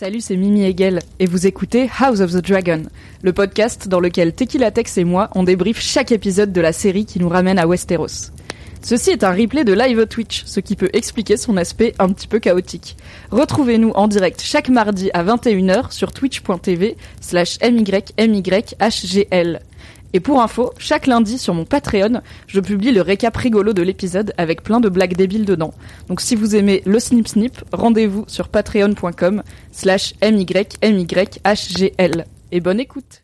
Salut, c'est Mimi Hegel et vous écoutez House of the Dragon, le podcast dans lequel Tequila Tex et moi on débrief chaque épisode de la série qui nous ramène à Westeros. Ceci est un replay de live Twitch, ce qui peut expliquer son aspect un petit peu chaotique. Retrouvez-nous en direct chaque mardi à 21h sur twitch.tv slash mymyhgl. Et pour info, chaque lundi sur mon Patreon, je publie le récap rigolo de l'épisode avec plein de blagues débiles dedans. Donc si vous aimez le snip snip, rendez-vous sur patreon.com slash mymyhgl. Et bonne écoute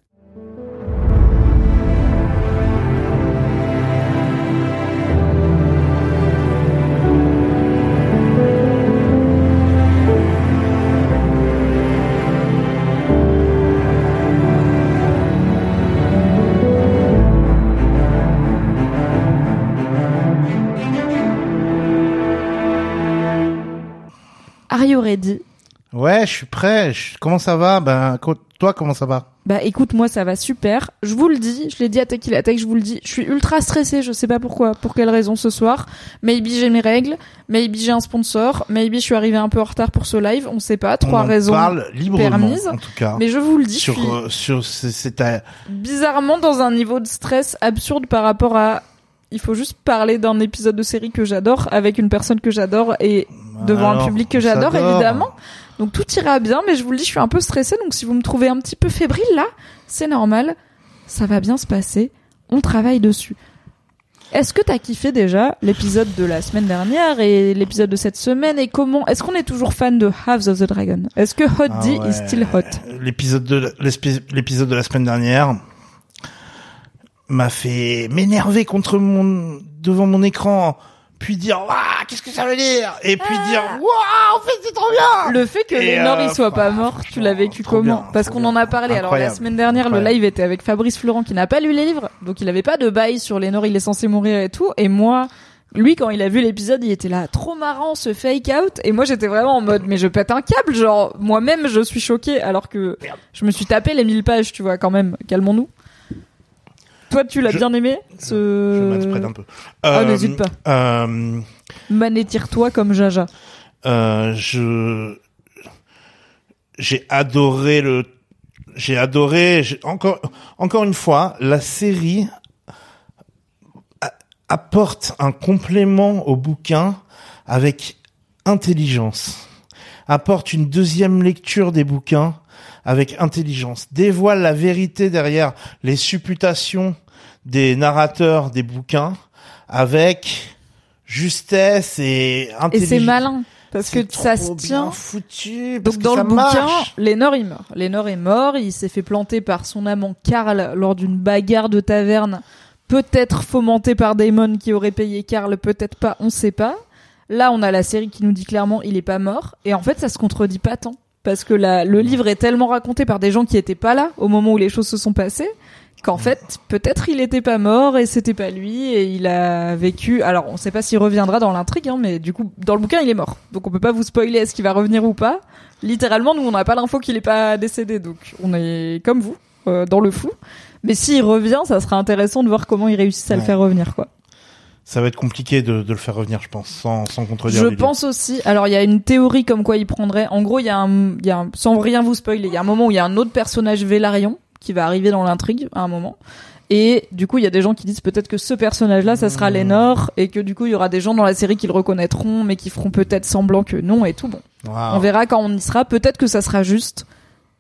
Are you ready Ouais, je suis prêt. Je- Comment ça va? Ben, toi, comment ça va? Bah écoute, moi ça va super. Je vous le dis, je l'ai dit à Tequila Tech, je vous le dis, je suis ultra stressée, je sais pas pourquoi, pour quelle raison ce soir. Maybe j'ai mes règles, maybe j'ai un sponsor, maybe je suis arrivée un peu en retard pour ce live, on sait pas, trois On en raisons parle librement, permises. en tout cas. Mais je vous le dis, sur je suis euh, sur c'est ta- bizarrement dans un niveau de stress absurde par rapport à il faut juste parler d'un épisode de série que j'adore avec une personne que j'adore et devant un public que j'adore évidemment. Donc tout ira bien, mais je vous le dis, je suis un peu stressée. Donc si vous me trouvez un petit peu fébrile là, c'est normal. Ça va bien se passer. On travaille dessus. Est-ce que t'as kiffé déjà l'épisode de la semaine dernière et l'épisode de cette semaine et comment Est-ce qu'on est toujours fan de House of the Dragon? Est-ce que Hot Ah D ouais. is still hot? L'épisode de l'épisode de la semaine dernière m'a fait m'énerver contre mon devant mon écran, puis dire waouh qu'est-ce que ça veut dire? Et puis dire waouh en fait c'est trop bien. Le fait que Et, Lénore il euh, soit pas mort, tu l'as vécu comment? bien, Parce qu'on en a parlé. Alors la semaine dernière, le live était avec Fabrice Florent qui n'a pas lu les livres, donc il avait pas de bail sur Lénore, il est censé mourir et tout. Et moi, lui quand il a vu l'épisode, il était là trop marrant ce fake out. Et moi j'étais vraiment en mode mais je pète un câble, genre moi-même je suis choquée alors que je me suis tapé les 1000 pages, tu vois quand même. Calmons-nous. Toi tu l'as Je- bien aimé Je ce m'interprète un peu. Ah, Euh, n'hésite pas. Euh, Manétire-toi comme Jaja. Euh, je j'ai adoré le j'ai adoré encore encore une fois la série apporte un complément au bouquin avec intelligence apporte une deuxième lecture des bouquins avec intelligence dévoile la vérité derrière les supputations des narrateurs des bouquins avec justesse et Et intelligence c'est malin parce que ça se tient. foutu. parce Donc que dans ça le bouquin. Lénore il meurt. Lénore est mort, il s'est fait planter par son amant Karl lors d'une bagarre de taverne, peut-être fomentée par Daemon qui aurait payé Karl, peut-être pas, on sait pas. Là, on a la série qui nous dit clairement il est pas mort et en fait, ça se contredit pas tant parce que la, le livre est tellement raconté par des gens qui étaient pas là au moment où les choses se sont passées qu'en fait peut-être il était pas mort et c'était pas lui et il a vécu. Alors on sait pas s'il reviendra dans l'intrigue, hein, mais du coup dans le bouquin il est mort, donc on peut pas vous spoiler est-ce qu'il va revenir ou pas. Littéralement nous on n'a pas l'info qu'il est pas décédé, donc on est comme vous euh, dans le flou. Mais s'il revient, ça sera intéressant de voir comment ils réussissent à le faire revenir quoi. Ça va être compliqué de, de le faire revenir, je pense, sans, sans contredire. Je pense aussi. Alors il y a une théorie comme quoi il prendrait. En gros, il y a un, il y a un- sans rien vous spoiler, il y a un moment où il y a un autre personnage Vélarion qui va arriver dans l'intrigue à un moment. Et du coup, il y a des gens qui disent peut-être que ce personnage-là, ça sera Mmh. Lénore, et que du coup, il y aura des gens dans la série qui le reconnaîtront, mais qui feront peut-être semblant que non et tout. Bon, on verra quand on y sera. Peut-être que ça sera juste.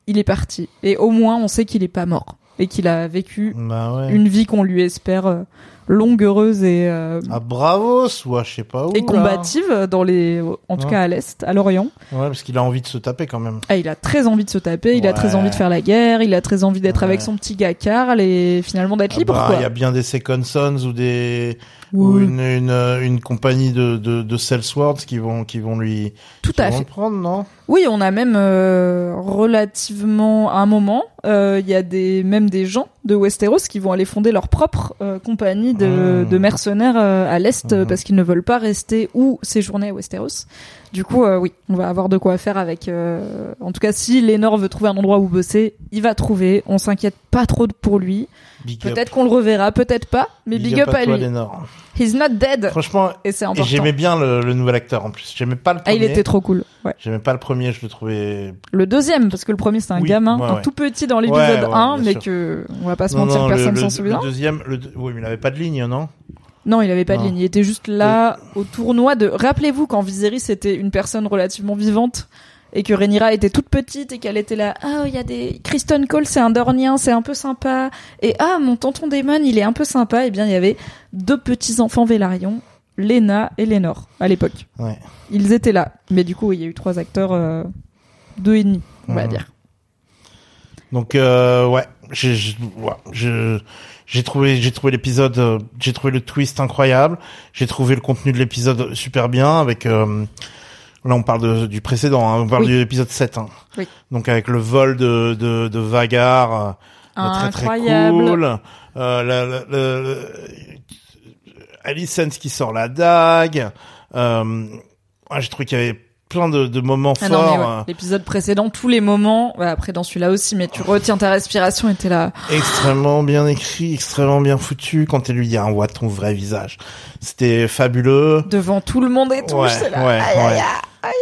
Il est parti, et au moins, on sait qu'il est pas mort et qu'il a vécu Bah ouais. une vie qu'on lui espère euh, longue, heureuse et euh, À Bravos ou à je sais pas où. et là. combative dans les, en tout Ouais. cas à l'est, à l'Orient. Ouais, parce qu'il a envie de se taper quand même. Ah, il a très envie de se taper, il a Ouais. très envie de faire la guerre, il a très envie d'être Ouais. avec son petit gars Karl et finalement d'être Ah libre, bah. Il y a bien des Second Sons ou des ou Oui. une, une, euh, une compagnie de, de, de Sellswords qui vont qui vont lui Tout qui à vont fait. prendre, non? Oui, on a même euh, relativement à un moment, euh, il y a des même des gens de Westeros qui vont aller fonder leur propre euh, compagnie de, Mmh. de mercenaires euh, à l'est euh, Mhm. parce qu'ils ne veulent pas rester ou séjourner à Westeros. Du coup, euh, oui, on va avoir de quoi faire avec. euh, En tout cas, si Lénore veut trouver un endroit où bosser, il va trouver. On s'inquiète pas trop pour lui. Big. Peut-être qu'on le reverra, peut-être pas, mais big, up, à toi, lui. Lénore. He's not dead. Franchement, Et c'est important. j'aimais bien le, le nouvel acteur en plus. J'aimais pas le Ah, premier. il était trop cool. Ouais. J'aimais pas le premier, je le trouvais. Le deuxième, parce que le premier c'était un Oui, gamin, ouais, un ouais. tout petit dans l'épisode Ouais, ouais, 1, bien mais sûr. que on va pas se Non, mentir, non, le- personne le, s'en le souvient. deuxième, le, oui, mais il avait pas de ligne, non? Non, il avait pas de ligne. Il était juste là au tournoi de. Rappelez-vous quand Viserys était une personne relativement vivante et que Rhaenyra était toute petite et qu'elle était là. Ah, il y a des. Kristen Cole, c'est un Dornien, c'est un peu sympa. Et ah, mon tonton Daemon, il est un peu sympa. Et bien, il y avait deux petits enfants Vélarion, Lena et Lénore à l'époque. Ouais. Ils étaient là, mais du coup, il y a eu trois acteurs, euh, deux et demi, on va Mhm. dire. Donc euh, ouais, j'ai j'ai- ouais, je- j'ai trouvé j'ai trouvé l'épisode euh, j'ai trouvé le twist incroyable, j'ai trouvé le contenu de l'épisode super bien avec euh, là on parle de, du précédent, hein, on parle Oui. de l'épisode 7 hein. Oui. Donc avec le vol de de, de Vagar euh, très très Incroyable. cool. Euh, la, la, la- la- Alicent qui sort la dague. Euh, ouais, j'ai trouvé qu'il y avait plein de, de moments Ah forts. ouais, l'épisode précédent, tous les moments, ouais, après dans celui-là aussi, mais tu retiens ta respiration et t'es là. extrêmement bien écrit, extrêmement bien foutu. Quand elle lui dit, on voit ton vrai visage. C'était fabuleux. devant tout le monde et tout. Ouais, c'est là. ouais, aïe, aïe, ouais. aïe.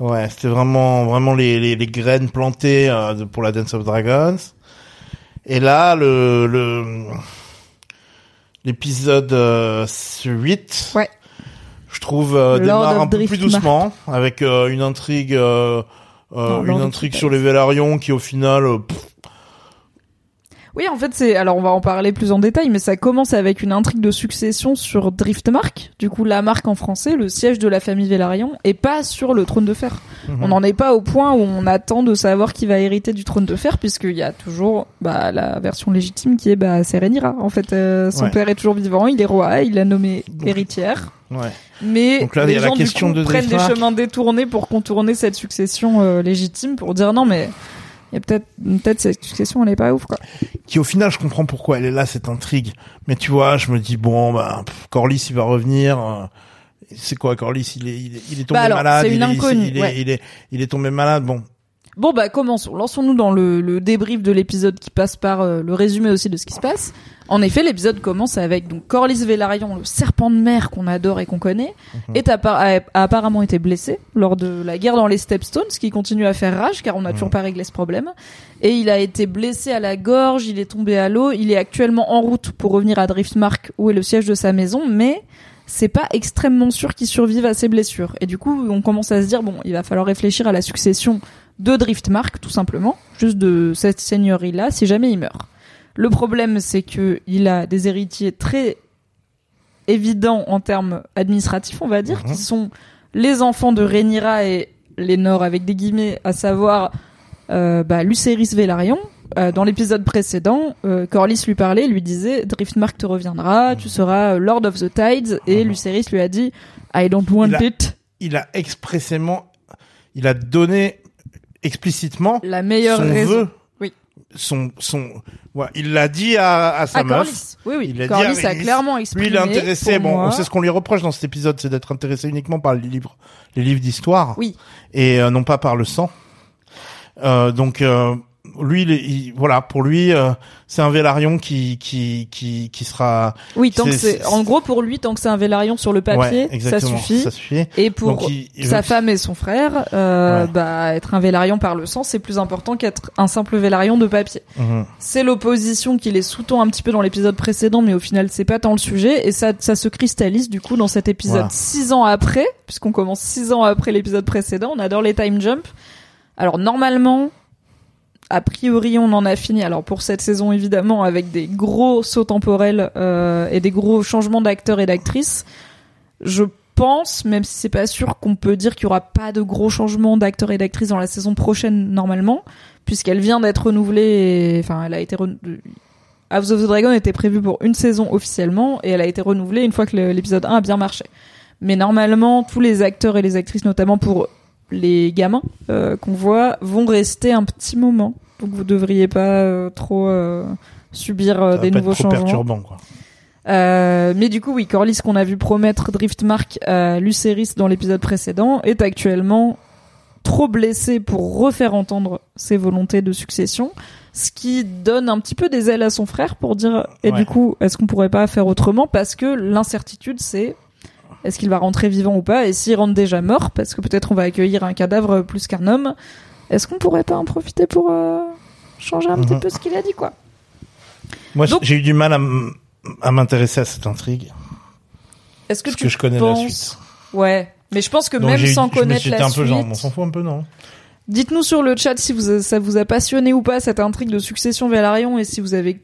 Ouais, c'était vraiment, vraiment les, les, les graines plantées euh, pour la Dance of Dragons. Et là, le, le l'épisode euh, 8, Ouais. Trouve euh, démarre un peu plus doucement, avec euh, une intrigue, euh, euh, Non, une intrigue sur les Vélarions qui au final, euh, pff, Oui, en fait, c'est. Alors, on va en parler plus en détail, mais ça commence avec une intrigue de succession sur Driftmark. Du coup, la marque en français, le siège de la famille Vélarion, et pas sur le trône de fer. Mhm. On n'en est pas au point où on attend de savoir qui va hériter du trône de fer, puisqu'il y a toujours bah, la version légitime qui est bah, Rhaenyra. En fait, euh, son Ouais. père est toujours vivant, il est roi, il l'a nommé Donc- héritière. ouais. Mais Donc là, il les y a la gens question du coup, de prennent des chemins détournés pour contourner cette succession euh, légitime, pour dire non mais a peut-être peut-être cette succession elle est pas ouf quoi. qui au final je comprends pourquoi elle est là cette intrigue mais tu vois je me dis bon bah pff, Corlys il va revenir euh, c'est quoi Corlys il est il est, il est tombé Bah alors, malade c'est une il, est- inconnue, il, est, ouais. il est il est tombé malade bon Bon bah commençons. Lançons-nous dans le, le débrief de l'épisode qui passe par euh, le résumé aussi de ce qui se passe. En effet, l'épisode commence avec donc Corlys Velaryon, le serpent de mer qu'on adore et qu'on connaît, Mhm. est appa- a, a apparemment été blessé lors de la guerre dans les Stepstones, ce qui continue à faire rage car on n'a toujours pas réglé ce problème. Et il a été blessé à la gorge, il est tombé à l'eau, il est actuellement en route pour revenir à Driftmark où est le siège de sa maison, mais c'est pas extrêmement sûr qu'il survive à ses blessures. Et du coup, on commence à se dire bon, il va falloir réfléchir à la succession de Driftmark, tout simplement, juste de cette seigneurie-là, si jamais il meurt. Le problème, c'est que il a des héritiers très évidents en termes administratifs, on va dire, Mhm. qui sont les enfants de Rhaenyra et Lénore, avec des guillemets, à savoir euh, bah, Lucerys Velaryon. Euh, dans l'épisode précédent, euh, Corlys lui parlait, lui disait Driftmark te reviendra, tu seras euh, Lord of the Tides, et Mhm. Lucerys lui a dit I don't want Il a- it. il a expressément il a donné explicitement La meilleure son raison. vœu Oui. son son ouais, il l'a dit à, à sa Ah, meuf. Oui, oui. Il a dit à a clairement exprimé. Lui, il est intéressé. Bon, moi- on sait ce qu'on lui reproche dans cet épisode, c'est d'être intéressé uniquement par les livres, les livres d'histoire, Oui. et euh, non pas par le sang. Euh, donc euh, lui, il est- il- voilà, pour lui, euh, c'est un Vélarion qui qui qui qui sera. Oui, tant que C'est- en gros, pour lui, tant que c'est un Vélarion sur le papier, ouais, ça suffit. Ça suffit. Et pour Donc, il- il sa femme et son frère, euh, Ouais. bah, être un Vélarion par le sang, c'est plus important qu'être un simple Vélarion de papier. Mhm. C'est l'opposition qui les sous-tend un petit peu dans l'épisode précédent, mais au final, c'est pas tant le sujet. Et ça, ça se cristallise, du coup, dans cet épisode Voilà. six ans après, puisqu'on commence six ans après l'épisode précédent. On adore les time jump. Alors, normalement, a priori, on en a fini. Alors, pour cette saison, évidemment, avec des gros sauts temporels, euh, et des gros changements d'acteurs et d'actrices. Je pense, même si c'est pas sûr, qu'on peut dire qu'il y aura pas de gros changements d'acteurs et d'actrices dans la saison prochaine, normalement puisqu'elle vient d'être renouvelée. Enfin, elle a été House of the Dragon était prévue pour une saison officiellement et elle a été renouvelée une fois que l'épisode 1 a bien marché. Mais normalement, tous les acteurs et les actrices, notamment pour les gamins euh, qu'on voit, vont rester un petit moment. Donc vous devriez pas euh, trop euh, subir des nouveaux changements. perturbant, quoi. Euh, mais du coup, oui, Corlys qu'on a vu promettre Driftmark à Lucerys dans l'épisode précédent est actuellement trop blessé pour refaire entendre ses volontés de succession, ce qui donne un petit peu des ailes à son frère pour dire et Ouais. du coup, est-ce qu'on pourrait pas faire autrement? Parce que l'incertitude c'est est-ce qu'il va rentrer vivant ou pas et s'il rentre déjà mort parce que peut-être on va accueillir un cadavre plus qu'un homme, est-ce qu'on pourrait pas en profiter pour euh, changer un petit Mhm. peu ce qu'il a dit quoi? Moi, j'ai eu du mal à m'intéresser à cette intrigue Est-ce que parce tu que je connais penses... la suite. Ouais, mais je pense que Donc, même eu- sans connaître la dit un peu suite, genre, on s'en fout un peu, non? Dites-nous sur le chat si vous, ça vous a passionné ou pas cette intrigue de succession Velaryon et si vous avez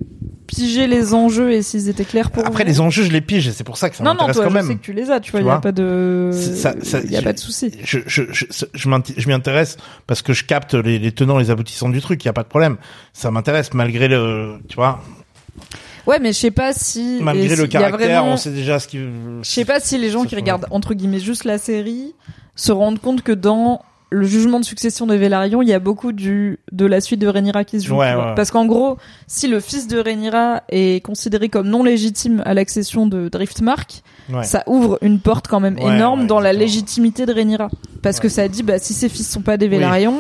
pigé les enjeux et s'ils étaient clairs pour Après, vous. les enjeux, je les pige, et c'est pour ça que ça non non m'intéresse toi quand je même. sais que tu les as, tu vois, il y a pas de, il y a je- pas de souci. je, je, je, m'y intéresse parce que je capte les, les tenants, les aboutissants du truc. Il y a pas de problème. Ça m'intéresse malgré le, tu vois, Ouais, mais je sais pas si malgré le caractère, vraiment- on sait déjà ce qui. Je sais pas si les gens qui regardent entre guillemets juste la série se rendent compte que dans le jugement de succession de Velaryon, il y a beaucoup du de la suite de Rhaenyra qui se joue. Ouais, ouais. Parce qu'en gros, si le fils de Rhaenyra est considéré comme non légitime à l'accession de Driftmark, Ouais. ça ouvre une porte quand même énorme dans la légitimité de Rhaenyra. Parce que ça dit, bah si ses fils sont pas des Velaryon,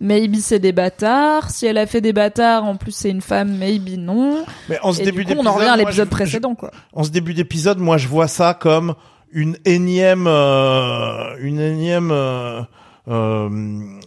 maybe c'est des bâtards. Si elle a fait des bâtards, en plus c'est une femme, maybe non. Mais en ce Et début du coup, on en revient à l'épisode précédent, quoi. en ce début d'épisode, moi, je vois ça comme une énième, euh, une énième, euh, un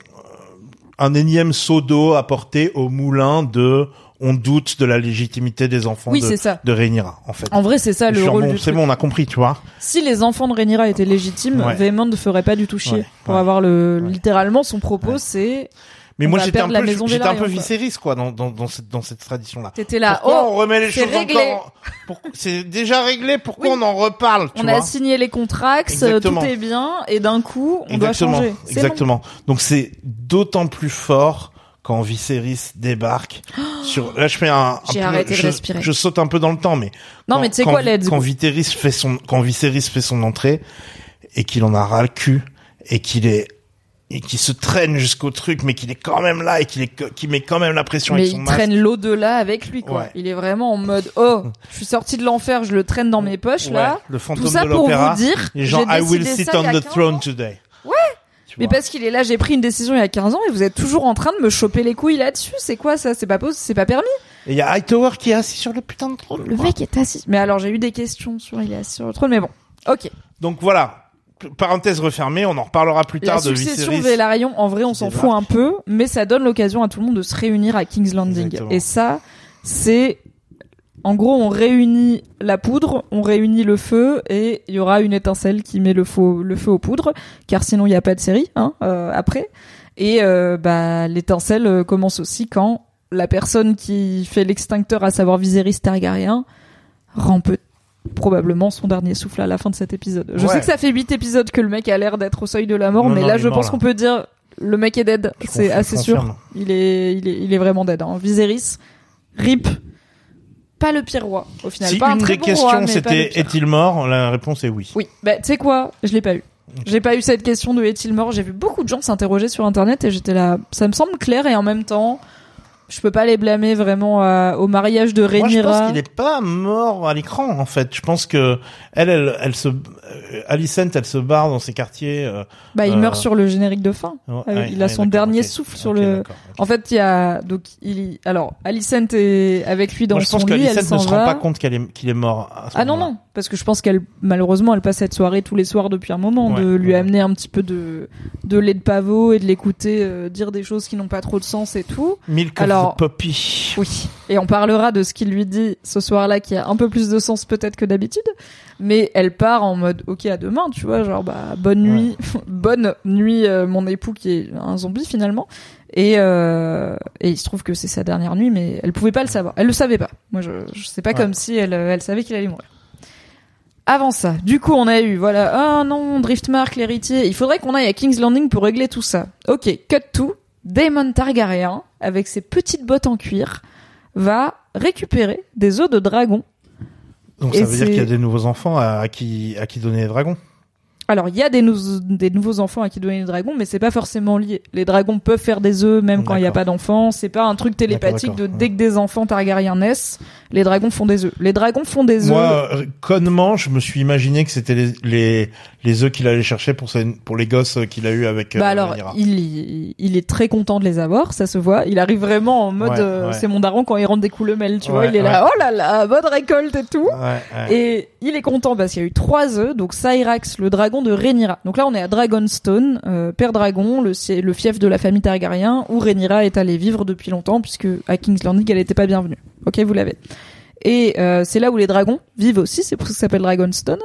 énième seau d'eau apporté au moulin de, on doute de la légitimité des enfants Oui, de, c'est ça. de Rhaenyra, en fait. En vrai, c'est ça le rôle bon, c'est bon, on a compris, tu vois. Si les enfants de Rhaenyra étaient légitimes, Ouais. Véhément ne ferait pas du tout chier. Ouais, Pour ouais. avoir le, littéralement, son propos, c'est, Mais On moi, j'étais un peu, j'étais un peu Velaryon, quoi. Dans, dans, dans cette, dans cette tradition là. t'étais là, Pourquoi oh, on remet les choses réglé. encore C'est déjà réglé. Pourquoi Oui. on en reparle tu on vois a signé les contrats, tout Exactement. est bien, et d'un coup, on doit Exactement. changer. C'est Exactement. Donc c'est d'autant plus fort quand Viserys débarque sur. Là, je fais un. un J'ai peu- arrêté de je, respirer. Je saute un peu dans le temps, mais. Non, quand- mais tu sais quoi, let's Quand. Viserys fait son, quand Viserys fait son entrée et qu'il en a ras le cul et qu'il est et qu'il se traîne jusqu'au truc, mais qu'il est quand même là et qu'il est, qu'il met quand même la pression Mais avec son il traîne l'au-delà avec lui, quoi. Ouais. Il est vraiment en mode, oh, je suis sorti de l'enfer, je le traîne dans mes poches, Ouais, là. le fantôme Tout ça de pour vous dire, Les gens, I will sit on the 15 throne today. Ouais. Mais parce qu'il est là, j'ai pris une décision il y a 15 ans et vous êtes toujours en train de me choper les couilles là-dessus. C'est quoi ça? C'est pas possible, c'est pas permis? Et il y a Hightower qui est assis sur le putain de trône. Le mec est assis. Mais alors j'ai eu des questions sur il est assis sur le trône, mais bon. Ok. Donc voilà. Parenthèse refermée, on en reparlera plus La tard de succession. Velaryon, en vrai, on s'en fout un peu, mais ça donne l'occasion à tout le monde de se réunir à King's Landing. Exactement. Et ça, c'est, en gros, on réunit la poudre, on réunit le feu, et il y aura une étincelle qui met le feu, le feu aux poudres, car sinon il n'y a pas de série, hein, euh, après. Et euh, bah, l'étincelle euh, commence aussi quand la personne qui fait l'extincteur, à savoir Viserys Targaryen, rend peut probablement son dernier souffle à la fin de cet épisode. Je Ouais. sais que ça fait huit épisodes que le mec a l'air d'être au seuil de la mort, Non, mais non, là je mort, pense qu'on peut dire le mec est dead. C'est assez sûr. Il est, il est, il est vraiment dead. Hein. Viserys, rip, pas le pire roi au final. Si pas un une très des bon questions roi, mais pas le c'était est-il mort, la réponse est oui. Oui, bah tu sais quoi, je l'ai pas eu. J'ai pas eu cette question de est-il mort? J'ai vu beaucoup de gens s'interroger sur internet et j'étais là. Ça me semble clair et en même temps, je peux pas les blâmer vraiment à- au mariage de Moi, je Rhaenyra. pense qu'il est pas mort à l'écran, en fait. Je pense que elle, elle, elle se, euh, Alicent, elle se barre dans ses quartiers. euh, Bah, il Euh, meurt sur le générique de fin. oui, il a son dernier souffle sur le. En fait, il y a donc il alors Alicent est avec lui dans Moi, je son pense lit, elle ne se rend pas compte qu'elle est, qu'il est mort. À ce Ah non non, parce que je pense qu'elle malheureusement elle passe cette soirée tous les soirs depuis un moment de lui ouais. amener un petit peu de de lait de pavot et de l'écouter euh, dire des choses qui n'ont pas trop de sens et tout. Milk Alors- Poppy. Oui. Et on parlera de ce qu'il lui dit ce soir-là qui a un peu plus de sens peut-être que d'habitude, mais elle part en mode OK à demain, tu vois, genre bah bonne nuit, bonne nuit euh, mon époux qui est un zombie finalement. Et euh, et il se trouve que c'est sa dernière nuit mais elle pouvait pas le savoir. Elle le savait pas. Moi je je sais pas Ouais. comme si elle euh, elle savait qu'il allait mourir. Avant ça, du coup, on a eu, voilà, ah non, Driftmark, l'héritier. Il faudrait qu'on aille à King's Landing pour régler tout ça. Ok, cut to. Daemon Targaryen, avec ses petites bottes en cuir, va récupérer des œufs de dragon. Donc Et ça veut dire qu'il y a des nouveaux enfants à, à qui, à qui donner les dragons. Alors, il y a des, nou- des nouveaux enfants à qui donner les dragons, mais c'est pas forcément lié. Les dragons peuvent faire des œufs même quand il n'y a pas d'enfants. C'est pas un truc télépathique de dès que des enfants Targaryens naissent, les dragons font des œufs. Les dragons font des œufs. Moi, euh, connement, je me suis imaginé que c'était les, les, les œufs qu'il allait chercher pour, ses, pour les gosses qu'il a eu avec euh, Bah alors, il, il- est très content de les avoir, ça se voit. Il arrive vraiment en mode, Ouais, euh, ouais. c'est mon daron quand il rentre des coulemelles, tu vois. Il est là, oh là là, bonne récolte et tout. Et il est content parce qu'il y a eu trois œufs, donc Cyrax, le dragon de Rhaenyra. Donc là, on est à Dragonstone, euh, père dragon, le, si- le fief de la famille Targaryen, où Rhaenyra est allée vivre depuis longtemps, puisque à King's Landing, elle n'était pas bienvenue. Ok, vous l'avez. Et euh, c'est là où les dragons vivent aussi, c'est pour ça que ça s'appelle Dragonstone.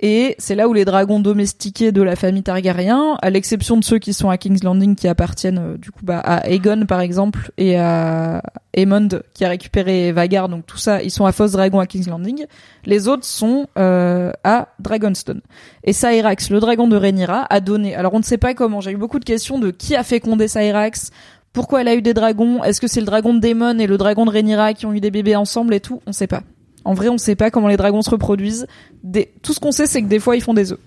Et c'est là où les dragons domestiqués de la famille Targaryen, à l'exception de ceux qui sont à King's Landing, qui appartiennent euh, du coup bah, à Aegon par exemple et à Aemond qui a récupéré Vagar, donc tout ça, ils sont à Fosse Dragon à King's Landing. Les autres sont euh, à Dragonstone. Et Cyrax, le dragon de Rhaenyra, a donné. Alors on ne sait pas comment. J'ai eu beaucoup de questions de qui a fécondé Cyrax, pourquoi elle a eu des dragons, est-ce que c'est le dragon de Daemon et le dragon de Rhaenyra qui ont eu des bébés ensemble et tout On sait pas. En vrai, on sait pas comment les dragons se reproduisent. Des... Tout ce qu'on sait, c'est que des fois ils font des œufs.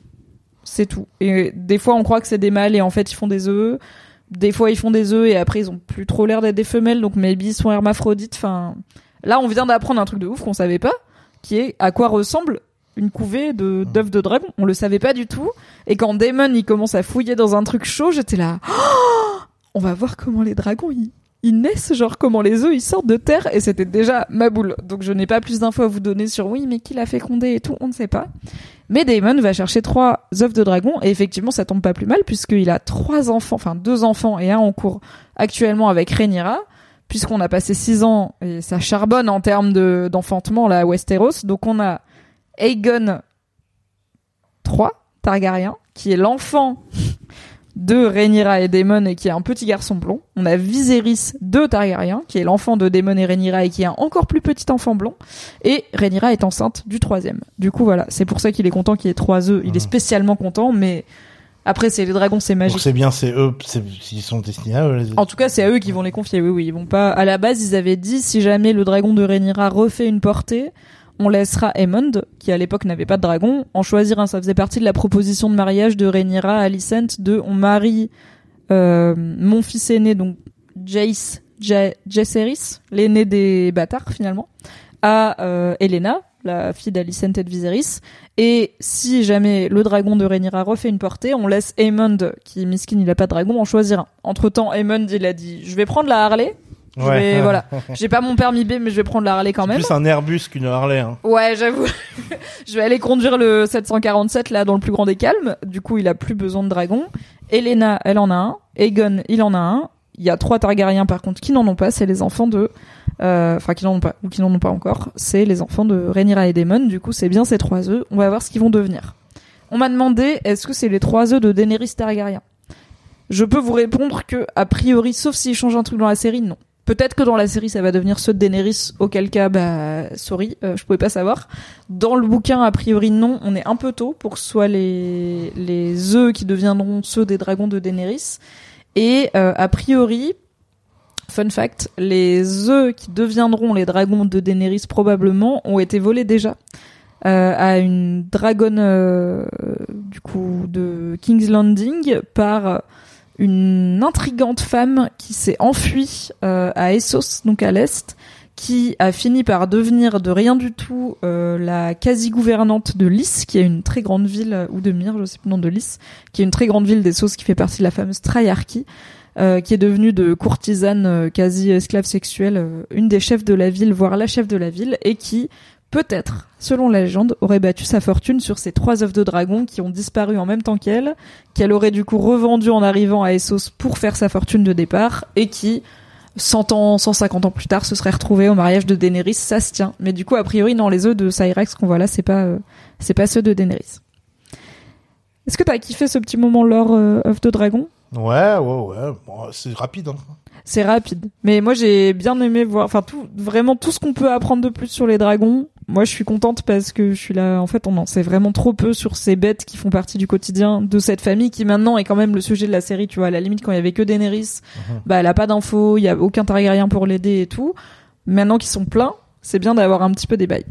C'est tout. Et des fois, on croit que c'est des mâles et en fait ils font des œufs. Des fois, ils font des œufs et après ils ont plus trop l'air d'être des femelles, donc maybe ils sont hermaphrodites. Enfin, là, on vient d'apprendre un truc de ouf qu'on savait pas, qui est à quoi ressemble une couvée de d'œufs de dragon. On le savait pas du tout. Et quand Damon il commence à fouiller dans un truc chaud, j'étais là. Oh on va voir comment les dragons ils, ils naissent, genre comment les œufs ils sortent de terre. Et c'était déjà ma boule. Donc je n'ai pas plus d'infos à vous donner sur oui, mais qui l'a fécondé et tout, on ne sait pas. Mais Damon va chercher trois œufs de dragon et effectivement ça tombe pas plus mal puisqu'il a trois enfants, enfin deux enfants et un en cours actuellement avec Rhaenyra puisqu'on a passé six ans et ça charbonne en termes de d'enfantement là à Westeros. Donc on a Aegon 3 Targaryen qui est l'enfant de Rhaenyra et Daemon et qui est un petit garçon blond. On a Viserys 2 Targaryen qui est l'enfant de Daemon et Rhaenyra et qui est un encore plus petit enfant blond. Et Rhaenyra est enceinte du troisième. Du coup voilà, c'est pour ça qu'il est content qu'il y ait trois œufs. Il est Mhm. spécialement content, mais après c'est les dragons, c'est magique. c'est bien, c'est eux, c'est, ils sont destinés à eux. Les... En tout cas, c'est à eux qui vont les confier. Oui, oui, ils vont pas. À la base, ils avaient dit si jamais le dragon de Rhaenyra refait une portée, on laissera Aemond, qui à l'époque n'avait pas de dragon, en choisir un. Ça faisait partie de la proposition de mariage de Rhaenyra à Alicent de on marie euh, mon fils aîné, donc Jace Ja- Jaehaerys, l'aîné des bâtards finalement, à euh, Elena, la fille d'Alicent et de Viserys. Et si jamais le dragon de Rhaenyra refait une portée, on laisse Aemond, qui miskin il a pas de dragon, en choisir un. Entre temps, Aemond il a dit je vais prendre la Harley. Je vais- voilà. J'ai pas mon permis B, mais je vais prendre la Harley quand même. Plus un Airbus qu'une Harley. Hein. Ouais, j'avoue. je vais aller conduire le 747 là dans le plus grand des calmes. Du coup, il a plus besoin de dragon. Elena, elle en a un. Aegon, il en a un. Il y a trois Targaryens par contre qui n'en ont pas. C'est les enfants de, euh, enfin qui n'en ont pas ou qui n'en ont pas encore. C'est les enfants de Rhaenyra et Daemon. Du coup, c'est bien ces trois œufs. On va voir ce qu'ils vont devenir. On m'a demandé est-ce que c'est les trois œufs de Daenerys Targaryen? Je peux vous répondre que a priori, sauf s'ils changent un truc dans la série, non. Peut-être que dans la série ça va devenir ceux de Daenerys, auquel cas bah sorry, euh, je pouvais pas savoir. Dans le bouquin a priori non, on est un peu tôt pour que ce soit les les œufs qui deviendront ceux des dragons de Daenerys et euh, a priori fun fact, les œufs qui deviendront les dragons de Daenerys probablement ont été volés déjà euh, à une dragonne euh, du coup de King's Landing par une intrigante femme qui s'est enfuie euh, à Essos, donc à l'est, qui a fini par devenir de rien du tout euh, la quasi-gouvernante de Lys, qui est une très grande ville, euh, ou de Myr, je sais plus le nom de Lys, qui est une très grande ville d'Essos qui fait partie de la fameuse Traiarchie, euh, qui est devenue de courtisane euh, quasi-esclave sexuelle, euh, une des chefs de la ville, voire la chef de la ville, et qui, peut-être, selon la légende, aurait battu sa fortune sur ces trois œufs de dragon qui ont disparu en même temps qu'elle, qu'elle aurait du coup revendu en arrivant à Essos pour faire sa fortune de départ, et qui, 100 ans, 150 ans plus tard, se serait retrouvée au mariage de Daenerys, ça se tient. Mais du coup, a priori, non, les œufs de Cyrax qu'on voit là, c'est pas, euh, c'est pas ceux de Daenerys. Est-ce que t'as kiffé ce petit moment lore euh, œuf de dragon? Ouais, ouais, ouais. Bon, c'est rapide. Hein. C'est rapide. Mais moi, j'ai bien aimé voir, enfin, tout, vraiment tout ce qu'on peut apprendre de plus sur les dragons. Moi, je suis contente parce que je suis là, en fait, on en sait vraiment trop peu sur ces bêtes qui font partie du quotidien de cette famille qui maintenant est quand même le sujet de la série, tu vois. À la limite, quand il y avait que Daenerys, bah, elle a pas d'infos, il y a aucun Targaryen pour l'aider et tout. Maintenant qu'ils sont pleins, c'est bien d'avoir un petit peu des bails.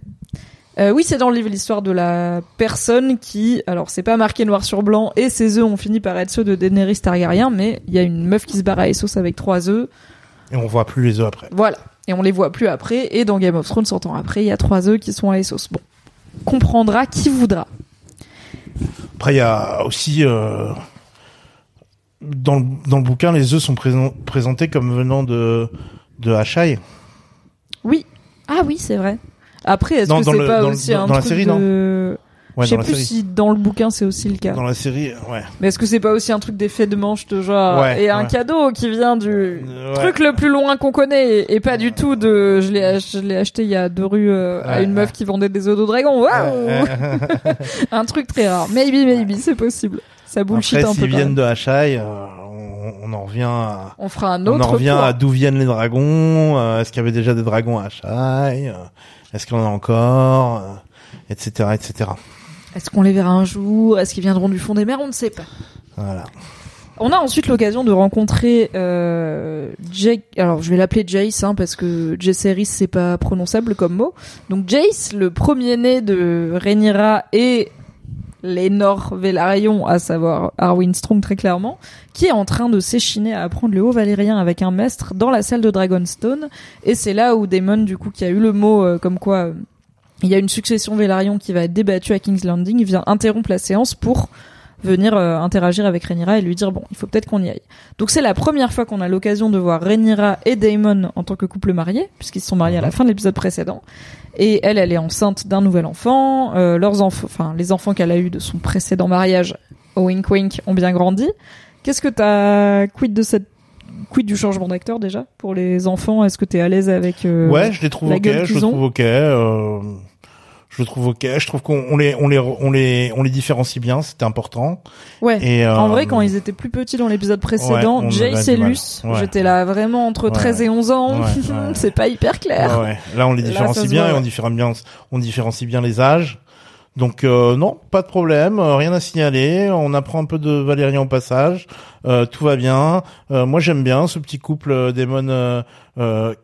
Euh, oui, c'est dans le livre l'histoire de la personne qui, alors c'est pas marqué noir sur blanc, et ses œufs ont fini par être ceux de Daenerys Targaryen, mais il y a une meuf qui se barre à Essos avec trois œufs, Et on voit plus les œufs après. voilà. Et on les voit plus après, et dans Game of Thrones, 100 ans après, il y a trois œufs qui sont à Essos. Bon. Comprendra qui voudra. Après, il y a aussi euh, dans le, dans le bouquin, les œufs sont présent- présentés comme venant de de Hachai. Oui. Ah oui, c'est vrai. Après, est-ce que c'est pas le- aussi dans- un dans la série, de... Ouais, Je sais plus série. si dans le bouquin c'est aussi le cas. Dans la série, ouais. Mais est-ce que c'est pas aussi un truc d'effet de manche de genre Ouais, et un ouais. cadeau qui vient du Euh, truc le plus loin qu'on connaît et, et pas du tout de je l'ai je l'ai acheté il y a deux rues euh, à une meuf qui vendait des œufs de dragon. Waouh. Un truc très rare. Maybe maybe c'est possible. Ça bullshit Après, un peu. s'ils viennent de Hachai, euh, on, on en revient à, On fera un on autre en revient à d'où viennent les dragons. euh, Est-ce qu'il y avait déjà des dragons à Hachai Est-ce qu'il y en a encore Etc. Etc. Est-ce qu'on les verra un jour? Est-ce qu'ils viendront du fond des mers? On ne sait pas. Voilà. On a ensuite l'occasion de rencontrer euh, Jake. Alors, je vais l'appeler Jace hein, parce que Jaceris c'est pas prononçable comme mot. Donc Jace, le premier-né de Rhaenyra et Lénore Velaryon, à savoir Arwen Strong très clairement, qui est en train de s'échiner à apprendre le haut valérien avec un maître dans la salle de Dragonstone. Et c'est là où Daemon, du coup, qui a eu le mot euh, comme quoi euh, il y a une succession Velaryon qui va être débattue à King's Landing, vient interrompre la séance pour venir euh, interagir avec Rhaenyra et lui dire bon, il faut peut-être qu'on y aille. Donc c'est la première fois qu'on a l'occasion de voir Rhaenyra et Daemon en tant que couple marié, puisqu'ils se sont mariés à la fin de l'épisode précédent. Et elle, elle est enceinte d'un nouvel enfant. Euh, leurs enfants, enfin les enfants qu'elle a eu de son précédent mariage, au wink wink, ont bien grandi. Qu'est-ce que t'as quid de cette quid du changement d'acteur déjà pour les enfants? Est-ce que t'es à l'aise avec euh, ouais, je les trouve ok. Je les trouve ok. euh, je trouve ok. Je trouve qu'on on les on les on les on les différencie bien. C'était important. Ouais. Et euh, En vrai, quand ils étaient plus petits dans l'épisode précédent, Ouais, Jace et. Luce, Ouais. j'étais là vraiment entre Ouais. 13 et 11 ans. C'est pas hyper clair. Là, on les différencie bien et on ouais. différencie bien, on différencie bien les âges. Donc euh, non, pas de problème, euh, rien à signaler. On apprend un peu de Valérien au passage, euh, tout va bien. Euh, moi, j'aime bien ce petit couple euh, Damon.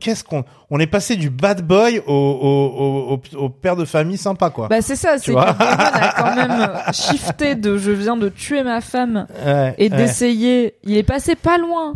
Qu'est-ce qu'on On est passé du bad boy au, au, au, au, père de famille sympa, quoi. Bah c'est ça, c'est que Damon a quand même shifté de je viens de tuer ma femme Ouais, et ouais. d'essayer. Il est passé pas loin.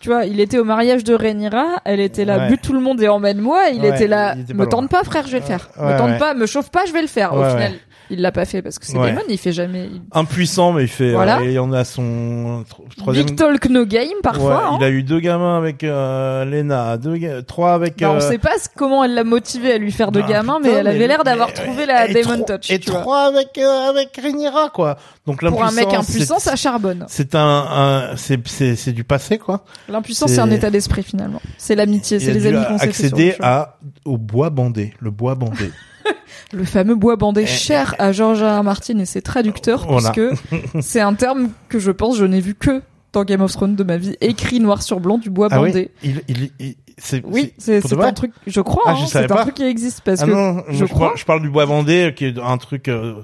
Tu vois, il était au mariage de Rhaenyra, elle était là, bute tout le monde et emmène-moi. Il était là, me tente pas frère, je vais le faire. Me tente pas, me chauffe pas, je vais le faire. Au final. Il l'a pas fait parce que c'est Ouais. Damon, il fait jamais. il- Impuissant, mais il fait. Voilà. euh, il en a son tro- troisième. Big talk no game parfois. Ouais, hein. Il a eu deux gamins avec euh, Lena, deux, ga- trois avec. Bah, on euh, sait pas comment elle l'a motivé à lui faire de Bah, gamin, putain, mais elle avait l'air d'avoir trouvé la et Demon trois- Touch. Et tu vois. trois avec euh, avec Rhaenyra quoi. Donc Pour un mec impuissant, ça charbonne. C'est un, un c'est c'est c'est du passé quoi. L'impuissance, c'est- un état d'esprit finalement. C'est l'amitié, Il c'est les amis qu'on s'est accéder à au bois bandé, le bois bandé. Le fameux bois bandé Eh, cher à George R. R. Martin et ses traducteurs, Voilà. puisque c'est un terme que je pense je n'ai vu que dans Game of Thrones de ma vie, écrit noir sur blanc du bois ah oui. bandé. Il il, il- c'est Oui, c'est- un truc, je crois, Ah, hein, c'est un pas. truc qui existe parce Ah que non, je crois. parle, je parle du bois bandé qui est un truc euh,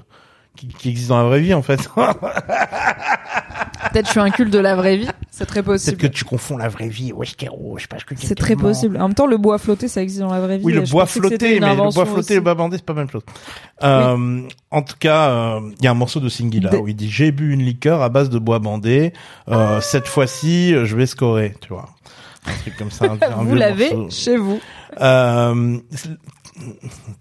qui, qui existe dans la vraie vie en fait. peut-être je suis un culte de la vraie vie, C'est très Peut-être possible. que tu confonds la vraie vie, Westeros, je sais pas ce que C'est très possible. En même temps, le bois flotté, ça existe dans la vraie vie. Oui, le bois que flotté, mais le bois flotté et le bois bandé, c'est pas la même chose. Euh, En tout cas, euh, il y a un morceau de Singila Des- où il dit j'ai bu une liqueur à base de bois bandé. Euh, cette fois-ci, je vais scorer, tu vois. Un truc comme ça. un- Vous l'avez chez vous. Euh,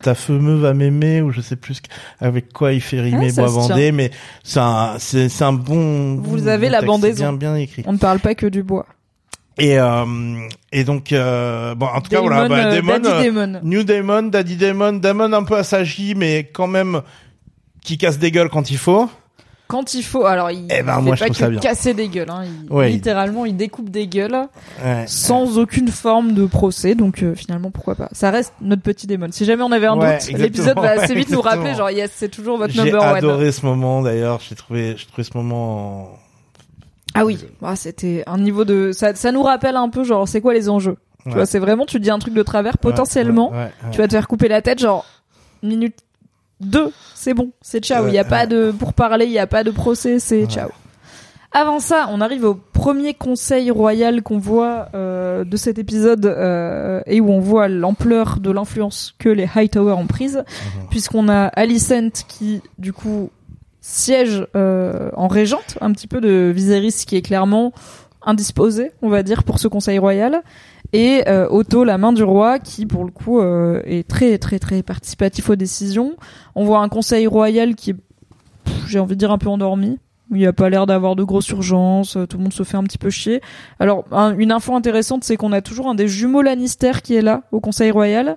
ta femme va m'aimer ou je sais plus avec quoi il fait rimer Ah, bois bandé, mais c'est un, c'est, un bon. Vous bon avez la texte, bandaison. Bien, bien écrit. On ne parle pas que du bois. Et euh, et donc euh, bon, en tout cas voilà, bah, euh, Damon, Daddy euh, Damon. New Damon, Daddy Damon, Damon un peu assagi, mais quand même qui casse des gueules quand il faut. Quand il faut, alors il Eh ben, fait moi, pas que bien. casser des gueules. Hein. Il- Ouais, littéralement, il découpe des gueules Ouais. sans aucune forme de procès. Donc euh, finalement, pourquoi pas Ça reste notre petit démon. Si jamais on avait un doute, l'épisode va assez vite nous rappeler. Genre yes, c'est toujours votre J'ai number one. adoré ce moment d'ailleurs. J'ai trouvé, j'ai trouvé ce moment. Ah oui, Ah, c'était un niveau de ça. Ça nous rappelle un peu genre c'est quoi les enjeux? Tu vois, c'est vraiment tu dis un truc de travers potentiellement. Tu vas te faire couper la tête genre minute 2, c'est bon, c'est ciao, il Ouais, y a pas de pour parler, il y a pas de procès, c'est Ouais. ciao. Avant ça, on arrive au premier conseil royal qu'on voit euh, de cet épisode euh, et où on voit l'ampleur de l'influence que les Hightower ont prise, Mhm. puisqu'on a Alicent qui du coup siège euh, en régente un petit peu de Viserys qui est clairement indisposé, on va dire, pour ce conseil royal. Et euh, Otto, la main du roi, qui pour le coup euh, est très très très participatif aux décisions. On voit un conseil royal qui est, j'ai envie de dire, un peu endormi. Il n'y a pas l'air d'avoir de grosses urgences, euh, tout le monde se fait un petit peu chier. Alors, un- une info intéressante, c'est qu'on a toujours un des jumeaux Lannister qui est là, au conseil royal.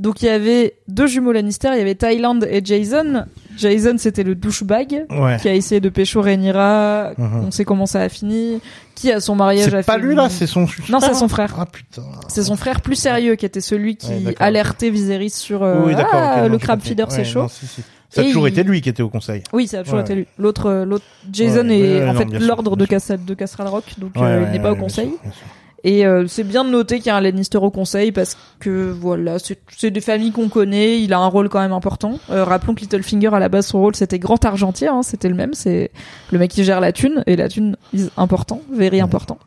Donc il y avait deux jumeaux Lannister, il y avait Thailand et Jason. Jason, c'était le douchebag Ouais. qui a essayé de pécho Rhaenyra. Mhm. On sait comment ça a fini. Qui a son mariage a C'est pas lui là, c'est son. Non, c'est son frère. Ah putain. C'est son frère plus sérieux qui était celui qui Ouais, alertait Viserys sur euh, Oui, ah, le crab feeder c'est Ouais, chaud. non, si, si. Ça a Et toujours il- été lui qui était au conseil. Oui, ça a toujours Ouais. été lui. L'autre, euh, l'autre Jason Ouais, est ouais, en non, fait l'ordre de, Cassa- de Castle Rock, donc euh, il n'est pas au bien conseil. sûr, bien sûr. Et euh, c'est bien de noter qu'il y a un Lannister au conseil parce que voilà, c'est des familles qu'on connaît. Il a un rôle quand même important. Euh, rappelons que Littlefinger à la base son rôle c'était grand argentier, hein, c'était le même. C'est le mec qui gère la thune et la thune is important, very important.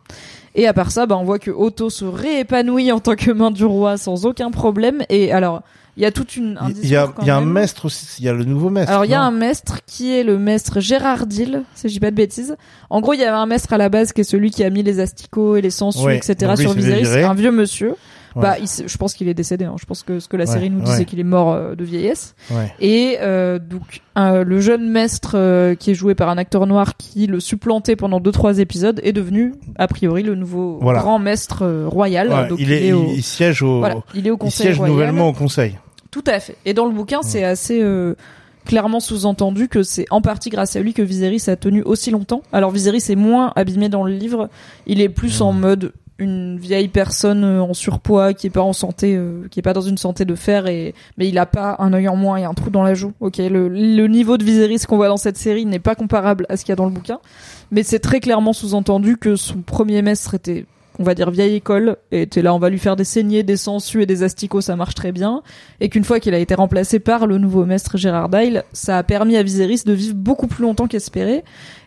Et à part ça, bah, on voit que Otto se réépanouit en tant que main du roi sans aucun problème. Et alors, il y a toute une. un Il y a, il y a un maître aussi. Il y a le nouveau maître. Alors il y a un maître qui est le maître Gérard Dill, si je dis pas de bêtises. En gros, il y avait un maître à la base qui est celui qui a mis les asticots et les sangsues, Ouais, etc. sur il Viserys, un vieux monsieur. Ouais. Bah, il je pense qu'il est décédé. Hein. Je pense que ce que la Ouais, série nous dit, c'est qu'il est mort euh, de vieillesse. Ouais. Et euh, donc euh, le jeune maître euh, qui est joué par un acteur noir qui le supplantait pendant deux trois épisodes est devenu a priori le nouveau Voilà. grand maître euh, royal. Donc il, est, au... il, il siège au. voilà, il est au il conseil siège royal. nouvellement au conseil. Tout à fait. Et dans le bouquin, c'est assez euh, clairement sous-entendu que c'est en partie grâce à lui que Viserys a tenu aussi longtemps. Alors Viserys est moins abîmé dans le livre, il est plus en mode une vieille personne euh, en surpoids qui est pas en santé, euh, qui est pas dans une santé de fer et mais il a pas un œil en moins et un trou dans la joue. Ok, le, le niveau de Viserys qu'on voit dans cette série n'est pas comparable à ce qu'il y a dans le bouquin, mais c'est très clairement sous-entendu que son premier maître était on va dire vieille école, et était là, on va lui faire des saignées, des sangsues et des asticots, ça marche très bien. Et qu'une fois qu'il a été remplacé par le nouveau maître Gérard Dyle, ça a permis à Viserys de vivre beaucoup plus longtemps qu'espéré,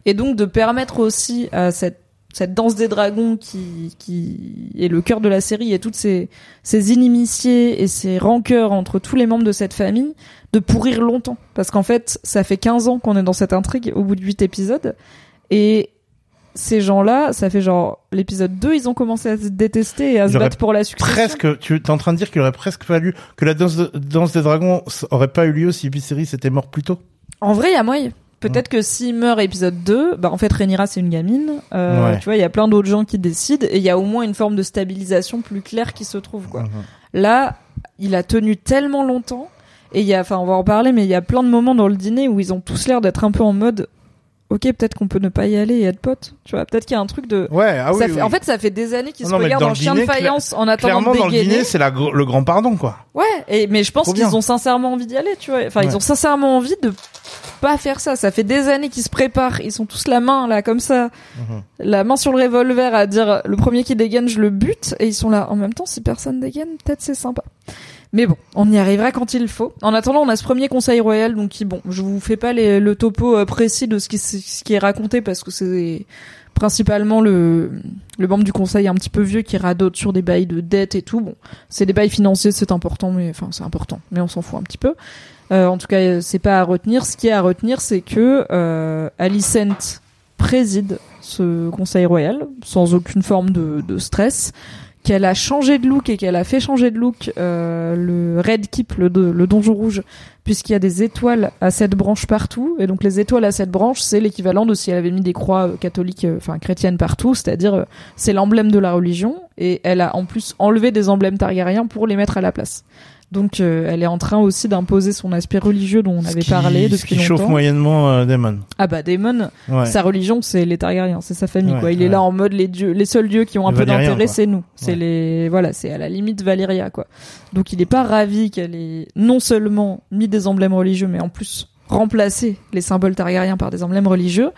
et donc de permettre aussi à cette cette danse des dragons qui, qui est le cœur de la série et toutes ces, ces inimitiés et ces rancœurs entre tous les membres de cette famille de pourrir longtemps. Parce qu'en fait, ça fait 15 ans qu'on est dans cette intrigue au bout de 8 épisodes. Et ces gens-là, ça fait genre l'épisode 2, ils ont commencé à se détester et à se battre pour la succession. Presque, tu es en train de dire qu'il aurait presque fallu que la danse, de- danse des dragons aurait pas eu lieu si Viserys était mort plus tôt. En vrai, il y a moyen. Peut-être que s'il meurt épisode 2, bah en fait Rhaenyra c'est une gamine. Euh, Ouais. Tu vois, il y a plein d'autres gens qui décident et il y a au moins une forme de stabilisation plus claire qui se trouve quoi. Mhm. Là, il a tenu tellement longtemps et il y a, enfin on va en parler, mais il y a plein de moments dans le dîner où ils ont tous l'air d'être un peu en mode, ok peut-être qu'on peut ne pas y aller et être potes. Tu vois, peut-être qu'il y a un truc de. Ouais, ah oui, ça fait, oui. En fait, ça fait des années qu'ils Non, se mais regardent en chien de faïence en attendant clairement de dans le dégainer. dîner, c'est gr- le grand pardon quoi. Ouais, et, mais je pense qu'ils ont sincèrement envie d'y aller, tu vois. Enfin, Ouais. ils ont sincèrement envie de pas faire ça. Ça fait des années qu'ils se préparent. Ils sont tous la main, là, comme ça. Mhm. La main sur le revolver à dire le premier qui dégaine, je le bute. Et ils sont là. En même temps, si personne dégaine, peut-être c'est sympa. Mais bon, on y arrivera quand il faut. En attendant, on a ce premier conseil royal, donc qui, bon, je vous fais pas le topo euh, précis de ce qui, ce qui est raconté parce que c'est principalement le le membre du conseil un petit peu vieux qui radote sur des bails de dette et tout. Bon, c'est des bails financiers, c'est important, mais enfin c'est important, mais on s'en fout un petit peu. Euh, en tout cas, c'est pas à retenir. Ce qui est à retenir, c'est que euh, Alicent préside ce conseil royal sans aucune forme de, de stress qu'elle a changé de look et qu'elle a fait changer de look euh, le Red Keep, le, le donjon rouge, puisqu'il y a des étoiles à sept branches partout. Et donc les étoiles à sept branches, c'est l'équivalent de si elle avait mis des croix euh, catholiques, euh, enfin chrétiennes partout, c'est-à-dire euh, c'est l'emblème de la religion. Et elle a en plus enlevé des emblèmes targaryens pour les mettre à la place. Donc euh, elle est en train aussi d'imposer son aspect religieux dont on Ce avait qui- parlé ce depuis qui chauffe moyennement euh, Daemon. Ah bah Daemon, Ouais. sa religion c'est les Targaryens, c'est sa famille Ouais, quoi. Il ouais. est là en mode les dieux, les seuls dieux qui ont un Les peu d'intérêt c'est nous. C'est les voilà, c'est à la limite Valyria quoi. Donc il est pas ravi qu'elle ait non seulement mis des emblèmes religieux mais en plus remplacé les symboles Targaryens par des emblèmes religieux.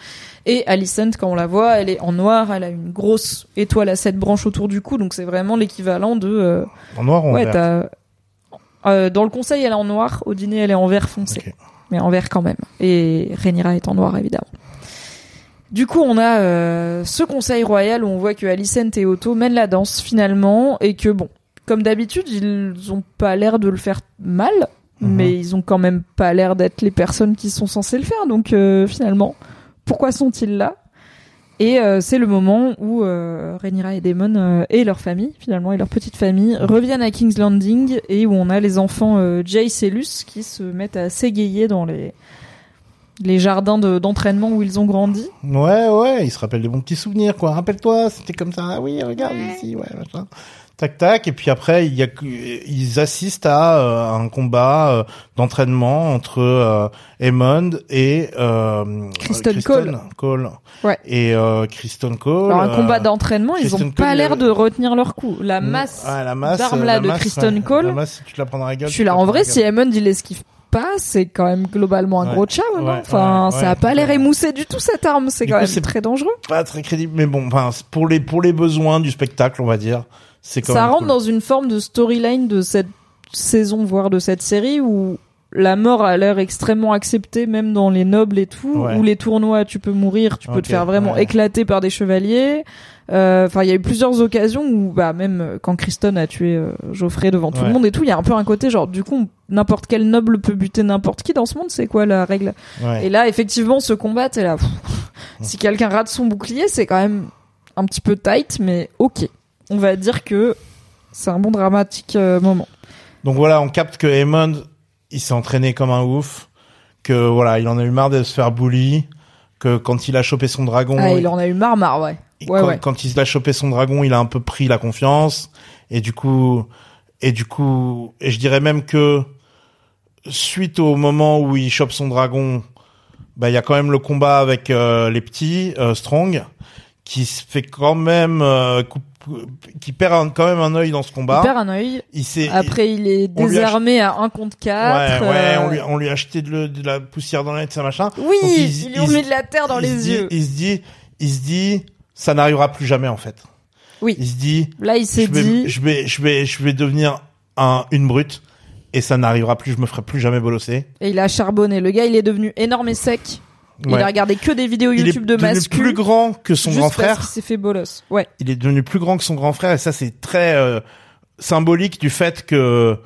Et Alicent quand on la voit, elle est en noir, elle a une grosse étoile à sept branches autour du cou, donc c'est vraiment l'équivalent de euh, En noir ou en ouais, euh, dans le conseil elle est en noir, au dîner elle est en vert foncé mais en vert quand même. Et Rhaenyra est en noir évidemment. Du coup, on a euh, ce conseil royal où on voit que Alicent et Otto mènent la danse finalement et que bon, comme d'habitude, ils ont pas l'air de le faire mal, Mhm. mais ils ont quand même pas l'air d'être les personnes qui sont censées le faire. Donc euh, finalement, pourquoi sont-ils là? Et euh, c'est le moment où euh, Rhaenyra et Daemon euh, et leur famille, finalement, et leur petite famille, reviennent à King's Landing et où on a les enfants euh, Jace et Luce qui se mettent à s'égayer dans les les jardins de- d'entraînement où ils ont grandi. Ouais, ouais, il se rappelle des bons petits souvenirs, quoi. Rappelle-toi, c'était comme ça. Ah oui, regarde ici, ouais, machin. Tac, tac. Et puis après, il y a, ils assistent à euh, un combat euh, d'entraînement entre euh, et euh, Kristen Kristen Cole. Ouais. Et euh, Kristen Cole. Alors un euh, combat d'entraînement, ils ont pas Cole, l'air euh, de retenir leur coup. La mm, masse ouais, la masse, d'armes euh, là la de masse, Kristen ouais. Cole. La masse, tu te la prends dans la gueule. Tu la en vrai, si. Hammond il esquive pas, c'est quand même globalement un Ouais. gros non Ouais, Enfin, ouais, ça a pas l'air émoussé du tout cette arme, c'est quand coup, même très dangereux. Pas très crédible, mais bon, enfin, pour les pour les besoins du spectacle, on va dire. C'est Ça rentre cool. dans une forme de storyline de cette saison, voire de cette série où la mort a l'air extrêmement acceptée, même dans les nobles et tout, Ouais. où les tournois, tu peux mourir, tu peux te faire vraiment ouais. éclater par des chevaliers. Euh, Enfin, il y a eu plusieurs occasions où, bah, même quand Kristen a tué euh, Geoffrey devant tout Ouais. le monde et tout, il y a un peu un côté genre, du coup, n'importe quel noble peut buter n'importe qui dans ce monde, c'est quoi la règle? Et là, effectivement, ce combat, t'es là. pff, si quelqu'un rate son bouclier, c'est quand même un petit peu tight, mais ok. On va dire que c'est un bon dramatique euh, moment. Donc voilà, on capte que Aemond, il s'est entraîné comme un ouf, que voilà, il en a eu marre de se faire bully, que quand il a chopé son dragon, Ah, il en a eu marre, marre, ouais. quand, ouais. quand il a chopé son dragon, il a un peu pris la confiance, et du coup, et du coup, et je dirais même que suite au moment où il chope son dragon, bah il y a quand même le combat avec euh, les petits euh, Strong, qui se fait quand même euh, coup- qui perd un- quand même un œil dans ce combat. Il perd un œil. Il s'est Après, il est désarmé à 1 contre 4. Ouais, ouais, euh, on lui, on lui a acheté de, le- de la poussière dans la tête, ça machin. Oui, Donc, il, lui a il- mis de la terre dans les dit- yeux. Il se dit, il se dit, ça n'arrivera plus jamais en fait. Oui. Il se dit, Là, il s'est dit, je vais, je vais, je vais devenir un, une brute et ça n'arrivera plus. Je me ferai plus jamais bolosser. et il a charbonné. Le gars, il est devenu énorme et sec. Il a regardé que des vidéos Il est YouTube de devenu mascu. plus grand que son juste grand parce frère. qu'il s'est fait bolos. Ouais. Il est devenu plus grand que son grand frère et ça c'est très euh, symbolique du fait que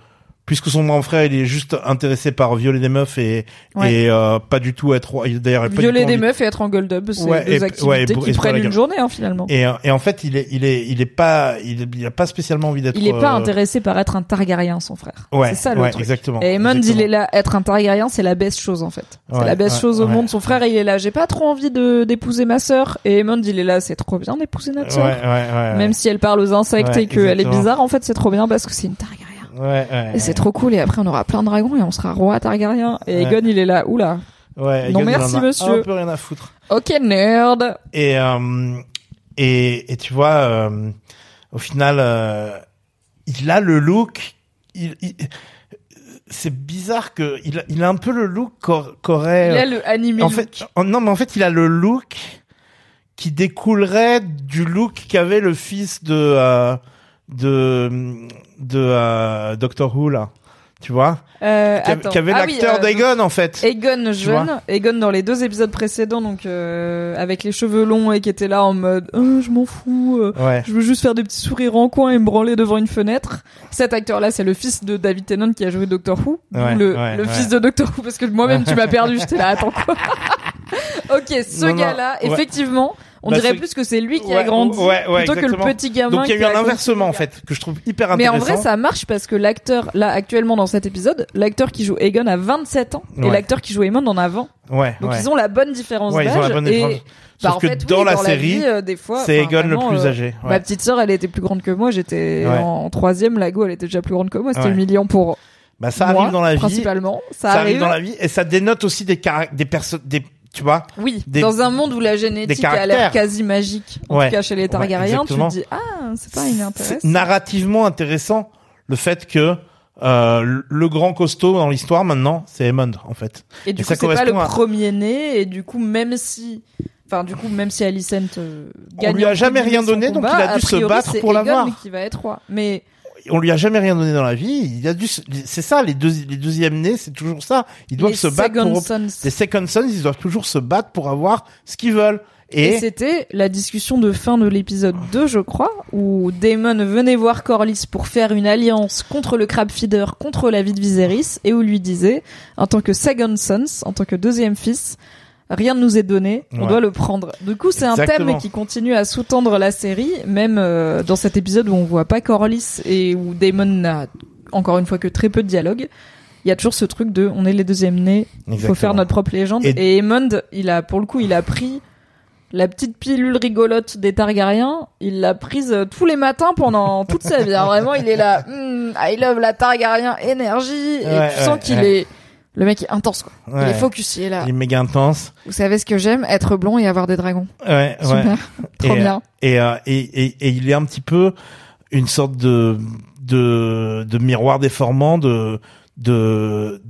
puisque son grand frère il est juste intéressé par violer des meufs et Ouais. et euh, pas du tout être il- d'ailleurs Violer des envie- meufs et être en gold up, c'est Ouais, deux et- activités ouais, et pour- et qui prennent une journée, hein, finalement. Et, euh, et en fait, il est, il est, il est pas, il, est- il a pas spécialement envie d'être. Il est pas euh, intéressé par être un Targaryen, son frère. C'est ça le truc. exactement. Et Aemond, il est là, être un Targaryen, c'est la best chose en fait. C'est la ouais, chose au monde. Son frère, il est là, j'ai pas trop envie de d'épouser ma sœur. Et Aemond, il est là, c'est trop bien d'épouser notre sœur. Même si elle parle aux insectes et qu'elle est bizarre, en fait, c'est trop bien parce que c'est une Targaryen. Ouais, ouais. Et c'est trop cool. Et après, on aura plein de dragons et on sera roi Targaryen. Et. Aegon, il est là, oula. Ouais, Non, Egon, merci, en a monsieur. Un peu rien à foutre. Ok, nerd. Et euh, et et tu vois, euh, au final, euh, il a le look. Il, il- c'est bizarre que il a, il a un peu le look qu'aur- qu'aurait. Il a le animé. en look. fait, non, mais en fait, il a le look qui découlerait du look qu'avait le fils de euh, de de euh, Doctor Who là. tu vois, Euh, qui, avait Ah oui, l'acteur euh, d'Egon en fait. Egon jeune, Egon dans les deux épisodes précédents, donc euh, avec les cheveux longs et qui était là en mode Euh, je m'en fous, euh, Ouais. je veux juste faire des petits sourires en coin et me branler devant une fenêtre. Cet acteur-là, c'est le fils de David Tennant qui a joué Doctor Who, Ouais, le, ouais, le fils de Doctor Who parce que moi-même tu m'as perdu, j'étais là attends quoi? ok, ce gars-là, ouais. effectivement, on Bah, dirait plus que c'est lui qui Ouais, a grandi ouais, ouais, plutôt que le exactement. petit gamin. Donc il y a eu un inversement en fait que je trouve hyper mais en intéressant. vrai, ça marche parce que l'acteur, là, actuellement dans cet épisode, l'acteur qui joue Egon a 27 ans et l'acteur qui joue Eamon en a 20. Ouais, Donc ils ont la bonne différence Ouais, ils ont la d'âge. et- bah, Sauf en que fait, dans oui, la série, vie, euh, c'est Egon le plus euh, âgé. Ma petite sœur, elle était plus grande que moi. J'étais en troisième. Lago, elle était déjà plus grande que moi. C'était humiliant pour Bah ça moi, arrive dans la vie. principalement. Ça, Ça arrive. arrive dans la vie et ça dénote aussi des des personnes, des tu vois. Oui, des- dans un monde où la génétique a l'air quasi magique, en Ouais. tout cas chez les Targaryens, tu te dis ah c'est pas inintéressant. narrativement intéressant le fait que euh, le- grand costaud dans l'histoire maintenant, c'est Aemond en fait. Et du Et coup, c'est pas le à- premier né, et du coup, même si, enfin, du coup, même si Alicent euh, On gagne, lui a jamais rien donné, donc il a a dû se battre pour l'avoir. qui va être roi. Mais On lui a jamais rien donné dans la vie. Il a dû, c'est ça les deux les deuxièmes nés, c'est toujours ça. Ils doivent les se battre Second pour Sons, les second sons, ils doivent toujours se battre pour avoir ce qu'ils veulent. Et, Et, c'était la discussion de fin de l'épisode 2, je crois, où Daemon venait voir Corlys pour faire une alliance contre le Crab Feeder, contre la vie de Viserys, et où lui disait, en tant que Second Sons, en tant que deuxième fils, rien ne nous est donné, on Ouais. doit le prendre. Du coup, c'est un thème qui continue à sous-tendre la série, même euh, dans cet épisode où on voit pas Corlys et où Daemon n'a encore une fois que très peu de dialogue. Il y a toujours ce truc de, on est les deuxièmes nés, il faut faire notre propre légende. Et- Et, Aemond, il a, pour le coup, il a pris la petite pilule rigolote des Targaryens. Il l'a prise euh, tous les matins pendant toute sa vie. hein. Vraiment, il est là. Hmm, I love la Targaryen énergie. et Ouais, tu sens qu'il est, le mec est intense, quoi. Il Ouais. est focus, il est là. il est méga intense. Vous savez ce que j'aime? Être blond et avoir des dragons. Ouais, ouais. Super. Trop et, bien. Et, euh, et, et, et il est un petit peu une sorte de de, de miroir déformant de de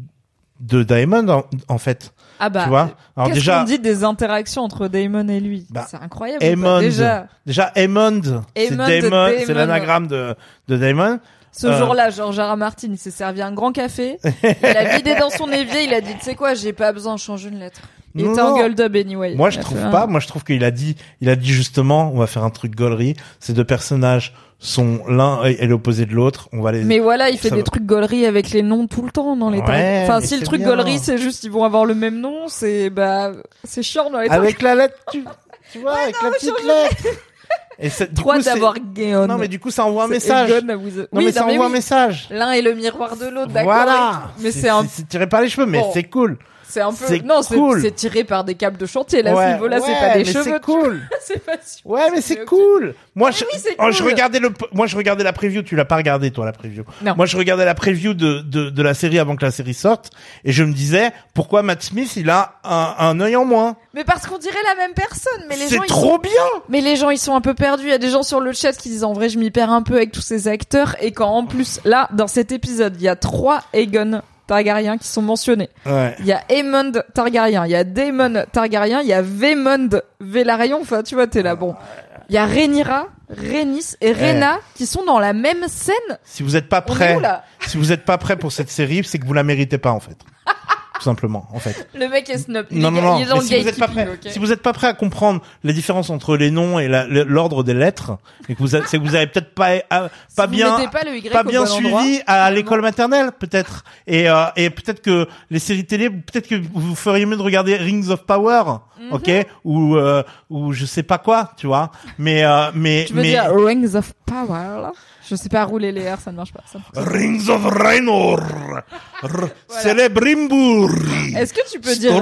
de Diamond en, en fait. Ah bah. tu vois? Alors Qu'est-ce déjà qu'on dit des interactions entre Daemon et lui? Bah, c'est incroyable. Aemond. Déjà, déjà Aemond, c'est Daemon, c'est l'anagramme de de Daemon. Ce Euh. jour-là, George R. R. Martin, il s'est servi un grand café. il a vidé dans son évier. Il a dit, tu sais quoi, j'ai pas besoin, change une lettre. Il Non, était en gueule dub anyway. Moi, je trouve un- pas. Moi, je trouve qu'il a dit, il a dit justement, on va faire un truc gaulerie. Ces deux personnages sont l'un et l'opposé de l'autre. On va les. Mais voilà, il fait Ça des trucs gauleries avec les noms tout le temps dans les Ouais. Enfin, si le truc bien. gaulerie, c'est juste ils vont avoir le même nom, c'est bah c'est chiant dans les avec la lettre, tu, tu vois, avec la petite lettre. Et ça, du Trois coup, c'est- d'avoir Gaon. Non, mais du coup, ça envoie un C'est message. Egon à vous- Non, oui, mais ça mais envoie un message. L'un est le miroir de l'autre, d'accord. Voilà. Mais c'est un, c'est tiré par les cheveux, mais Bon. c'est cool. C'est un peu, c'est non, c'est cool. c'est tiré par des câbles de chantier. Là, ce ouais, niveau-là, c'est pas des mais cheveux. C'est cool. c'est pas sûr. Ouais, mais c'est cool. Moi, je, oui, c'est oh, je cool. regardais le, moi, je regardais la preview. Tu l'as pas regardé, toi, la preview. Non. Moi, je regardais la preview de, de, de la série avant que la série sorte. Et je me disais, pourquoi Matt Smith, il a un, un œil en moins? Mais parce qu'on dirait la même personne. Mais les C'est gens, ils trop bien! Mais les gens, ils sont un peu perdus. Il y a des gens sur le chat qui disent en vrai, je m'y perds un peu avec tous ces acteurs. Et quand en plus, là, dans cet épisode, il y a trois Aegon Targaryens qui sont mentionnés. Ouais. Il y a Aemond Targaryen, il y a Daemon Targaryen, il y a Vaemond Velaryon. Enfin, tu vois, t'es là, bon. Il y a Rhaenyra, Rhaenys et Rhaena qui sont dans la même scène. Si vous êtes pas prêt, si vous êtes pas prêt pour cette série, c'est que vous la méritez pas, en fait. Tout simplement, en fait. Le mec est snob. Non, non, non. Mais si vous êtes pas prêt, si vous êtes pas prêt à comprendre les différences entre les noms et la- l'ordre des lettres, et que vous, a- c'est que vous avez peut-être pas, euh, pas Si vous bien, pas pas bien bon suivi endroit, à l'école maternelle, peut-être. Et, euh, et peut-être que les séries télé, peut-être que vous feriez mieux de regarder Rings of Power, Mhm. ok, ou euh, ou je sais pas quoi, tu vois. Mais euh, mais Tu veux mais dire Rings of Power, là Je sais pas rouler les airs, ça ne marche pas. ça. Rings of Raynor, R- Celebrimburi, Est-ce que tu peux dire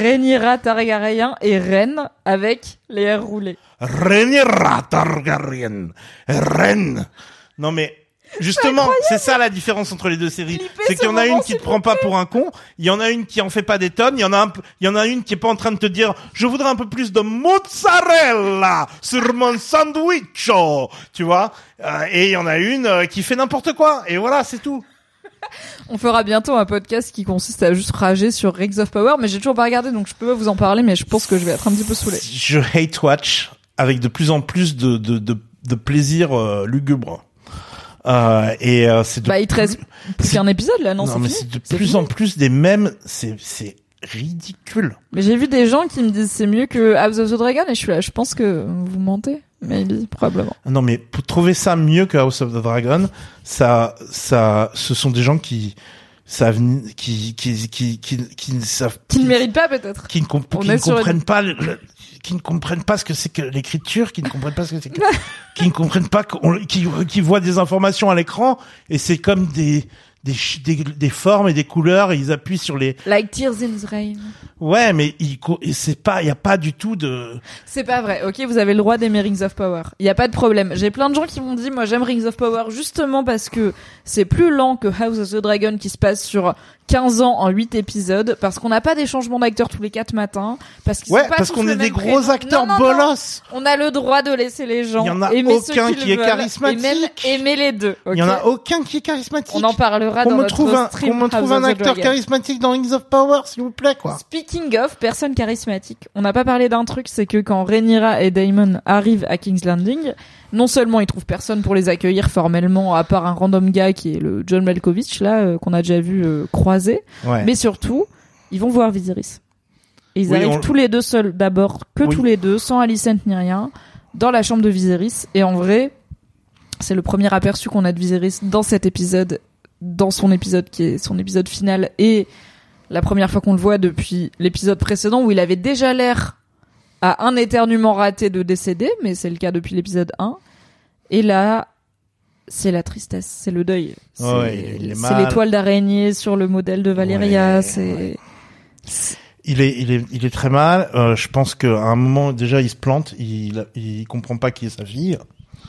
Rhaenyra Targaryen et Reine avec les airs roulés? Rhaenyra Targaryen, Ren. Non mais justement, c'est ça la différence entre les deux séries. C'est ce qu'il y en a une qui te prend pas pour un con, il y en a une qui en fait pas des tonnes, il y en a un, il y en a une qui est pas en train de te dire je voudrais un peu plus de mozzarella sur mon sandwich, tu vois? Euh, et il y en a une euh, qui fait n'importe quoi. Et voilà, c'est tout. On fera bientôt un podcast qui consiste à juste rager sur Rings of Power, mais j'ai toujours pas regardé, donc je peux pas vous en parler, mais je pense que je vais être un petit peu saoulé. Je hate watch avec de plus en plus de de de, de plaisir euh, lugubre. Euh, et euh, c'est de Bah, il te reste plus qu'un épisode là, non, mais c'est de plus fini. en plus des mêmes. C'est c'est ridicule. Mais j'ai vu des gens qui me disent c'est mieux que House of the Dragon et je suis là, je pense que vous mentez. Maybe, probablement. Non, mais pour trouver ça mieux que House of the Dragon, ça, ça, ce sont des gens qui, savent, ni- qui, qui, qui, qui, qui ne savent, Qui ne méritent pas peut-être. qui ne, comp- On qui est ne sur une- comprennent pas, le- le- qui ne comprennent pas ce que c'est que l'écriture, qui ne comprennent pas ce que c'est que, qui ne comprennent pas, qu'on- qui, qui voient des informations à l'écran et c'est comme des, des, des, des formes et des couleurs et ils appuient sur les, Like Tears in the Rain. ouais, mais et c'est pas, il y a pas du tout de, C'est pas vrai. Ok, vous avez le droit d'aimer Rings of Power. Il y a pas de problème. J'ai plein de gens qui m'ont dit, moi j'aime Rings of Power justement parce que c'est plus lent que House of the Dragon qui se passe sur 15 ans en 8 épisodes, parce qu'on n'a pas des changements d'acteurs tous les 4 matins, parce qu'ils ouais, sont pas parce qu'on est des gros prénom. acteurs Non, non, non. bolosses. On a le droit de laisser les gens Il y en a aimer aucun qui est veulent charismatique. et même aimer les deux. Il y en a aucun qui est charismatique. On en parlera qu'on dans me notre trouve un, stream qu'on me trouve un acteur charismatique dans Rings of Power, s'il vous plaît, quoi. Speaking of personne charismatique, on n'a pas parlé d'un truc, c'est que quand Rhaenyra et Daemon arrivent à King's Landing, non seulement ils trouvent personne pour les accueillir formellement, à part un random gars qui est le John Malkovich là euh, qu'on a déjà vu euh, croiser, Ouais. mais surtout ils vont voir Viserys. Et ils Oui, arrivent on- tous les deux seuls d'abord, que Oui. tous les deux, sans Alicent ni rien, dans la chambre de Viserys. Et en vrai, c'est le premier aperçu qu'on a de Viserys dans cet épisode, dans son épisode qui est son épisode final, et la première fois qu'on le voit depuis l'épisode précédent où il avait déjà l'air à un éternuement raté de décéder, mais c'est le cas depuis l'épisode 1. Et là, c'est la tristesse, c'est le deuil. C'est Ouais, l'étoile d'araignée sur le modèle de Valéria, Ouais, c'est... ouais. Il est, il est, il est très mal. Euh, je pense qu'à un moment, déjà, il se plante. Il, il comprend pas qui est sa fille.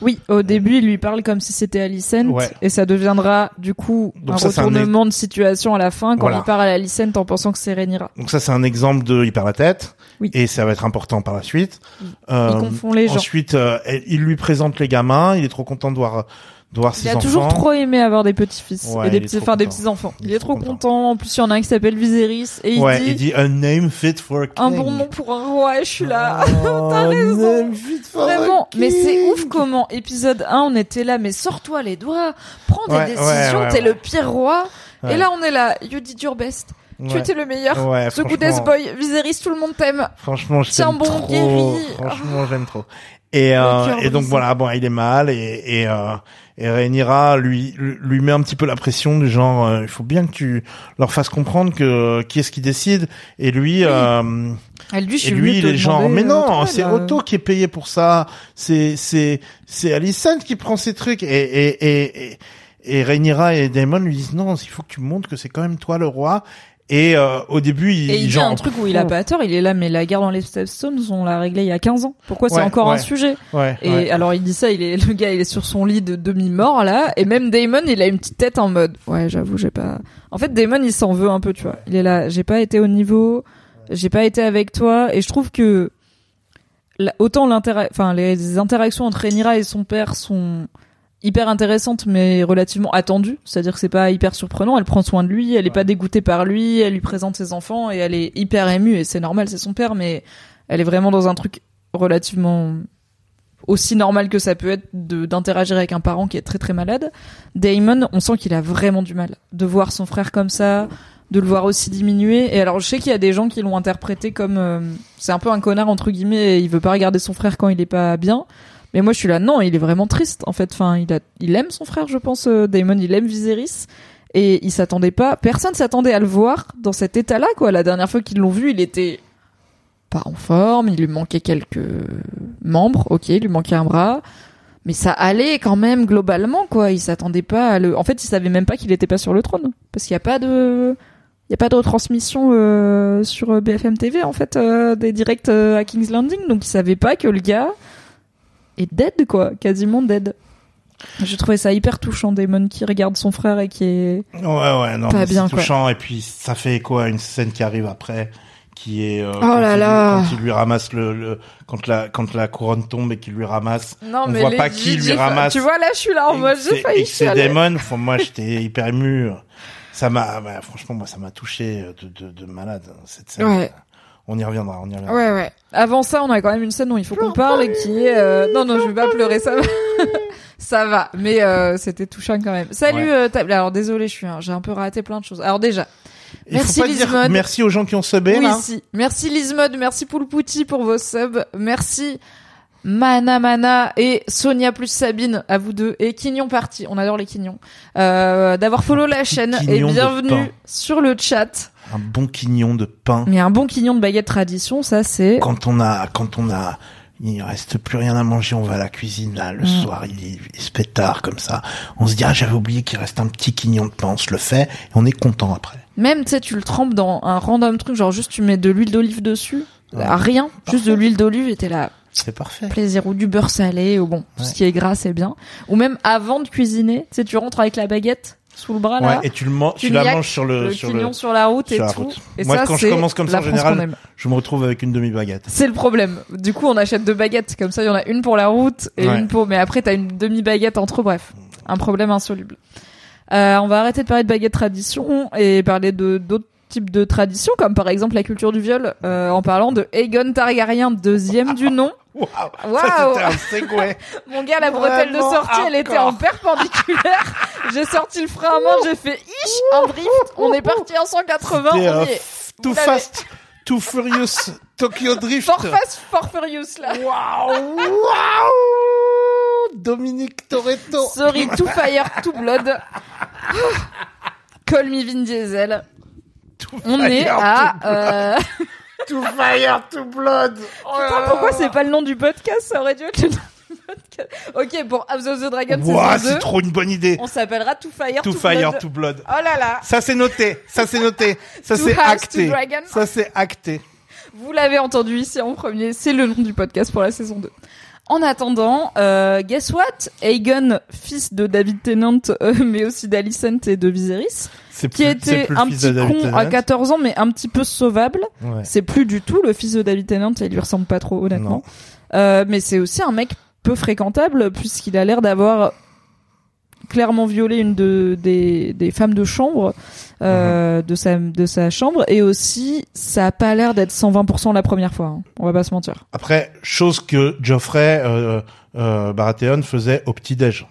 Oui, au début, il lui parle comme si c'était Alicent, Ouais. et ça deviendra du coup Donc un ça, c'est un retournement de situation à la fin quand Voilà. il parle à Alicent en pensant que c'est Rhaenyra. Donc ça, c'est un exemple de, il perd la tête. Oui. Et ça va être important par la suite. Il Euh, confond les gens. Ensuite, euh, il lui présente les gamins. Il est trop content de voir, de voir Il a toujours trop aimé avoir des petits-fils Ouais, et des petits, enfin des content. petits enfants. Il, Il est trop content. content. En plus, il y en a un qui s'appelle Viserys et il ouais, dit, il dit a name fit for a king. un bon nom pour un roi. Et je suis là. Oh, T'as raison. name fit for a Vraiment, mais c'est king. ouf comment épisode 1 on était là, mais sors-toi les doigts, prends des Ouais, décisions, t'es le pire roi. Et là on est là, you did your best, tu Ouais. étais le meilleur. Ouais, The Goodest. Boy, Viserys, tout le monde t'aime. Franchement, je Tiens bon, trop. guéri. Franchement, j'aime trop. Et, euh, et donc voilà, bon, il est mal et et euh, et Rhaenyra lui lui met un petit peu la pression du genre, euh, il faut bien que tu leur fasses comprendre que qui est-ce qui décide. Et lui, euh, Elle lui, et lui, il est genre, mais euh, non, toi, c'est. Otto qui est payé pour ça. C'est c'est c'est Alicent qui prend ces trucs et et et et, et Rhaenyra et Daemon lui disent non, il faut que tu montres que c'est quand même toi le roi. Et euh, au début, il, Et il dit genre, un truc où il a pas tort, il est là, mais la guerre dans les Stepstones, on l'a réglée il y a 15 ans. Pourquoi c'est Ouais, encore un sujet Ouais, Et alors il dit ça, il est le gars, il est sur son lit de demi-mort là, et même Damon, il a une petite tête en mode, ouais, j'avoue, j'ai pas. En fait, Damon, il s'en veut un peu, tu vois. Il est là, j'ai pas été au niveau, j'ai pas été avec toi, et je trouve que autant l'intera- enfin les interactions entre Rhaenyra et son père sont hyper intéressantes mais relativement attendues c'est-à-dire que c'est pas hyper surprenant. Elle prend soin de lui elle est pas dégoûtée par lui elle lui présente ses enfants et elle est hyper émue. Et c'est normal c'est son père mais elle est vraiment dans un truc relativement aussi normal que ça peut être d'interagir avec un parent qui est très très malade. Damon on sent qu'il a vraiment du mal de voir son frère comme ça de le voir aussi diminuer. Et alors je sais qu'il y a des gens qui l'ont interprété comme euh, c'est un peu un connard entre guillemets et il veut pas regarder son frère quand il est pas bien mais moi je suis là non il est vraiment triste en fait. Enfin il a il aime son frère je pense euh, Damon il aime Viserys. Et il s'attendait pas personne s'attendait à le voir dans cet état là quoi. La dernière fois qu'ils l'ont vu il était pas en forme il lui manquait quelques membres ok il lui manquait un bras. Mais ça allait quand même globalement quoi. Il s'attendait pas à le en fait il savait même pas qu'il était pas sur le trône. Parce qu'il y a pas de il y a pas de retransmission euh, sur BFM TV en fait euh, des directs euh, à King's Landing. Donc il savait pas que le gars est dead quoi quasiment dead j'ai trouvé ça hyper touchant Damon qui regarde son frère et qui est Ouais, ouais, non, Pas mais bien, c'est quoi. touchant. Et puis, ça fait quoi Une scène qui arrive après, qui est... euh, Oh quand là il là. Quand il lui ramasse le... le quand, la, quand la couronne tombe et qu'il lui ramasse... non On voit pas qui lui ramasse. tu vois là je suis là en et mode j'ai failli Et c'est. Damon, faut- moi, j'étais hyper ému. Ça m'a... bah, franchement, moi, ça m'a touché de, de, de malade, cette scène. Ouais. On y reviendra, on y reviendra. Ouais, ouais. Avant ça, on a quand même une scène dont il faut qu'on parle et qui est... euh, Non, non, je vais pas pleurer, ça va. ça va, mais euh, c'était touchant quand même. Salut, Ouais. euh, Alors, désolé, je suis j'ai un peu raté plein de choses. Alors déjà, Il merci Lizmod. merci aux gens qui ont subé, Oui, là. si. Merci Lizmod, merci Poulpouti pour vos subs. Merci Mana Mana et Sonia plus Sabine, à vous deux. Et Quignon Party, on adore les Quignons. Euh, D'avoir follow la chaîne et bienvenue sur le chat. Un bon quignon de pain. Mais un bon quignon de baguette tradition, ça c'est... Quand on a, quand on a, il reste plus rien à manger, on va à la cuisine, là, le Mm. soir, il, il se fait tard, comme ça. On se dit, ah, j'avais oublié qu'il reste un petit quignon de pain, on se le fait, et on est content après. Même, tu sais, tu le trempes dans un random truc, genre juste tu mets de l'huile d'olive dessus. Ouais. Rien, juste de l'huile d'olive et t'es là, C'est parfait. plaisir. Ou du beurre salé, ou bon, tout ce qui est gras c'est bien. Ou même avant de cuisiner, tu sais, tu rentres avec la baguette sous le bras Ouais, là. et tu le manges, Tu tu la manges sur le, le sur le, sur la route et la tout. route. Et Moi, ça, quand je commence comme ça, en général, je me retrouve avec une demi-baguette. C'est le problème. Du coup, on achète deux baguettes. Comme ça, il y en a une pour la route et Ouais. une pour. Mais après, t'as une demi-baguette entre. eux. Bref, un problème insoluble. Euh, on va arrêter de parler de baguette tradition et parler de d'autres types de traditions, comme par exemple la culture du viol, euh, en parlant de Aegon Targaryen, deuxième du nom. Waouh! Segway. Mon gars, la bretelle de sortie, elle était en perpendiculaire. j'ai sorti le frein à main, j'ai fait ish, un drift. On est parti en 180. C'était, on euh, y est. Too l'avez. fast, too furious, Tokyo Drift. Fort fast, fort furious là. Waouh! Waouh! Dominique Toretto. Sorry, to fire, to blood. Call me Vin Diesel. On fire, est à. Euh... Too fire, too blood. Oh Putain, pourquoi c'est pas le nom du podcast Ça aurait dû être le nom du podcast. Ok, pour House of the Dragon Ouah, saison c'est 2, trop une bonne idée. on s'appellera To Fire, Too to, fire, blood. Oh là là. Ça c'est noté, ça c'est noté, ça Two c'est House, acté. Two Dragon. Ça c'est acté. Vous l'avez entendu ici en premier, c'est le nom du podcast pour la saison 2. En attendant, euh, guess what? Aegon, fils de David Tennant, euh, mais aussi d'Alicent et de Viserys, qui plus- était un petit con Tennant. à 14 ans, mais un petit peu sauvable. Ouais. C'est plus du tout le fils de David Tennant et il lui ressemble pas trop honnêtement. Euh, mais c'est aussi un mec peu fréquentable puisqu'il a l'air d'avoir clairement violé une de, des, des femmes de chambre euh, de sa de sa chambre et aussi ça a pas l'air d'être 120% la première fois. hein. On va pas se mentir. Après, chose que Geoffrey euh, euh, Baratheon faisait au petit déj.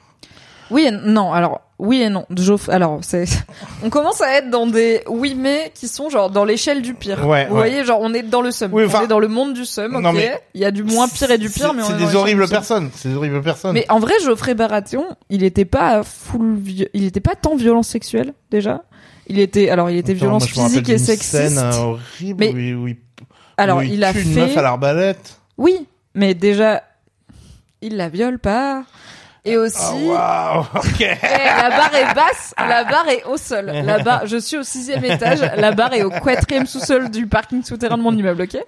Oui et non. Alors oui et non. Geoff- alors c'est on commence à être dans des oui mais qui sont genre dans l'échelle du pire. Ouais, Vous ouais. voyez genre on est dans le sum. Oui, on est dans le monde du sum. Ok. Mais- Il y a du moins pire et du pire C'est- mais c'est des horribles personnes. C'est des horribles personnes. Mais en vrai, Geoffrey Baratheon, il était pas full, il était pas tant violence sexuelle déjà. Il était, alors il était Attends, violence moi, physique et sexiste. Scène euh, horrible. Mais- oui, oui. alors où il a tue fait, une meuf à l'arbalète. oui, mais déjà, il la viole pas. Et aussi, Ah, waouh. Ok. eh, la barre est basse, la barre est au sol. La barre, je suis au sixième étage, la barre est au quatrième sous-sol du parking souterrain de mon immeuble, ok?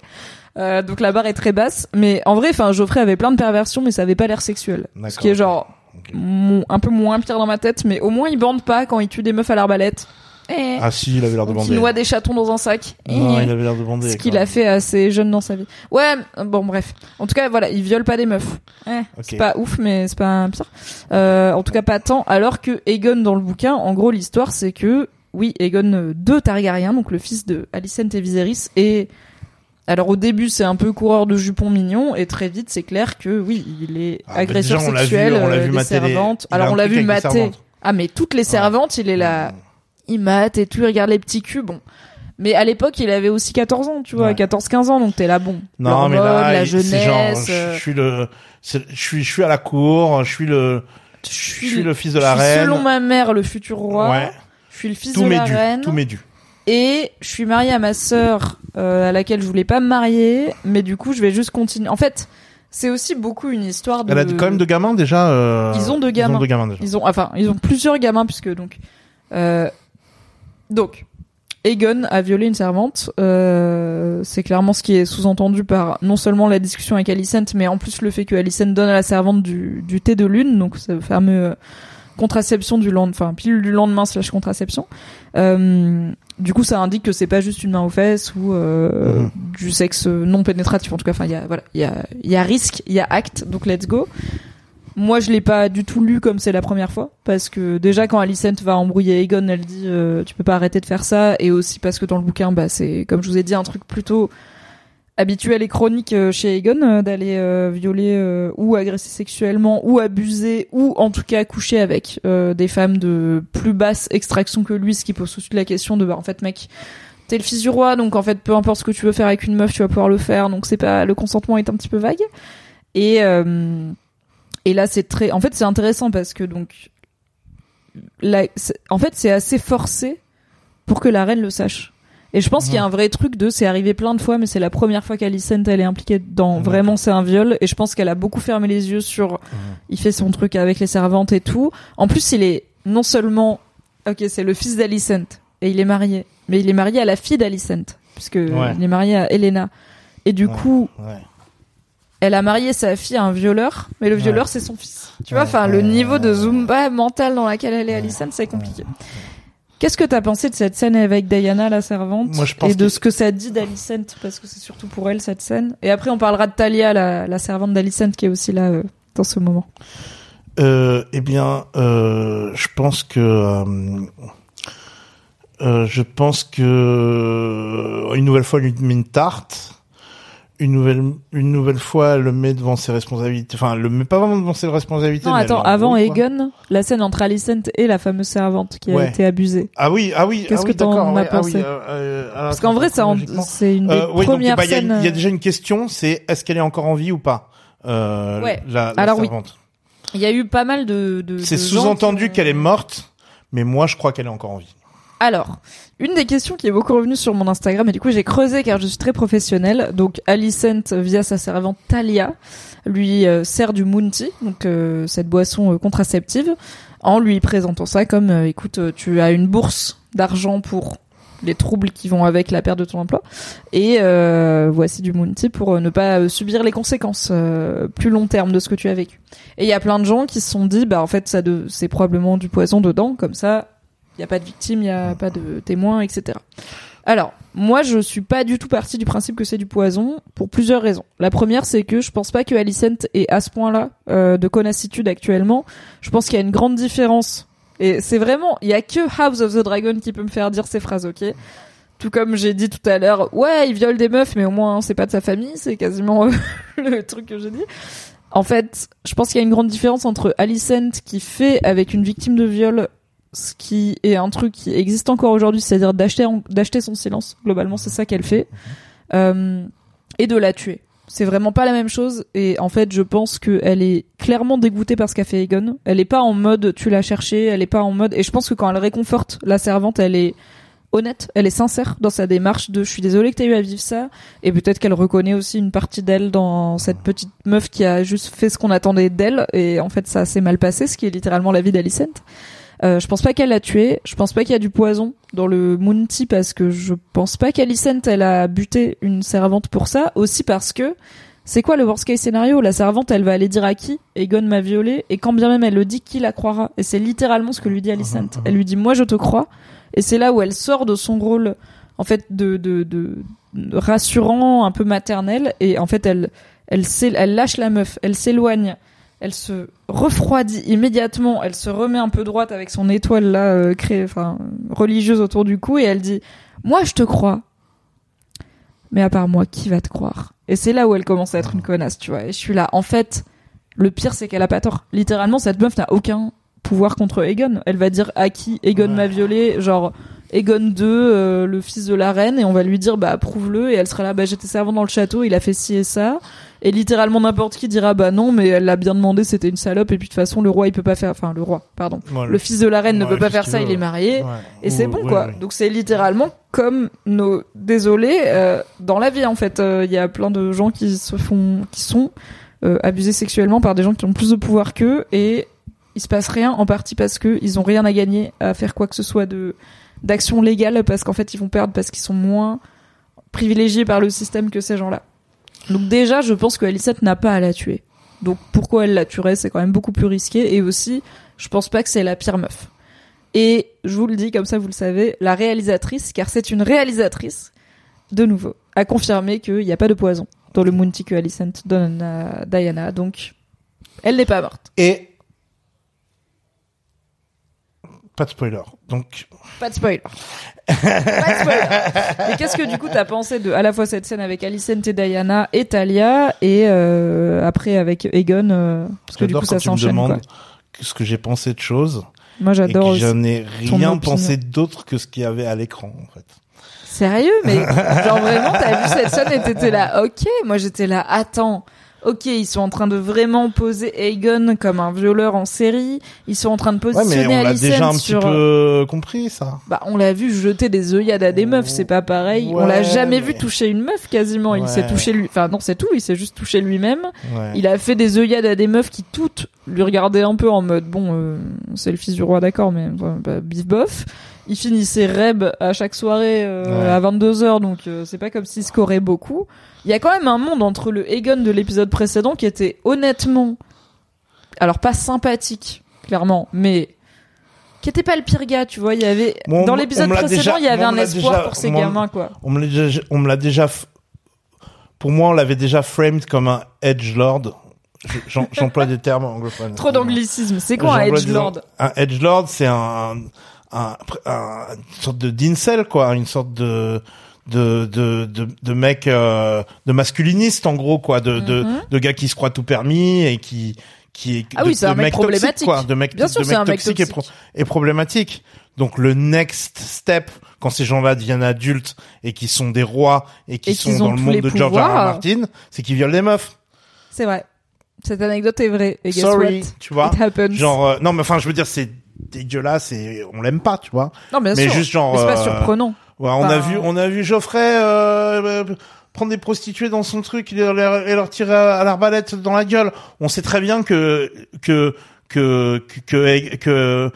Euh, donc la barre est très basse, mais en vrai, enfin, Geoffrey avait plein de perversions, mais ça avait pas l'air sexuel. Ce qui est genre un peu moins pire dans ma tête, mais au moins il bande pas quand il tue des meufs à l'arbalète. Eh. Ah si, il avait l'air de bander. noie des chatons dans un sac. Non, il avait l'air de bander. Ce qu'il a fait assez jeune dans sa vie. Ouais, bon bref. En tout cas, voilà, il viole pas des meufs. Eh. C'est pas ouf, mais c'est pas pire. Euh, en tout cas, pas tant. Alors que Aegon dans le bouquin, en gros, l'histoire c'est que oui, Aegon euh, de Targaryen, donc le fils de Alicent et Viserys, et alors au début c'est un peu coureur de jupons mignon, et très vite c'est clair que oui, il est Ah, bah, agresseur déjà, on l'a vu- sexuel, on l'a euh, vu les- servantes. il Alors on l'a vu les mater. Ah mais toutes les servantes, il est là, il mate et tout, il regarde les petits culs, bon. Mais à l'époque, il avait aussi 14 ans, tu vois, Ouais. 14-15 ans, donc t'es là, bon. Non, mais là, la jeunesse, je- euh, suis le, je suis, je suis à la cour, je suis le, je suis, le fils de la reine. selon ma mère le futur roi. Ouais. Je suis le fils Tout de la dû, reine. tout m'est dû. Et je suis mariée à ma sœur, euh, à laquelle je voulais pas me marier, mais du coup, je vais juste continuer. En fait, c'est aussi beaucoup une histoire de. Elle a quand même de gamins déjà. euh, Ils ont deux gamins. Ils ont deux gamins déjà. Ils ont, enfin, ils ont plusieurs gamins puisque donc, euh, donc, Aegon a violé une servante. Euh, c'est clairement ce qui est sous-entendu par non seulement la discussion avec Alicent, mais en plus le fait que Alicent donne à la servante du, du thé de lune, donc ce fameux euh, contraception du lendemain, enfin pilule du lendemain slash contraception. Euh, du coup, ça indique que c'est pas juste une main aux fesses ou euh, Mhm. du sexe non pénétratif. En tout cas, enfin, il y a voilà, il y a, il y a risque, il y a acte, donc let's go. Moi, je l'ai pas du tout lu comme c'est la première fois, parce que déjà quand Alicent va embrouiller Aegon, elle dit euh, tu peux pas arrêter de faire ça, et aussi parce que dans le bouquin, bah c'est comme je vous ai dit un truc plutôt habituel et chronique euh, chez Egon euh, d'aller euh, violer ou agresser sexuellement ou abuser ou en tout cas coucher avec des femmes de plus basse extraction que lui, ce qui pose tout de suite la question de bah en fait mec t'es le fils du roi donc en fait peu importe ce que tu veux faire avec une meuf tu vas pouvoir le faire donc c'est pas le consentement est un petit peu vague. Et et là c'est très en fait c'est intéressant parce que donc la- en fait c'est assez forcé pour que la reine le sache. Et je pense qu'il y a un vrai truc de c'est arrivé plein de fois mais c'est la première fois qu'Alicent elle est impliquée dans vraiment c'est un viol. Et je pense qu'elle a beaucoup fermé les yeux sur il fait son truc avec les servantes et tout. En plus il est non seulement ok c'est le fils d'Alicent et il est marié mais il est marié à la fille d'Alicent puisque Ouais. il est marié à Elena et du Ouais. coup Ouais. Elle a marié sa fille à un violeur, mais le violeur Ouais. c'est son fils. Tu vois, Ouais, enfin le niveau de zumba mental dans laquelle elle est Alicent, c'est compliqué. Qu'est-ce que t'as pensé de cette scène avec Diana la servante Moi, je pense et de que- ce que ça dit d'Alicent parce que c'est surtout pour elle cette scène? Et après on parlera de Talia la, la servante d'Alicent qui est aussi là euh, dans ce moment. Euh, eh bien, euh, je pense que je pense que une nouvelle fois, elle lui met une tarte. Une nouvelle, une nouvelle fois, elle le met devant ses responsabilités. Enfin, elle le met pas vraiment devant ses responsabilités. Non mais attends, avant. Egon, la scène entre Alicent et la fameuse servante qui a Ouais. été abusée. Ah oui, ah oui, Qu'est-ce ah que oui, t'en d'accord, as ouais, ah oui, pensé euh, euh, Parce qu'en vrai chronologiquement. c'est une des Euh, donc, premières bah, il y, a scènes. une- il y a euh, déjà une question, c'est est-ce qu'elle est encore en vie ou pas euh, Ouais. La, la Alors oui. servante? Il y a eu pas mal de. de C'est sous-entendu qu'elle est morte, mais moi je crois qu'elle est encore en vie. Alors, une des questions qui est beaucoup revenue sur mon Instagram, et du coup j'ai creusé car je suis très professionnelle, donc Alicent, via sa servante Talia, lui euh, sert du Mounty, donc euh, cette boisson euh, contraceptive, en lui présentant ça comme, euh, écoute, euh, tu as une bourse d'argent pour les troubles qui vont avec la perte de ton emploi, et euh, voici du Mounty pour ne pas subir les conséquences euh, plus long terme de ce que tu as vécu. Et il y a plein de gens qui se sont dit, bah en fait ça de, c'est probablement du poison dedans, comme ça il y a pas de victime, il y a pas de témoins, etc. Alors, moi, je suis pas du tout partie du principe que c'est du poison pour plusieurs raisons. La première, c'est que je pense pas que Alicent est à ce point-là euh, de connassitude actuellement. Je pense qu'il y a une grande différence. Et c'est vraiment, il y a que House of the Dragon qui peut me faire dire ces phrases, ok? Tout comme j'ai dit tout à l'heure, ouais, il viole des meufs, mais au moins hein, c'est pas de sa famille, c'est quasiment euh, le truc que j'ai dit. En fait, je pense qu'il y a une grande différence entre Alicent qui fait avec une victime de viol ce qui est un truc qui existe encore aujourd'hui, c'est-à-dire d'acheter son silence. Globalement, c'est ça qu'elle fait, euh, et de la tuer. C'est vraiment pas la même chose. Et en fait, je pense qu'elle est clairement dégoûtée par ce qu'a fait Egon. Elle est pas en mode tu l'as cherché. Elle est pas en mode. Et je pense que quand elle réconforte la servante, elle est honnête, elle est sincère dans sa démarche de je suis désolée que t'aies eu à vivre ça. Et peut-être qu'elle reconnaît aussi une partie d'elle dans cette petite meuf qui a juste fait ce qu'on attendait d'elle. Et en fait, ça s'est mal passé, ce qui est littéralement la vie d'Alicent. Euh, je pense pas qu'elle l'a tué. Je pense pas qu'il y a du poison dans le Mounty parce que je pense pas qu'Alicent elle a buté une servante pour ça. Aussi parce que c'est quoi le worst case scénario La servante elle va aller dire à qui? Egon m'a violé. Et quand bien même elle le dit, qui la croira? Et c'est littéralement ce que lui dit Alicent. Elle lui dit moi je te crois. Et c'est là où elle sort de son rôle en fait de, de, de, rassurant, un peu maternel. Et en fait elle elle, elle lâche la meuf, elle s'éloigne elle se refroidit immédiatement, elle se remet un peu droite avec son étoile là euh, créée, enfin religieuse autour du cou et elle dit "Moi je te crois, mais à part moi qui va te croire? Et c'est là où elle commence à être une connasse, tu vois. Et je suis là, en fait, le pire c'est qu'elle a pas tort. Littéralement, cette meuf n'a aucun pouvoir contre Egon. Elle va dire à qui Egon Ouais. m'a violé, genre Egon 2, euh, le fils de la reine, et on va lui dire bah prouve-le, et elle sera là bah j'étais servant dans le château, il a fait ci et ça. Et littéralement n'importe qui dira bah non mais elle l'a bien demandé c'était une salope et puis de toute façon le roi il peut pas faire enfin le roi pardon. Ouais, le fils de la reine ne peut pas faire ça il est marié ouais. et c'est bon quoi. donc c'est littéralement comme nos désolés euh, dans la vie en fait. Euh, il y a plein de gens qui se font qui sont euh, abusés sexuellement par des gens qui ont plus de pouvoir qu'eux et il se passe rien en partie parce que ils ont rien à gagner à faire quoi que ce soit de d'action légale parce qu'en fait ils vont perdre parce qu'ils sont moins privilégiés par le système que ces gens-là. Donc déjà, je pense que Alicette n'a pas à la tuer. Donc pourquoi elle la tuerait, c'est quand même beaucoup plus risqué. Et aussi, je pense pas que c'est la pire meuf. Et je vous le dis comme ça, vous le savez, la réalisatrice, car c'est une réalisatrice, de nouveau, a confirmé qu'il n'y a pas de poison dans le Mounty que Alicent donne à Diana. Donc, elle n'est pas morte. Et pas de spoiler. Donc, Pas de spoiler. pas de spoiler. Et qu'est-ce que du coup t'as pensé de à la fois cette scène avec Alicent et Diana et Talia et euh, après avec Egon euh, parce que du coup quand ça tu me s'enchaîne. ce que j'ai pensé de choses Moi j'adore que aussi. je n'ai ton rien pensé d'autre que ce qu'il y avait à l'écran, en fait. Sérieux? Mais genre vraiment t'as vu cette scène et t'étais là. Ok, moi j'étais là. Attends. Ok, ils sont en train de vraiment poser Aegon comme un violeur en série. Ils sont en train de Ouais, positionner mais on l'a déjà un petit peu compris, ça. Bah, on l'a vu jeter des œillades à des meufs, c'est pas pareil. on l'a Ouais, jamais mais- vu toucher une meuf quasiment. Il Ouais. s'est touché lui. Enfin non, c'est tout. Il s'est juste touché lui-même. Ouais. Il a fait des œillades à des meufs qui toutes lui regardaient un peu en mode bon, euh, c'est le fils du roi, d'accord, mais euh, bah, bif bof. Il finissait Reb à chaque soirée euh, Ouais. à 22h, donc euh, c'est pas comme s'il scorait beaucoup. Il y a quand même un monde entre le Egon de l'épisode précédent qui était honnêtement, alors pas sympathique, clairement, mais qui était pas le pire gars, tu vois. Il y avait Bon, dans l'épisode précédent, il y avait un espoir déjà- pour ces moi, gamins, quoi. On me l'a déjà, on me l'a déjà, f- pour moi, on l'avait déjà framed comme un edge lord. J'emploie des termes anglophones. Trop d'anglicisme. C'est quoi un edge lord? Un edge lord, c'est un, un, un- une sorte de d'incel, quoi, une sorte de de de de, de mec euh, de masculiniste en gros quoi de, de Mhm. de gars qui se croient tout permis et qui qui est Ah de, oui, c'est un mec toxique, problématique. quoi de mec Bien sûr, de c'est un mec toxique et, toxique. pro- et problématique donc le next step quand ces gens-là deviennent adultes et qui sont des rois et qui sont ont dans le monde de George R. R. Martin c'est qu'ils violent des meufs C'est vrai. Cette anecdote est vraie. Et guess sorry what? tu vois It happens. genre euh, non mais enfin je veux dire c'est dégueulasse et on l'aime pas tu vois non, bien mais sûr. juste genre c'est pas euh, surprenant. Ouais, on Enfin, a vu, on a vu Geoffrey euh, euh, prendre des prostituées dans son truc et leur, et leur tirer à l'arbalète dans la gueule. On sait très bien que que que que que, que-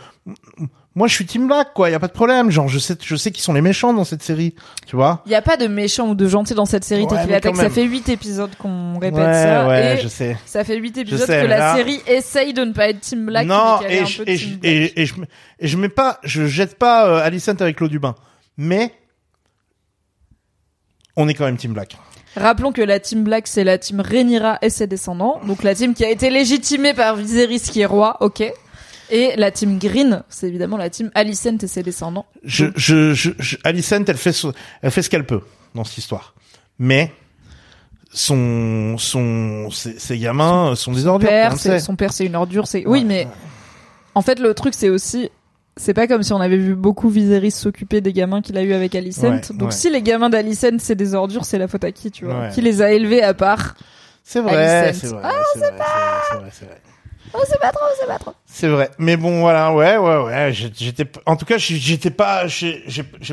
moi je suis Team Black quoi. Y a pas de problème. Genre je sais, je sais qu'ils sont les méchants dans cette série. Tu vois. Il y a pas de méchant ou de gentil dans cette série. Ouais, quand ça fait 8 épisodes qu'on répète ouais, ça. ouais, et je sais. ça fait 8 épisodes sais, que la là- série essaye de ne pas être Team Black. non, mais et un je, peu et, Team je, Black. et, et je et je mets pas, je jette pas euh, Alicent avec l'eau du bain, mais on est quand même Team Black. Rappelons que la Team Black, c'est la Team Rhaenyra et ses descendants. Donc la team qui a été légitimée par Viserys qui est roi, ok. Et la Team Green, c'est évidemment la Team Alicent et ses descendants. je, je, je, je- Alicent, elle fait, ce- elle fait ce qu'elle peut dans cette histoire. Mais son, son, ses, ses gamins sont des ordures. père, c'est- son père, c'est une ordure. C'est oui, Ouais. mais en fait, le truc, c'est aussi, c'est pas comme si on avait vu beaucoup Viserys s'occuper des gamins qu'il a eu avec Alicent. Ouais, Donc ouais. si les gamins d'Alicent c'est des ordures, c'est la faute à qui, tu vois Ouais. Qui les a élevés à part C'est vrai, c'est vrai, Ah, c'est vrai, vrai, c'est vrai, c'est vrai. Oh, c'est pas trop, c'est pas trop. C'est vrai. Mais bon, voilà, ouais, ouais, ouais. J'étais, en tout cas, j'étais pas, j'ai,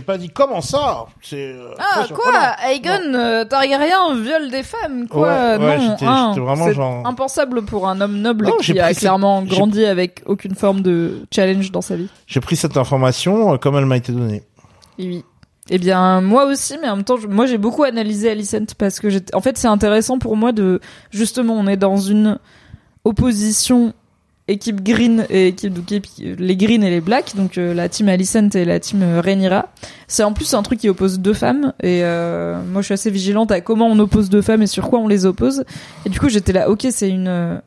pas dit comment ça. Euh, Ah quoi. Aegon euh, Targaryen viole des femmes quoi Ouais, ouais, Non, j'étais- hein, vraiment genre- impensable pour un homme noble Non, qui a cette- clairement grandi avec aucune forme de challenge dans sa vie. J'ai pris cette information euh, comme elle m'a été donnée. Oui, oui. Eh bien, moi aussi, mais en même temps, je- moi j'ai beaucoup analysé Alicent parce que j'étais- en fait, c'est intéressant pour moi de justement, on est dans une opposition équipe green et équipe donc les green et les black, donc euh, la team Alicent et la team euh, Rhaenyra. C'est en plus un truc qui oppose deux femmes et euh, moi je suis assez vigilante à comment on oppose deux femmes et sur quoi on les oppose. Et du coup, j'étais là, ok, c'est une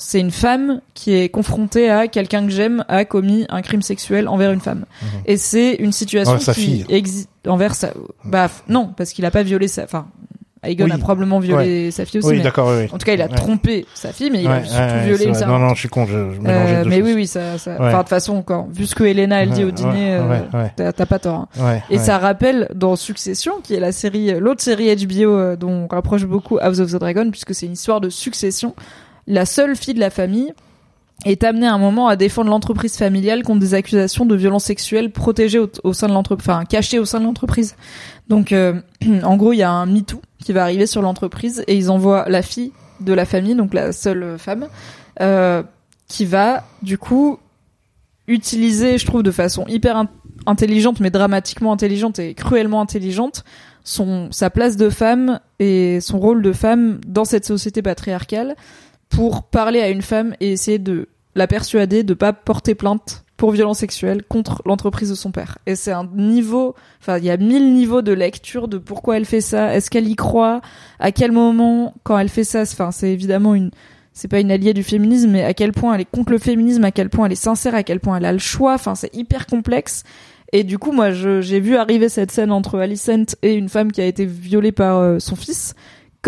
c'est une femme qui est confrontée à quelqu'un que j'aime a commis un crime sexuel envers une femme. Et c'est une situation Envers qui existe envers sa bah non parce qu'il a pas violé sa enfin Oui. a probablement violé sa fille aussi Oui, d'accord, oui, en tout cas il a trompé sa fille mais il a surtout violé sa- Non, non, je suis con, je, je Euh, mais oui oui ça ça enfin de toute façon encore vu ce que Elena elle dit au dîner euh, t'as pas tort hein. Et ça rappelle dans Succession, qui est la série, l'autre série HBO euh, dont on rapproche beaucoup House of the Dragon, puisque c'est une histoire de succession. La seule fille de la famille est amenée à un moment à défendre l'entreprise familiale contre des accusations de violences sexuelles protégées au, sein de l'entreprise, enfin cachées au sein de l'entreprise. Donc, euh, en gros, il y a un MeToo qui va arriver sur l'entreprise et ils envoient la fille de la famille, donc la seule femme, euh, qui va du coup utiliser, je trouve, de façon hyper in- intelligente, mais dramatiquement intelligente et cruellement intelligente, son sa place de femme et son rôle de femme dans cette société patriarcale pour parler à une femme et essayer de la persuader de pas porter plainte pour violence sexuelle contre l'entreprise de son père. Et c'est un niveau, enfin, il y a mille niveaux de lecture de pourquoi elle fait ça, est-ce qu'elle y croit, à quel moment, quand elle fait ça, enfin, c'est évidemment une, c'est pas une alliée du féminisme, mais à quel point elle est contre le féminisme, à quel point elle est sincère, à quel point elle a le choix. Enfin, c'est hyper complexe. Et du coup, moi, j'ai vu arriver cette scène entre Alicent et une femme qui a été violée par euh, son fils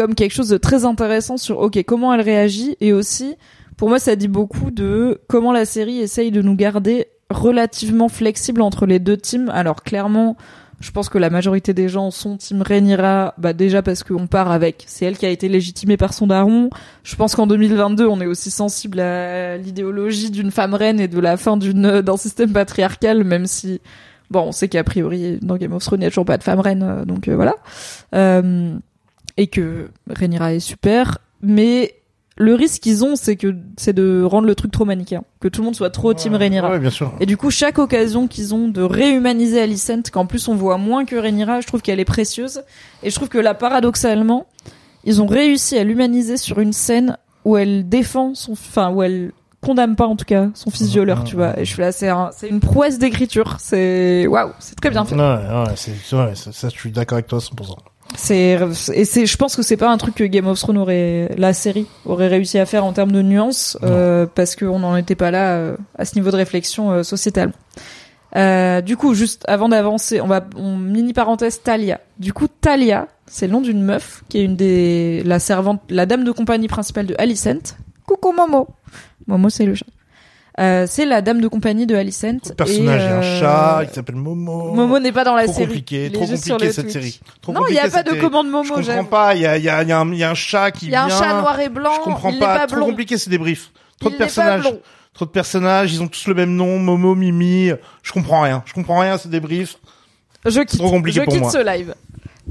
comme quelque chose de très intéressant sur ok comment elle réagit et aussi pour moi ça dit beaucoup de comment la série essaye de nous garder relativement flexible entre les deux teams. Alors clairement, je pense que la majorité des gens sont team Rhaenyra, bah déjà parce qu'on part avec, c'est elle qui a été légitimée par son daron. Je pense qu'en 2022, on est aussi sensible à l'idéologie d'une femme reine et de la fin d'une d'un système patriarcal, même si bon, on sait qu'a priori dans Game of Thrones, il n'y a toujours pas de femme reine, euh, donc euh, voilà. Euh, et que Rhaenyra est super, mais le risque qu'ils ont, c'est que c'est de rendre le truc trop manichéen, que tout le monde soit trop team Rhaenyra. Ouais, bien sûr. Et du coup, chaque occasion qu'ils ont de réhumaniser Alicent, qu'en plus on voit moins que Rhaenyra, je trouve qu'elle est précieuse. Et je trouve que là, paradoxalement, ils ont réussi à l'humaniser sur une scène où elle défend son, enfin où elle condamne pas en tout cas son fils violeur, tu vois. Et je suis là, c'est un- c'est une prouesse d'écriture. C'est waouh, c'est très bien fait. Ouais, ouais, c'est, ouais, ça, ça, je suis d'accord avec toi à 100%. C'est et c'est je pense que c'est pas un truc que Game of Thrones aurait la série aurait réussi à faire en termes de nuances euh, parce qu'on n'en était pas là euh, à ce niveau de réflexion euh, sociétale. Euh, du coup, juste avant d'avancer, on va on, mini parenthèse Talia. Du coup, Talia, c'est le nom d'une meuf qui est une des la servante, la dame de compagnie principale de Alicent. Coucou Momo. Momo, c'est le chat. Euh, c'est la dame de compagnie de Alicent. Le personnage, il y a un et, chat euh, qui s'appelle Momo. Momo n'est pas dans la trop série. compliqué, Il est trop compliqué cette Twitch. série. Trop Non, il n'y a pas de commande Je Momo. comprends j'avoue. pas, il y a, il y, a, il y, a un- il y a un chat qui Il y a un vient. chat noir et blanc. Je comprends il pas, pas trop blond. compliqué ces débriefs. Trop Il de personnages. Trop de personnages, ils ont tous le même nom, Momo, Mimi. Je comprends rien. Je comprends rien à ces débriefs. Je quitte. Trop compliqué je pour quitte moi. ce live.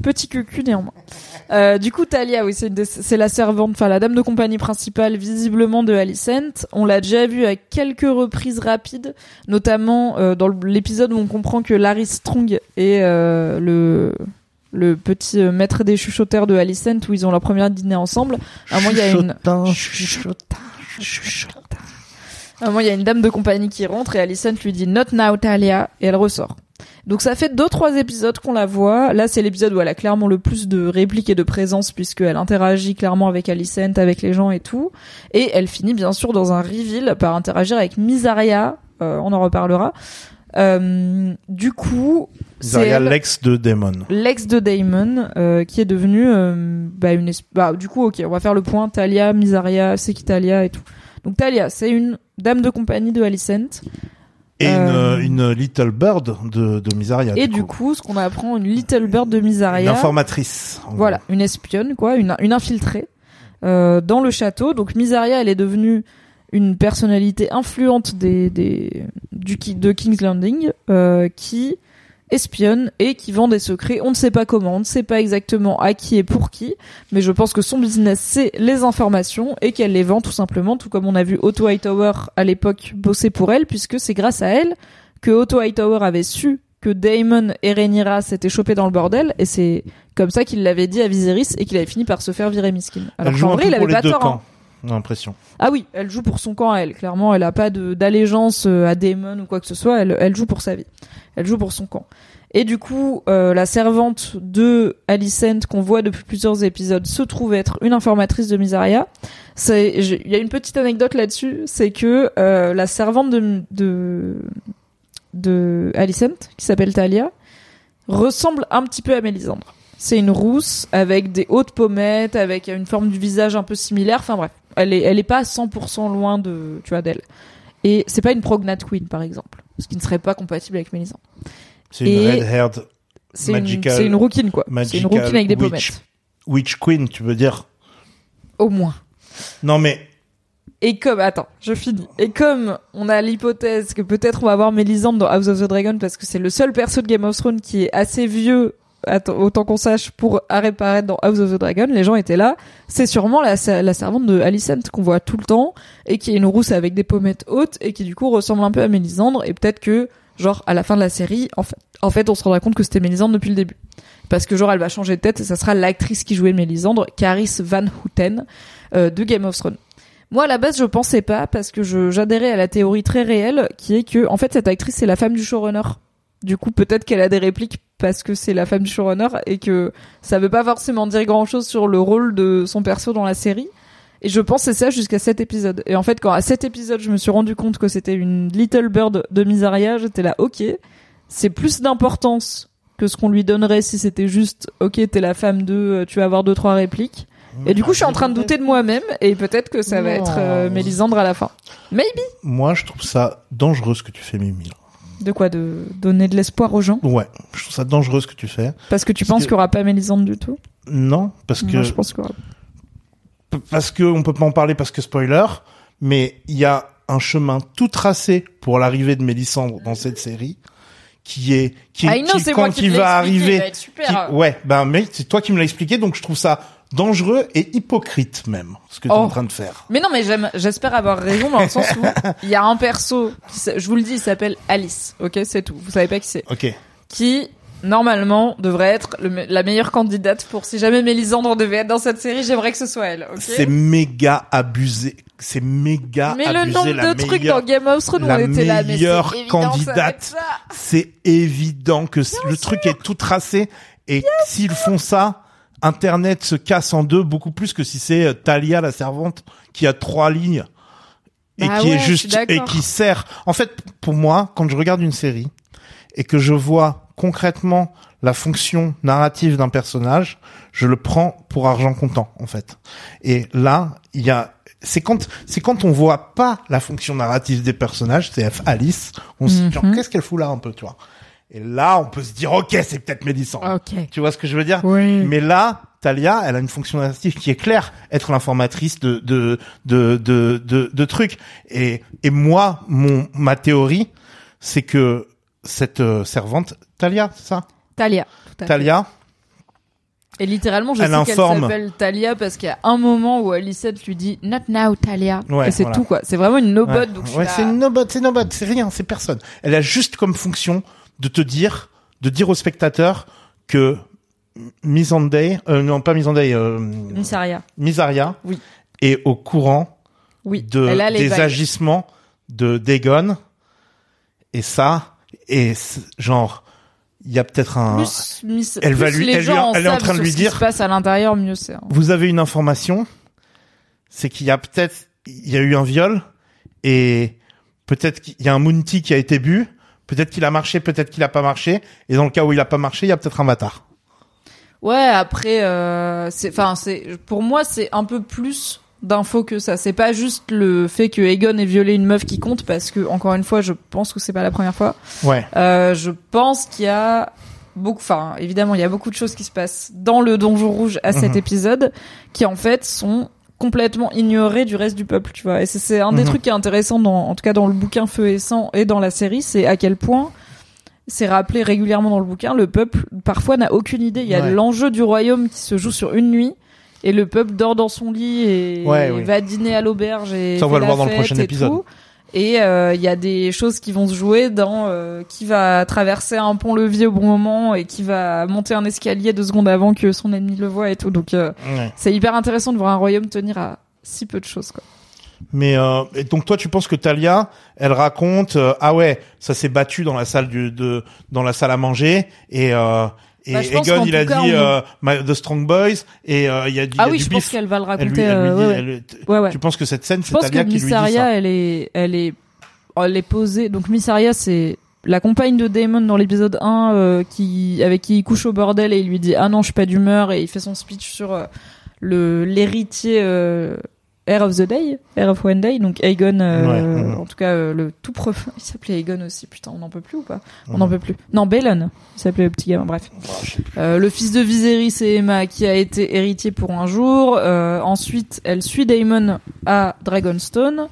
Petit cucu néanmoins. Euh, du coup, Talia, oui, c'est la servante, enfin la dame de compagnie principale, visiblement de Alicent. On l'a déjà vu à quelques reprises rapides, notamment euh, dans l'épisode où on comprend que Larry Strong est euh, le le petit maître des chuchoteurs de Alicent où ils ont leur première dîner ensemble. À un moment, il y a une. À un moment, il y a une dame de compagnie qui rentre et Alicent lui dit Not now, Talia, et elle ressort. Donc ça fait deux trois épisodes qu'on la voit. Là, c'est l'épisode où elle a clairement le plus de répliques et de présence puisqu'elle interagit clairement avec Alicent, avec les gens et tout. Et elle finit bien sûr dans un reveal par interagir avec Misaria. Euh, on en reparlera. Euh, du coup, c'est l'ex de Damon. l'ex de Damon euh, qui est devenu euh, bah, une bah, du coup ok on va faire le point Talia Misaria c'est qui Talia et tout donc Talia c'est une dame de compagnie de Alicent Et Euh, une, une Little Bird de, de Misaria. et du coup ce qu'on apprend une Little Bird de Une Misaria informatrice. en voilà gros. une espionne quoi une, une infiltrée euh, dans le château donc Misaria elle est devenue une personnalité influente des, des du de King's Landing euh, qui espionne et qui vend des secrets. On ne sait pas comment, on ne sait pas exactement à qui et pour qui, mais je pense que son business c'est les informations et qu'elle les vend tout simplement, tout comme on a vu Otto Hightower à l'époque bosser pour elle, puisque c'est grâce à elle que Otto Hightower avait su que Daemon et Rhaenyra s'étaient chopés dans le bordel et c'est comme ça qu'il l'avait dit à Viserys et qu'il avait fini par se faire virer miskin. Alors qu'en vrai, il avait pas tort. L'impression. Ah oui, elle joue pour son camp elle. Clairement, elle a pas d'allégeance euh, à Daemon ou quoi que ce soit. Elle, elle joue pour sa vie. Elle joue pour son camp. Et du coup, euh, la servante de Alicent qu'on voit depuis plusieurs épisodes se trouve être une informatrice de Misaria. Il y a une petite anecdote là-dessus, c'est que euh, la servante de de de Alicent, qui s'appelle Talia, ressemble un petit peu à Mélisandre. C'est une rousse avec des hautes pommettes, avec une forme du visage un peu similaire. Enfin bref, elle est, elle est pas 100% loin de, tu vois, d'elle. Et c'est pas une prognat queen, par exemple, ce qui ne serait pas compatible avec Mélisandre. C'est une Et- red-haired C'est Magical- c'est une rouquine, quoi. C'est une rouquine avec des witch. pommettes. witch queen, tu veux dire? Au moins. Non mais, Et comme, attends, je finis. Et comme on a l'hypothèse que peut-être on va voir Mélisandre dans House of the Dragon parce que c'est le seul perso de Game of Thrones qui est assez vieux, autant qu'on sache, pour apparaître dans House of the Dragon, les gens étaient là. C'est sûrement la, servante de Alicent qu'on voit tout le temps et qui est une rousse avec des pommettes hautes et qui du coup ressemble un peu à Mélisandre et peut-être que, genre, à la fin de la série, en fait, en fait on se rendra compte que c'était Mélisandre depuis le début. Parce que genre elle va changer de tête et ça sera l'actrice qui jouait Mélisandre, Caris Van Houten, euh, de Game of Thrones. Moi, à la base, je pensais pas parce que j'adhérais à la théorie très réelle qui est que, en fait, cette actrice c'est la femme du showrunner. Du coup, peut-être qu'elle a des répliques parce que c'est la femme du showrunner et que ça veut pas forcément dire grand chose sur le rôle de son perso dans la série. Et je pensais ça jusqu'à cet épisode. Et en fait, quand à cet épisode, je me suis rendu compte que c'était une Little Bird de Misaria, j'étais là, ok, c'est plus d'importance que ce qu'on lui donnerait si c'était juste, ok, t'es la femme de, euh, tu vas avoir deux trois répliques. Et du coup, je suis en train de douter de moi-même, et peut-être que ça va être euh, Mélisandre à la fin. Maybe. Moi, je trouve ça dangereux ce que tu fais, Mimi. De quoi De donner de l'espoir aux gens Ouais, je trouve ça dangereux ce que tu fais. Parce que tu Parce penses que- qu'il n'y aura pas Mélisandre du tout Non, parce que Moi, je pense qu'il parce que on peut pas en parler parce que spoiler, mais il y a un chemin tout tracé pour l'arrivée de Mélissandre dans cette série qui est qui, Ah, non, qui c'est quand moi qui l'ai va expliqué, arriver il va être super. qui- ouais ben mais c'est toi qui me l'as expliqué donc je trouve ça dangereux et hypocrite même ce que tu es Oh. en train de faire. Mais non, mais j'aime, j'espère avoir raison dans le sens où il y a un perso, qui je vous le dis, il s'appelle Alice. Ok, c'est tout. Vous savez pas qui c'est. OK. Qui normalement devrait être le la meilleure candidate pour si jamais Mélisandre devait être dans cette série, j'aimerais que ce soit elle. Ok. C'est méga abusé. C'est méga mais abusé le nombre la de trucs dans Game of Thrones la on était là, mais c'est meilleure candidate. c'est évident que le truc est tout tracé et s'ils font ça, Internet se casse en deux beaucoup plus que si c'est euh, Talia la servante qui a trois lignes et Bah qui ouais, est juste et qui sert. En fait, pour moi, quand je regarde une série et que je vois concrètement la fonction narrative d'un personnage, je le prends pour argent comptant en fait. Et là, il y a c'est quand c'est quand on voit pas la fonction narrative des personnages, c'est Alice, on se dit genre, Mhm. qu'est-ce qu'elle fout là un peu, tu vois. Et là, on peut se dire OK, c'est peut-être Mélissandre. Ok. Tu vois ce que je veux dire? Oui. Mais là, Talia, elle a une fonction narrative qui est claire, être l'informatrice de de de de de, de trucs. Et et moi, mon ma théorie, c'est que cette euh, servante, Talia, c'est ça? Talia. Talia, Et littéralement, je Elle sais qu'elle s'appelle Talia parce qu'il y a un moment où Alicette lui dit Not now, Talia. Ouais, et c'est voilà. tout, quoi. C'est vraiment une no-bot. Ouais, donc ouais, c'est une nobot, c'est nobot, c'est rien, c'est personne. Elle a juste comme fonction de te dire, de dire au spectateur que Missandei, euh, non pas Missandei, euh, Missaria. Misaria Oui. est au courant Oui. de des agissements de Dagon et ça et genre il y a peut-être un Plus, Elle va lui- elle lui- elle est en train de lui ce dire- qui se passe à l'intérieur, mieux c'est. hein. vous avez une information c'est qu'il y a peut-être il y a eu un viol et peut-être qu'il y a un Mounty qui a été bu peut-être qu'il a marché peut-être qu'il a pas marché et dans le cas où il a pas marché il y a peut-être un bâtard Ouais, après, euh, c'est, enfin, c'est, pour moi, c'est un peu plus d'infos que ça. C'est pas juste le fait que Aegon ait violé une meuf qui compte, parce que encore une fois, je pense que c'est pas la première fois. ouais Euh, je pense qu'il y a beaucoup, enfin, évidemment, il y a beaucoup de choses qui se passent dans le Donjon Rouge à cet Mhm. épisode, qui en fait sont complètement ignorées du reste du peuple, tu vois. Et c'est, un des Mhm. trucs qui est intéressant dans, en tout cas dans le bouquin Feu et Sang et dans la série, c'est à quel point c'est rappelé régulièrement dans le bouquin, le peuple parfois n'a aucune idée. Il y a Ouais. l'enjeu du royaume qui se joue sur une nuit. Et le peuple dort dans son lit et Ouais, oui. va dîner à l'auberge et Ça, on va le voir dans le prochain épisode. tout. Et euh, il y a des choses qui vont se jouer dans euh, qui va traverser un pont-levis au bon moment et qui va monter un escalier deux secondes avant que son ennemi le voit et tout. Donc euh, Ouais. c'est hyper intéressant de voir un royaume tenir à si peu de choses. Quoi. Mais euh, et donc toi tu penses que Talia, elle raconte euh, ah ouais ça s'est battu dans la salle du de dans la salle à manger et euh, et Bah, pense Egon il a cas, dit euh, My- the Strong Boys et euh, il y a, du- y Ah a oui, du je pense bif. qu'elle va le Elle lui, raconter. elle lui euh, dit, ouais, elle- Ouais, ouais. tu penses que cette scène c'est pense Talia qui lui dit Missaria, ça elle est, elle est, elle est posée. Donc Missaria, c'est la compagne de Damon dans l'épisode 1 euh, qui, avec qui il couche au bordel et il lui dit ah non je suis pas d'humeur et il fait son speech sur euh, le l'héritier euh, Heir of the Day, Heir of One Day, donc Aegon, euh, Ouais, en tout cas euh, le tout prof, il s'appelait Aegon aussi, putain on n'en peut plus ou pas? On n'en peut plus. Non Balon, il s'appelait le petit gamin, bref. Plus. Euh, le fils de Viserys et Emma qui a été héritier pour un jour. Euh, ensuite, elle suit Daemon à Dragonstone.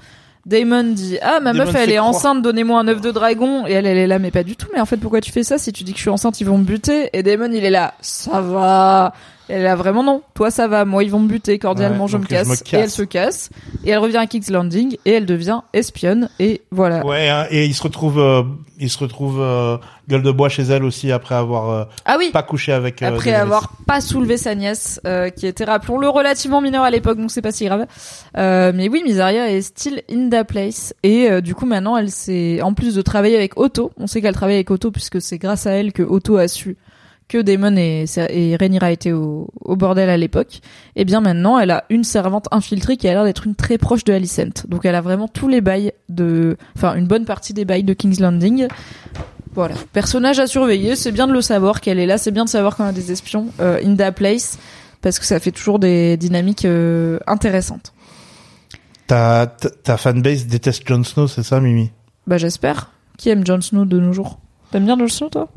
Daemon dit ah ma meuf elle est croire. enceinte donnez-moi un œuf de dragon et elle elle est là mais pas du tout mais en fait pourquoi tu fais ça si tu dis que je suis enceinte ils vont me buter? Et Daemon il est là ça va elle là vraiment non. Toi ça va. Moi ils vont me buter cordialement Ouais, je, me donc je me casse. et elle se casse. Et elle revient à King's Landing et elle devient espionne. Et voilà. Ouais hein, et il se retrouve euh, il se retrouve euh, gueule de bois chez elle aussi après avoir euh, ah oui. pas couché avec euh, Après avoir pas soulevé sa nièce, euh, qui était, rappelons-le, relativement mineure à l'époque, donc c'est pas si grave. Euh, mais oui, Misaria est still in the place. Et euh, du coup, maintenant, elle s'est, en plus de travailler avec Otto, on sait qu'elle travaille avec Otto puisque c'est grâce à elle que Otto a su que Damon et, et Rhaenyra étaient au, au bordel à l'époque, et bien maintenant elle a une servante infiltrée qui a l'air d'être une très proche de Alicent. Donc elle a vraiment tous les bails de, enfin une bonne partie des bails de King's Landing. Voilà, personnage à surveiller, c'est bien de le savoir qu'elle est là, c'est bien de savoir qu'on a des espions euh, in the place parce que ça fait toujours des dynamiques euh, intéressantes. Ta, ta, ta fanbase déteste Jon Snow, c'est ça, Mimi? Bah j'espère. Qui aime Jon Snow de nos jours? T'aimes bien Jon Snow toi?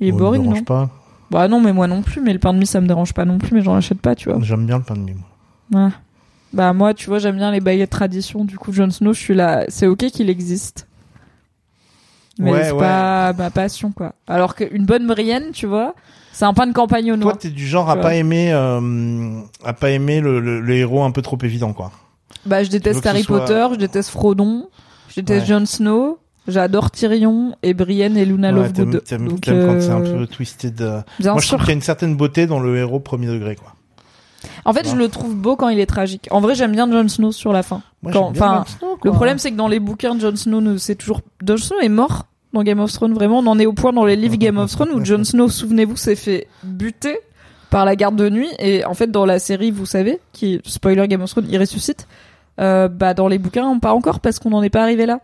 Il est boring me non? pas. Bah non mais moi non plus, mais le pain de mie ça me dérange pas non plus, mais j'en achète pas tu vois. J'aime bien le pain de mie. moi. Ouais. Bah moi tu vois j'aime bien les de tradition, du coup Jon Snow je suis là, c'est ok qu'il existe. Mais Ouais, c'est ouais. pas ma passion quoi. Alors qu'une bonne Brienne tu vois, c'est un pain de campagne au noir. Toi, t'es du genre à pas aimer, euh, à pas aimer le, le, le héros un peu trop évident, quoi. Bah, je déteste Harry soit- Potter, je déteste Frodon, je déteste Ouais. Jon Snow, j'adore Tyrion et Brienne et Luna Ouais, Lovegood. t'aimes, Donc, t'aimes quand c'est un euh, peu twisted. euh. Bien Moi, je trouve qu'il y a une certaine beauté dans le héros premier degré, quoi. En fait, Ouais. je le trouve beau quand il est tragique. En vrai, j'aime bien Jon Snow sur la fin. Moi, Quand- j'aime bien enfin, Jon Snow, Le problème, c'est que dans les bouquins, Jon Snow, c'est toujours Jon Snow est mort dans Game of Thrones. Vraiment, on en est au point dans les livres Game of Thrones où Jon Snow, souvenez-vous, s'est fait buter par la garde de nuit. Et en fait, dans la série, vous savez, qui spoiler Game of Thrones, il ressuscite. Euh, bah, dans les bouquins, pas encore parce qu'on n'en est pas arrivé là.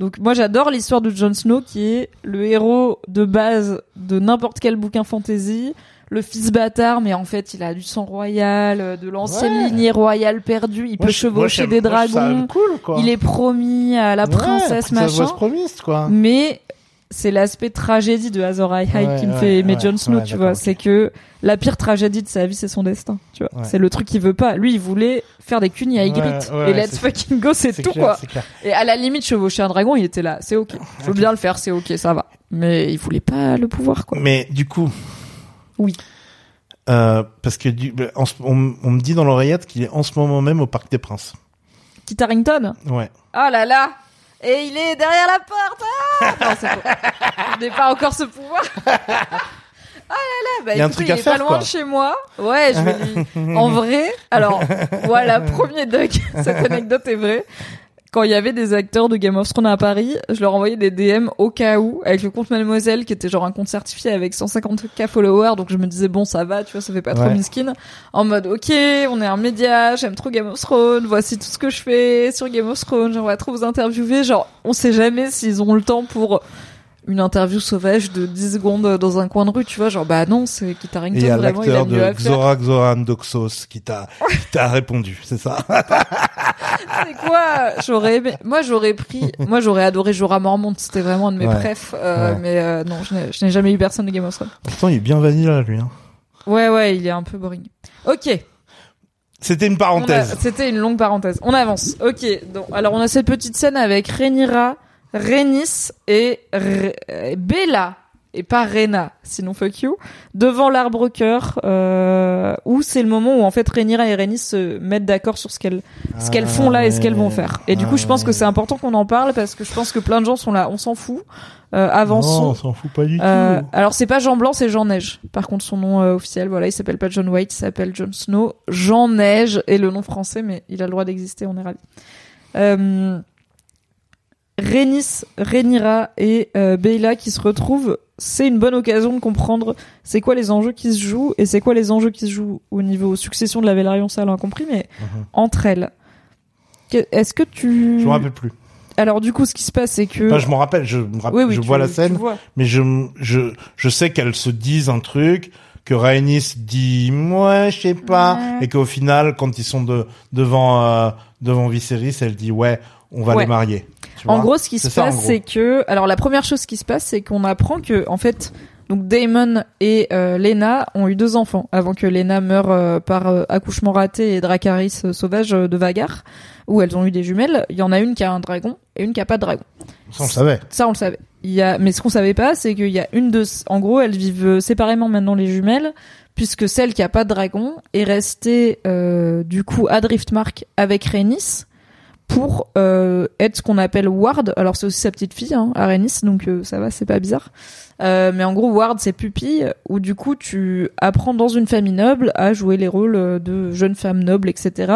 Donc moi j'adore l'histoire de Jon Snow qui est le héros de base de n'importe quel bouquin fantasy, le fils bâtard mais en fait il a du sang royal, euh, de l'ancienne Ouais. lignée royale perdue, il Moi, peut je- chevaucher des dragons, cool, quoi. il est promis à la Ouais, princesse Princess machin, was promised, quoi. mais c'est l'aspect tragédie de Azor Ahai Ouais, qui me ouais, fait aimer ouais, Jon Snow, tu vois, c'est que la pire tragédie de sa vie c'est son destin, tu vois, c'est le truc qu'il veut pas. Lui il voulait faire des cunis à Ygritte et let's fucking go, c'est tout clair, quoi. Et à la limite, chevaucher un dragon, il était là. C'est ok. Je veux Ok. bien le faire, c'est ok, ça va. Mais il voulait pas le pouvoir, quoi. Mais du coup. Oui. Euh, parce que du, ce- on, on me dit dans l'oreillette qu'il est en ce moment même au Parc des Princes. Kit Harington Ouais. Oh là là Et il est derrière la porte ah Non, c'est faux. Je n'ai pas encore ce pouvoir. Ah là là Bah Il y a un écoutez, truc il à est faire, pas loin quoi. de chez moi. Ouais, je vais lui... En vrai, alors, voilà, premier Doug, cette anecdote est vraie. Quand il y avait des acteurs de Game of Thrones à Paris, je leur envoyais des DM au cas où, avec le compte Mademoiselle, qui était genre un compte certifié avec 150k followers, donc je me disais, bon, ça va, tu vois, ça fait pas trop Ouais. miskin. En mode, ok, on est un média, j'aime trop Game of Thrones, voici tout ce que je fais sur Game of Thrones, j'aimerais trop vous interviewer. Genre, on sait jamais s'ils ont le temps pour une interview sauvage de 10 secondes dans un coin de rue, tu vois, genre, bah non, c'est Kit Et Harington, il y a vraiment, il a mieux de à. Xora Xoran Doxos qui t'a, qui t'a répondu, c'est ça? C'est quoi? J'aurais aimé... Moi, j'aurais pris... Moi, j'aurais adoré Jorah Mormont. C'était vraiment un de mes Ouais. préfs. euh, Ouais. Mais euh, non, je n'ai- jamais eu personne de Game of Thrones. Pourtant, il est bien vanilla, lui, hein. Ouais, ouais, il est un peu boring. Ok. C'était une a- parenthèse. C'était une longue parenthèse. On avance. Ok. Donc, alors, on a cette petite scène avec Rhaenyra, Rhaenys et Re- euh, Bella. Et pas Rena, sinon fuck you, devant l'arbre cœur, euh, où c'est le moment où en fait Rhaenyra et Rhaenys se mettent d'accord sur ce qu'elles ce qu'elles font là et ce qu'elles vont faire. Et du coup, je pense que c'est important qu'on en parle parce que je pense que plein de gens sont là, on s'en fout. Euh, Non, avançons. on s'en fout pas du Euh, tout. alors c'est pas Jean Blanc, c'est Jean Neige. Par contre, son nom euh, officiel, voilà, il s'appelle pas John White, il s'appelle Jon Snow. Jean Neige est le nom français, mais il a le droit d'exister, on est ravis. Euh, Rhaenys, Rhaenyra et euh, Bella qui se retrouvent, c'est une bonne occasion de comprendre c'est quoi les enjeux qui se jouent et c'est quoi les enjeux qui se jouent au niveau succession de la Velaryon, ça l'a compris, mais Mhm. entre elles. Est-ce que tu... Je me rappelle plus. Alors du coup, ce qui se passe, c'est que... Enfin, je m'en rappelle, je, me rappelle, Oui, oui, je tu- vois la scène, mais je, je, je sais qu'elles se disent un truc, que Rhaenys dit, ouais, je sais pas, Ouais. et qu'au final, quand ils sont de, devant, euh, devant Viserys, elle dit, ouais, on va Ouais. les marier. En gros, ce qui se ça, passe, c'est que, alors la première chose qui se passe, c'est qu'on apprend que, en fait, donc Damon et euh, Lena ont eu deux enfants avant que Lena meure euh, par euh, accouchement raté et Dracarys euh, sauvage euh, de Vagar, où elles ont eu des jumelles. Il y en a une qui a un dragon et une qui a pas de dragon. Ça, on le savait. Ça, on le savait. Il y a, mais ce qu'on savait pas, c'est qu'il y a une de, en gros, elles vivent euh, séparément maintenant les jumelles, puisque celle qui a pas de dragon est restée euh, du coup à Driftmark avec Rhaenys pour euh, être ce qu'on appelle Ward. Alors c'est aussi sa petite fille, hein, donc euh, ça va, c'est pas bizarre. Euh, mais en gros, Ward, c'est pupille, où du coup tu apprends dans une famille noble à jouer les rôles euh, de jeune femme noble, etc.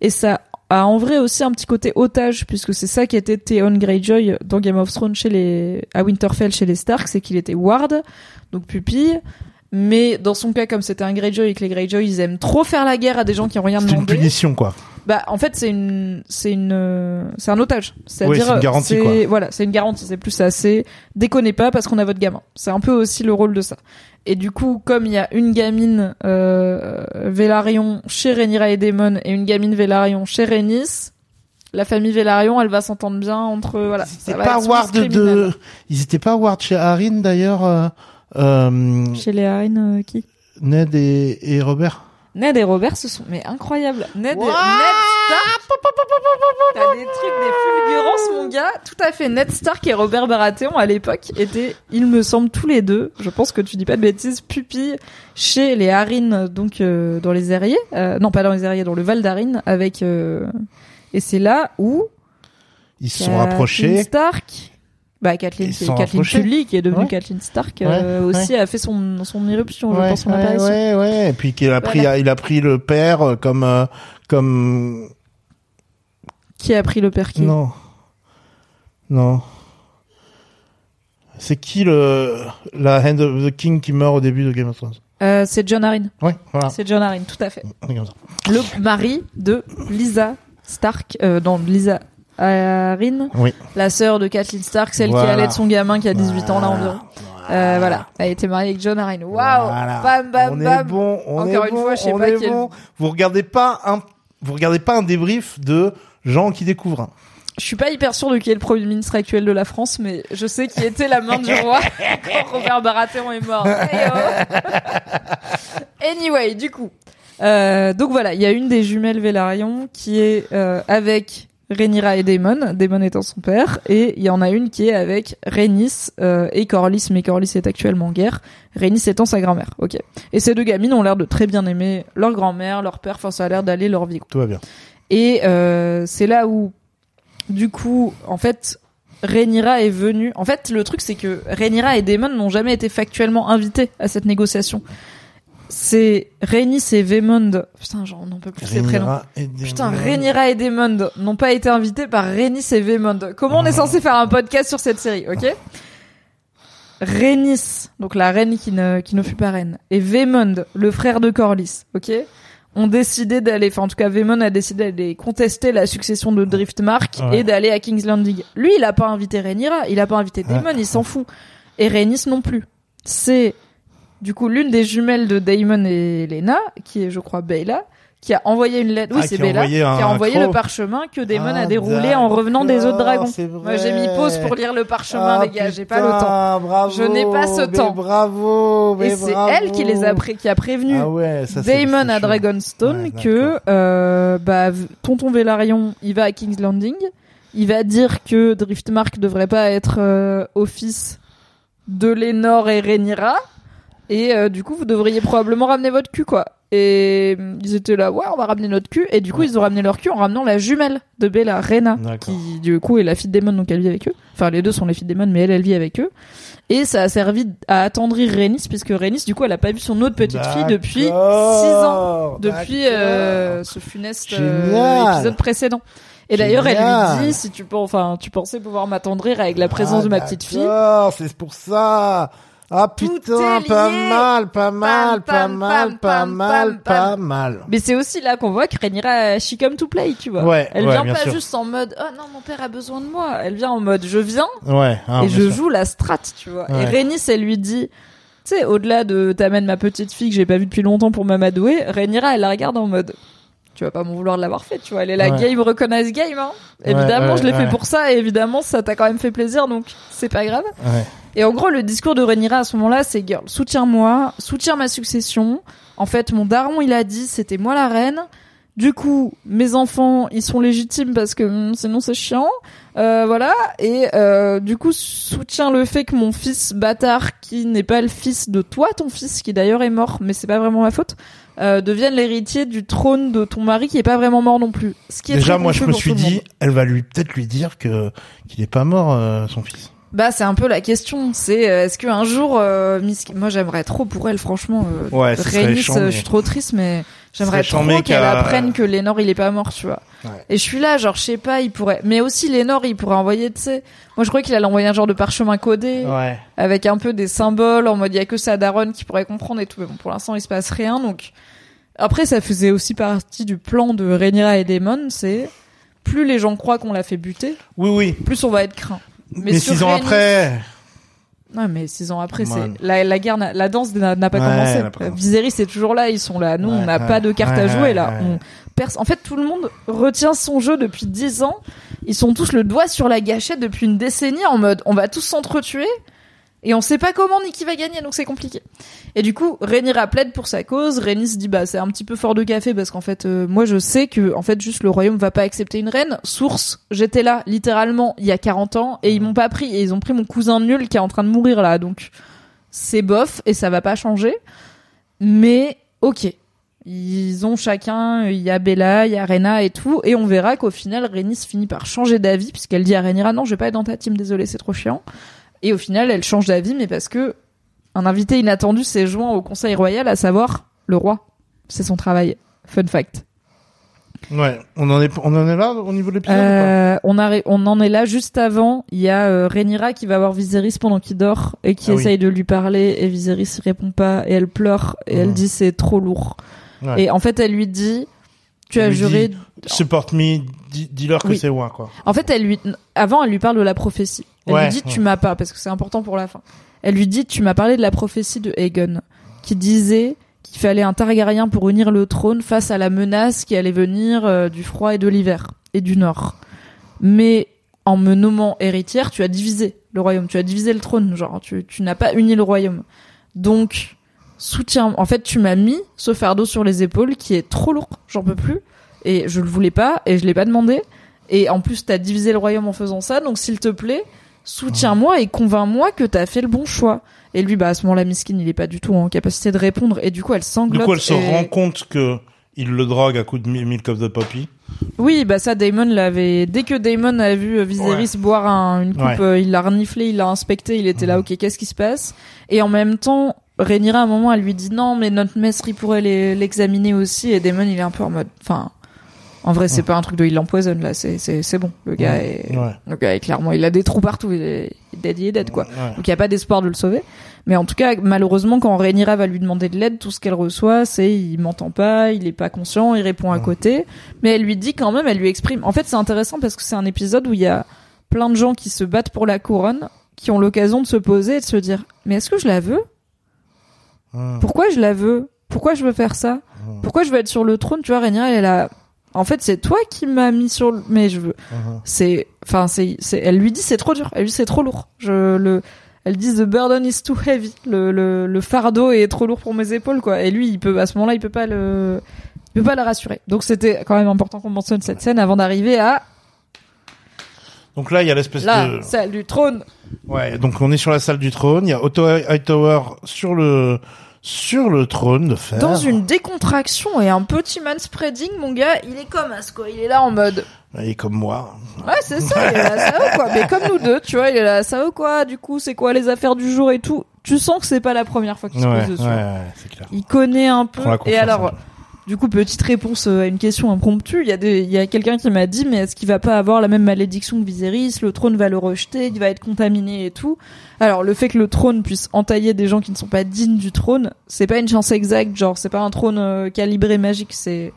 Et ça a en vrai aussi un petit côté otage, puisque c'est ça qui était Theon Greyjoy dans Game of Thrones chez les, à Winterfell chez les Stark, c'est qu'il était Ward, donc pupille, Mais dans son cas, comme c'était un Greyjoy et que les Greyjoy, ils aiment trop faire la guerre à des gens qui ont rien C'est une demandé. punition, quoi. Bah, en fait, c'est une, c'est une, euh, c'est un otage. C'est-à-dire, Oui, c'est une garantie, c'est- quoi. Voilà, c'est une garantie. C'est plus ça. C'est déconnez pas parce qu'on a votre gamin. C'est un peu aussi le rôle de ça. Et du coup, comme il y a une gamine euh, Velaryon chez Rhaenyra et Daemon et une gamine Velaryon chez Rhaenys, la famille Velaryon, elle va s'entendre bien entre voilà. C'est va pas Ward de, ils étaient pas Ward chez Harin, d'ailleurs, euh, euh, Chez les Harines, euh, qui? Ned et, et Robert? Ned et Robert, ce sont mais incroyables. Ned, What Ned Stark. T'as des trucs, des fulgurances, mon gars. Tout à fait. Ned Stark et Robert Baratheon à l'époque étaient, il me semble, tous les deux. Je pense que tu dis pas de bêtises. Pupilles chez les Harines, donc euh, dans les Airiers. Euh, non, pas dans les Airiers, dans le Val d'Arine, avec. euh, Et c'est là où Ils se sont rapprochés. Stark. Bah, Kathleen, sont Kathleen. Tully qui est devenue Ouais. Kathleen Stark euh, Ouais, aussi a fait son son éruption, je pense, son apparition. ouais, ouais. Et puis qu'il a pris, Voilà. il a pris le père euh, comme, euh, comme, Qui a pris le père qui? Non, non. C'est qui le, la Hand of the King qui meurt au début de Game of Thrones? Euh, C'est John Arryn. Ouais, voilà. C'est John Arryn, tout à fait. Le mari de Lisa Stark, euh, non, Lisa Arryn, Oui. la sœur de Kathleen Stark, celle Voilà. qui allait de son gamin qui a 18 ans là environ. Euh, voilà, elle a été mariée avec John Arryn. Waouh, Voilà. bam bam on bam. est bon, on Encore est une bon, fois, je sais on pas est quel- bon. Vous regardez pas un, vous regardez pas un débrief de gens qui découvrent. Je suis pas hyper sûre de qui est le premier ministre actuel de la France, mais je sais qui était la main du roi quand Robert Baratheon est mort. Hey, oh. anyway, du coup, euh, donc voilà, il y a une des jumelles Velaryon qui est euh, avec Rhaenyra et Daemon, Daemon étant son père, et il y en a une qui est avec Rhaenys euh, et Corlys, mais Corlys est actuellement en guerre, Rhaenys étant sa grand-mère. Ok. Et ces deux gamines ont l'air de très bien aimer leur grand-mère, leur père, enfin ça a l'air d'aller leur vie. Tout va bien. Et euh, c'est là où, du coup, en fait, Rhaenyra est venue. En fait, le truc, c'est que Rhaenyra et Daemon n'ont jamais été factuellement invités à cette négociation. C'est Rhaenys et Vaemond. Putain, genre, on n'en peut plus ces prénoms. Et. Putain, Rhaenyra et Daemon n'ont pas été invités par Rhaenys et Vaemond. Comment on est censé faire un podcast sur cette série, ok Rhaenys, donc la reine qui ne, qui ne fut pas reine, et Vaemond, le frère de Corlys, ok ont décidé d'aller, enfin en tout cas Vaemond a décidé d'aller contester la succession de Driftmark Ouais. et d'aller à King's Landing. Lui, il a pas invité Rhaenyra, il a pas invité Daemon, il s'en fout. Et Rhaenys non plus. C'est du coup l'une des jumelles de Daemon et Lena, qui est je crois Bella, qui a envoyé une lettre. Oui, Ah, c'est Bella, qui a envoyé croc. le parchemin que Daemon Ah, a déroulé en revenant des autres dragons. Moi, j'ai mis pause pour lire le parchemin, Ah, les gars. J'ai pas le temps. Bravo, Je n'ai pas ce mais temps. Bravo, mais Et c'est elle qui les a pré- qui a prévenu Ah ouais, ça, c'est à. Dragonstone Ouais, que euh, bah, tonton Velaryon il va à King's Landing il va dire que Driftmark devrait pas être euh, office de Lénore et Rhaenyra et euh, du coup vous devriez probablement ramener votre cul quoi et euh, ils étaient là ouais on va ramener notre cul et du coup ils ont ramené leur cul en ramenant la jumelle de Bella D'accord. qui du coup est la fille de Daemon donc elle vit avec eux enfin les deux sont les filles de Daemon mais elle elle vit avec eux et ça a servi à attendrir Rhaenys puisque Rhaenys du coup elle a pas vu son autre petite fille depuis 6 ans depuis euh, ce funeste euh, Génial. épisode précédent. Et d'ailleurs, elle Génial. lui dit si tu peux, enfin, tu pensais pouvoir m'attendrir avec la présence Ah, de ma petite fille. D'accord, c'est pour ça. Ah Tout putain, pas mal, pas mal, pas pam, mal, pam, pas pam, mal, pam, pas pam. mal. Mais c'est aussi là qu'on voit que Rhaenyra, she come to play, tu vois. Ouais, elle ouais, vient pas sûr. juste en mode, oh non, mon père a besoin de moi. Elle vient en mode, je viens Ouais, hein, et je sûr. joue la strat, tu vois. Ouais. Et Rhaenys, elle lui dit, tu sais, au-delà de t'amènes ma petite fille que j'ai pas vue depuis longtemps pour m'amadouer, Rhaenyra, elle la regarde en mode, tu vas pas m'en vouloir de l'avoir fait, tu vois. Elle est la Ouais. game recognize game, hein. Ouais, Évidemment, ouais, je l'ai fait pour ça et évidemment, ça t'a quand même fait plaisir, donc c'est pas grave. Ouais. Et en gros, le discours de Rhaenyra à ce moment-là, c'est girl, soutiens-moi, soutiens ma succession. En fait, mon daron, il a dit, c'était moi la reine. Du coup, mes enfants, ils sont légitimes parce que hum, sinon c'est chiant. Euh, voilà. Et euh, du coup, soutiens le fait que mon fils bâtard, qui n'est pas le fils de toi, ton fils, qui d'ailleurs est mort, mais c'est pas vraiment ma faute, euh, devienne l'héritier du trône de ton mari, qui est pas vraiment mort non plus. Ce qui est Déjà, moi, je me suis dit, elle va lui peut-être lui dire que qu'il est pas mort, euh, son fils. Bah, c'est un peu la question. C'est euh, est-ce qu'un jour, euh, Miss... moi j'aimerais trop pour elle, franchement. Ouais, mais- je suis trop triste, mais J'aimerais trop qu'elle apprenne que Lénore il est pas mort, tu vois. Ouais. Et je suis là, genre je sais pas, il pourrait. Mais aussi Lénore, il pourrait envoyer, tu sais. Moi je croyais qu'il allait envoyer un genre de parchemin codé Ouais. avec un peu des symboles en mode il y a que sa daronne qui pourrait comprendre et tout. Mais bon, pour l'instant il se passe rien, donc. Après, ça faisait aussi partie du plan de Rhaenyra et Daemon, c'est plus les gens croient qu'on l'a fait buter, Oui, oui. plus on va être craint. Mais, six ans après, Ouais, mais six ans après, Ouais. c'est la, la guerre, la danse n'a pas Ouais, commencé. Viserys est toujours là, ils sont là. Nous, on n'a pas de carte à jouer là. On perce- En fait, tout le monde retient son jeu depuis dix ans. Ils sont tous le doigt sur la gâchette depuis une décennie en mode on va tous s'entretuer et on sait pas comment ni qui va gagner, donc c'est compliqué. Et du coup, Rhaenyra plaide pour sa cause. Rhaenys se dit bah c'est un petit peu fort de café parce qu'en fait euh, moi je sais que en fait juste le royaume va pas accepter une reine. Source, j'étais là littéralement il y a 40 ans et ils m'ont pas pris et ils ont pris mon cousin nul qui est en train de mourir là. Donc c'est bof et ça va pas changer. Mais ok. Ils ont chacun, il y a Bella, il y a Rena et tout, et on verra qu'au final, Rhaenys finit par changer d'avis, puisqu'elle dit à Rhaenyra, non, je vais pas être dans ta team, désolé, c'est trop chiant. Et au final, elle change d'avis, mais parce que un invité inattendu s'est joint au Conseil Royal, à savoir le roi. C'est son travail. Fun fact. ouais, on en est, on en est là au niveau de l'épisode Euh, on, a, on en est là juste avant. Il y a euh, Rhaenyra qui va voir Viserys pendant qu'il dort et qui Ah oui. essaye de lui parler et Viserys répond pas et elle pleure et elle Mhm. dit c'est trop lourd. Ouais. Et en fait, elle lui dit tu Elle as juré. dit, Support me, dis- dis-leur que Oui. c'est moi, quoi. En fait, elle lui avant elle lui parle de la prophétie. Elle Ouais, lui dit tu ouais. m'as pas parce que c'est important pour la fin. Elle lui dit tu m'as parlé de la prophétie de Aegon qui disait qu'il fallait un Targaryen pour unir le trône face à la menace qui allait venir euh, du froid et de l'hiver et du nord. Mais en me nommant héritière, tu as divisé le royaume, tu as divisé le trône, genre tu, tu n'as pas uni le royaume. Donc soutiens. En fait, tu m'as mis ce fardeau sur les épaules qui est trop lourd, j'en peux plus et je le voulais pas et je l'ai pas demandé. Et en plus, t'as divisé le royaume en faisant ça, donc s'il te plaît, soutiens-moi et convainc-moi que t'as fait le bon choix. Et lui, bah à ce moment-là, Miskin, il est pas du tout en capacité de répondre, et du coup, elle Du sanglote. coup, elle se et- rend compte que il le drogue à coup de mi- Milk of the Poppy. Oui, bah ça, Damon l'avait. Dès que Damon a vu euh, Viserys boire un- une coupe, Ouais. euh, il l'a reniflé, il l'a inspecté, il était là, Mhm. ok, qu'est-ce qui se passe? Et en même temps, Rhaenyra, à un moment, elle lui dit non, mais notre maître, il pourrait l'examiner aussi. Et Damon, il est un peu en mode, enfin, en vrai, c'est Ouais. pas un truc de il l'empoisonne là, c'est c'est c'est bon. Le gars Ouais. est, Ouais. le gars est clairement, il a des trous partout, il est, il est dead, il est dead quoi. Donc il y a pas d'espoir de le sauver. Mais en tout cas, malheureusement, quand Rhaenyra va lui demander de l'aide, tout ce qu'elle reçoit, c'est il m'entend pas, il est pas conscient, il répond à côté. Mais elle lui dit quand même, elle lui exprime. En fait, c'est intéressant parce que c'est un épisode où il y a plein de gens qui se battent pour la couronne, qui ont l'occasion de se poser et de se dire, mais est-ce que je la veux? Pourquoi je la veux? Pourquoi je veux faire ça? Pourquoi je veux être sur le trône? Tu vois, Rhaenyra, elle est là. En fait, c'est toi qui m'as mis sur le. Mais je veux Hum. c'est enfin c'est c'est elle lui dit c'est trop dur elle lui dit c'est trop lourd je le elle dit the burden is too heavy le, le le fardeau est trop lourd pour mes épaules quoi et lui il peut à ce moment-là il peut pas le il peut pas la rassurer donc c'était quand même important qu'on mentionne cette scène avant d'arriver à Donc là, il y a l'espèce la de... salle du trône Ouais, donc on est sur la salle du trône. Il y a Otto Hightower sur le sur le trône de fer. dans une décontraction et un petit manspreading mon gars il est comme as quoi il est là en mode Il est comme moi. Ouais, c'est ça, il est là, ça va quoi. Mais comme nous deux, tu vois, il est là, ça va quoi, du coup, c'est quoi les affaires du jour et tout. Tu sens que c'est pas la première fois qu'il se Ouais, pose ouais, dessus. ouais, c'est clair. Il connaît un peu. Et alors. Du coup, petite réponse euh, à une question impromptue. Il y a des, il y a quelqu'un qui m'a dit, mais est-ce qu'il va pas avoir la même malédiction que Viserys? Le trône va le rejeter, il va être contaminé et tout. Alors, le fait que le trône puisse entailler des gens qui ne sont pas dignes du trône, c'est pas une chance exacte. Genre, c'est pas un trône euh, calibré magique. C'est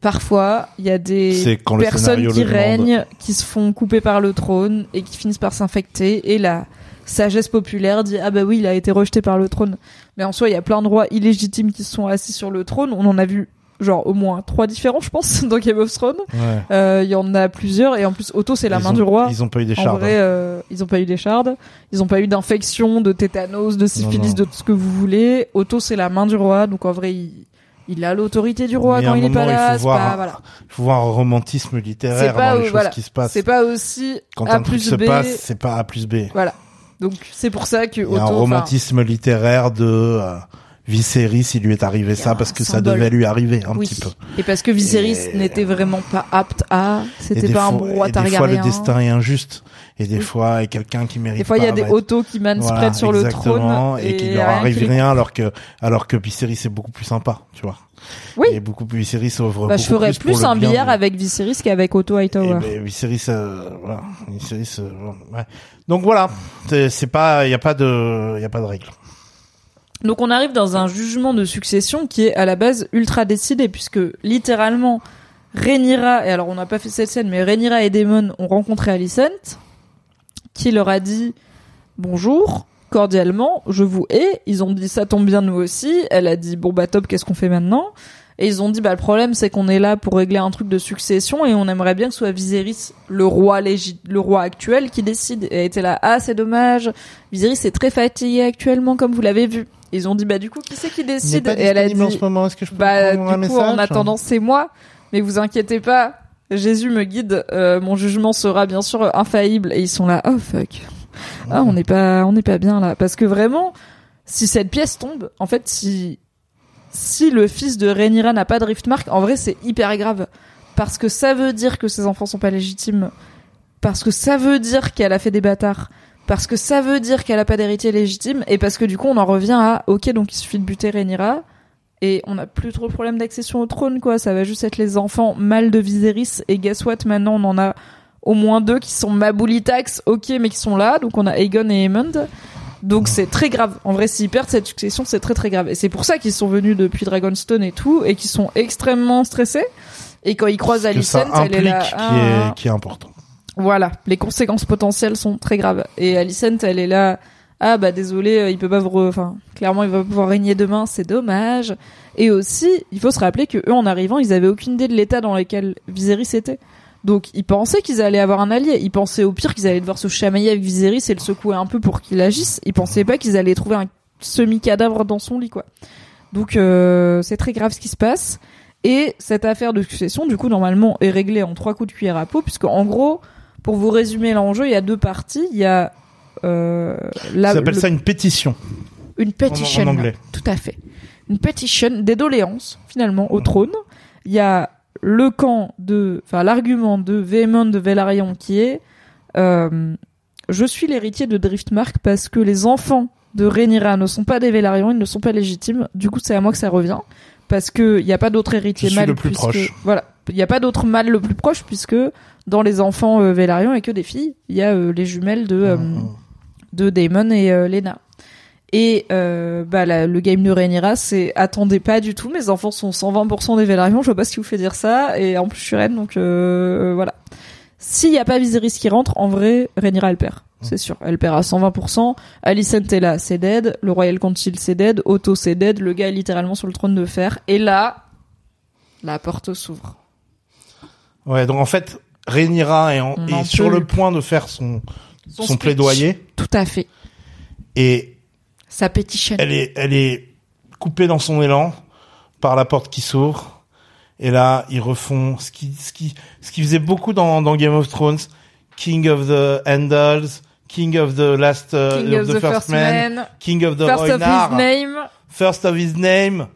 parfois il y a des personnes qui règnent, qui se font couper par le trône et qui finissent par s'infecter. Et la sagesse populaire dit ah bah oui, il a été rejeté par le trône. Mais en soi, il y a plein de rois illégitimes qui se sont assis sur le trône. On en a vu genre au moins trois différents, je pense, dans Game of Thrones. Ouais. Euh, Il y en a plusieurs et en plus Otto c'est la Ils main ont- du roi. Ils ont pas eu des En shards. vrai, euh, ils ont pas eu des shards, ils ont pas eu d'infection, de tétanos, de syphilis, non. de tout ce que vous voulez. Otto c'est la main du roi, donc en vrai il, il a l'autorité du roi Mais quand il est pas moment, il là. faut voir pas- un- voilà. Il faut voir un romantisme littéraire pas dans les choses voilà. qui se passent. C'est pas aussi Quand A un truc plus se B. passe, c'est pas A plus B. Voilà. Donc c'est pour ça que Il y a un enfin, romantisme littéraire de euh, Viserys, il lui est arrivé ça parce que ça devait lui arriver un oui. petit peu. Et parce que Viserys Et- n'était vraiment pas apte à, Et c'était pas un fois- roi et des fois, Targaryen. le destin est injuste. Et des Oui. fois, il y a quelqu'un qui mérite Des fois, il y a des autos qui manspread Voilà, sur le trône et qu'il rien leur arrive qui rien alors que alors que Viserys c'est beaucoup plus sympa, tu vois. Oui. Et beaucoup plus Viserys ouvre Bah, je ferais plus, un billard de- avec Viserys qu'avec Otto Et Hightower. ben, Viserys, euh, voilà, Viserys, euh, ouais. Donc voilà, c'est pas, il y a pas de, il y a pas de règle. Donc on arrive dans un jugement de succession qui est à la base ultra décidé puisque littéralement Rhaenyra et alors on n'a pas fait cette scène mais Rhaenyra et Daemon ont rencontré Alicent qui leur a dit bonjour cordialement je vous hais. Ils ont dit ça tombe bien nous aussi elle a dit bon bah top qu'est-ce qu'on fait maintenant? Et ils ont dit bah le problème c'est qu'on est là pour régler un truc de succession et on aimerait bien que ce soit Viserys le roi légit le roi actuel qui décide. Et elle était là ah c'est dommage. Viserys est très fatigué actuellement comme vous l'avez vu. Ils ont dit bah du coup qui c'est qui décide pas et elle a disponible en dit ce moment. Est-ce que je peux bah du coup message en attendant c'est moi. Mais vous inquiétez pas Jésus me guide. Euh, mon jugement sera bien sûr infaillible. Et ils sont là oh fuck. Ah on n'est pas on n'est pas bien là. Parce que vraiment si cette pièce tombe en fait si si le fils de Rhaenyra n'a pas de Riftmark en vrai c'est hyper grave. Parce que ça veut dire que ses enfants sont pas légitimes. Parce que ça veut dire qu'elle a fait des bâtards. Parce que ça veut dire qu'elle a pas d'héritier légitime. Et parce que du coup on en revient à ok donc il suffit de buter Rhaenyra. Et on n'a plus trop de problème d'accession au trône quoi. Ça va juste être les enfants mâles de Viserys. Et guess what maintenant on en a au moins deux qui sont Maboulitax ok mais qui sont là. Donc on a Aegon et Aemond donc c'est très grave en vrai s'ils perdent cette succession c'est très très grave et c'est pour ça qu'ils sont venus depuis Dragonstone et tout et qu'ils sont extrêmement stressés et quand ils croisent Alicent elle est là qui ah, est qui est important. voilà, les conséquences potentielles sont très graves. Et Alicent, elle est là. Ah bah désolé, euh, il peut pas vous, enfin clairement il va pas pouvoir régner demain, c'est dommage. Et aussi, il faut se rappeler que eux en arrivant, ils avaient aucune idée de l'état dans lequel Viserys était. Donc ils pensaient qu'ils allaient avoir un allié. Ils pensaient au pire qu'ils allaient devoir se chamailler avec Viserys et le secouer un peu pour qu'il agisse. Ils pensaient pas qu'ils allaient trouver un semi-cadavre dans son lit quoi. Donc euh, c'est très grave ce qui se passe. Et cette affaire de succession, du coup, normalement, est réglée en trois coups de cuillère à peau, puisque en gros, pour vous résumer l'enjeu, il y a deux parties. Il y a euh, la, Ça s'appelle le- ça une pétition. une petition. en anglais. Tout à fait. Une petition des doléances, finalement, au trône. Il y a le camp de, enfin, l'argument de Véhémon de Velaryon qui est, euh, je suis l'héritier de Driftmark parce que les enfants de Rhaenyra ne sont pas des Velaryon, ils ne sont pas légitimes. Du coup, c'est à moi que ça revient. Parce que il n'y a pas d'autre héritier mâle le plus puisque- proche. Voilà. Il n'y a pas d'autre mâle le plus proche puisque dans les enfants euh, Velaryon et que des filles, il y a euh, les jumelles de, euh, Mhm. de Daemon et Lena. Et euh, bah la- le game de Rhaenyra, c'est attendez pas du tout. Mes enfants sont 120% des Velaryon. Je vois pas ce qui vous fait dire ça. Et en plus, je suis reine, donc euh, voilà. S'il y a pas Viserys qui rentre, en vrai, Rhaenyra elle perd. C'est sûr, elle perd à 120%. Alicent est là, c'est dead. Le Royal Council c'est dead. Otto c'est dead. Le gars est littéralement sur le trône de fer. Et là, la porte s'ouvre. Ouais, donc en fait, Rhaenyra est, en- est sur le point de faire son Son plaidoyer Tout à fait. et Ça pétitionne. elle est elle est coupée dans son élan par la porte qui s'ouvre et là ils refont ce qui ce qui ce qui faisait beaucoup dans dans Game of Thrones King of the Andals King of the Last uh, King of the, First Man. King of the First of his name. First of his name.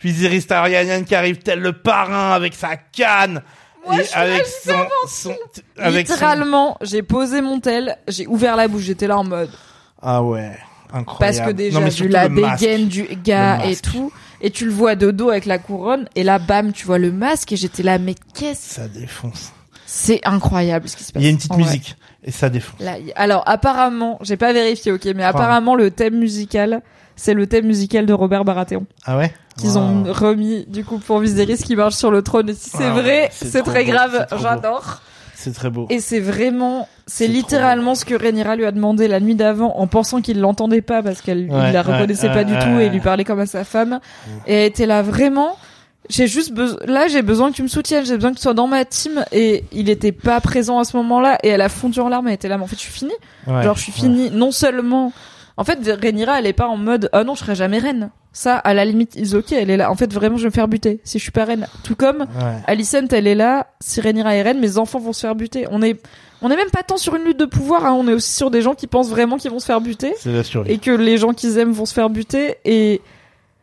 Viserys Targaryen qui arrive tel le parrain avec sa canne Moi, et je avec son, son avec son- Littéralement, j'ai posé mon tel, j'ai ouvert la bouche, j'étais là en mode. Ah ouais incroyable. Parce que déjà Non, vu la dégaine du gars et tout, et tu le vois de dos avec la couronne, et là bam, tu vois le masque et j'étais là mais qu'est-ce ça défonce. C'est incroyable ce qui se passe. il y a une petite vrai. musique et ça défonce. Là, alors apparemment, j'ai pas vérifié, ok, mais apparemment le thème musical, c'est le thème musical de Robert Baratheon. Ah ouais? Qu'ils ont remis du coup pour Viserys qui marche sur le trône. Et si c'est Ah vrai, c'est très beau, grave, j'adore. c'est très beau Et c'est vraiment, c'est littéralement ce que Rhaenyra lui a demandé la nuit d'avant en pensant qu'il l'entendait pas parce qu'elle Ouais, la reconnaissait ouais, pas du tout et lui parlait comme à sa femme. Et elle était là vraiment. J'ai juste besoin, là j'ai besoin que tu me soutiennes, j'ai besoin que tu sois dans ma team et il était pas présent à ce moment-là et elle a fondu en larmes, elle était là mais en fait je suis finie. Genre je suis finie non seulement En fait, Rhaenyra, elle est pas en mode ah non, je serai jamais reine. Ça, à la limite, is ok. Elle est là. En fait, vraiment, je vais me faire buter si je suis pas reine. Tout comme Ouais. Alicent, elle est là. Si Rhaenyra est reine, mes enfants vont se faire buter. On est, on est même pas tant sur une lutte de pouvoir. Hein. On est aussi sur des gens qui pensent vraiment qu'ils vont se faire buter C'est la et que les gens qu'ils aiment vont se faire buter et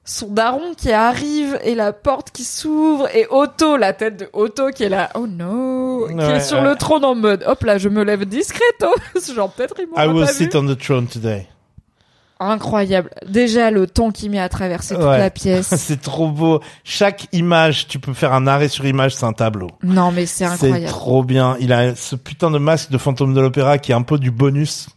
son daron qui arrive et la porte qui s'ouvre et Otto, la tête de Otto qui est là, oh no, qui Ouais, est sur ouais. le trône en mode, hop là, je me lève discreto, genre peut-être il I m'aura will pas sit vu. on the throne today. Incroyable. Déjà le temps qu'il met à traverser toute Ouais. la pièce. c'est trop beau. Chaque image, tu peux faire un arrêt sur image, c'est un tableau. non mais c'est C'est incroyable. trop bien. Il a ce putain de masque de fantôme de l'opéra qui est un peu du bonus,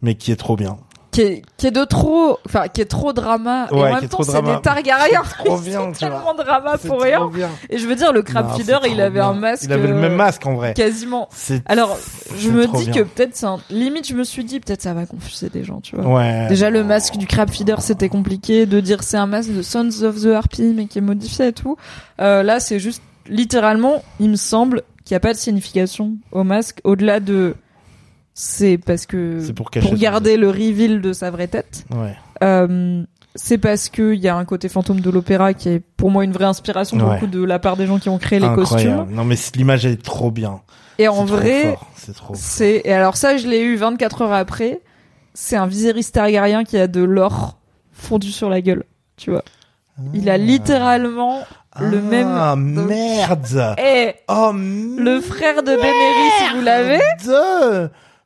mais qui est trop bien. Qui est, qui est de trop, enfin qui est trop drama et Ouais, en qui même temps c'est des Targaryens. C'est trop Ils bien, sont tu vois. tellement drama pour rien. bien. Et je veux dire le crab feeder, il avait bien. un masque. Il avait le même euh, masque en vrai. Quasiment. Alors, je me dis bien. que peut-être c'est un... limite je me suis dit peut-être ça va confuser des gens, tu vois. ouais. Déjà le masque du crab feeder c'était compliqué de dire c'est un masque de Sons of the Harpy mais qui est modifié et tout. Euh, là c'est juste littéralement il me semble qu'il n'y a pas de signification au masque au-delà de c'est parce que C'est pour cacher. pour garder le reveal de sa vraie tête. Ouais. Euh, c'est parce que il y a un côté fantôme de l'opéra qui est pour moi une vraie inspiration Ouais. beaucoup de la part des gens qui ont créé les Incroyable. costumes. Non mais l'image elle est trop bien. Et en vrai, c'est et alors ça je l'ai eu 24 heures après. C'est un Viserys Targaryen qui a de l'or fondu sur la gueule, tu vois. Il a littéralement le même. Ah merde. Eh, Oh le frère de Daenerys, vous l'avez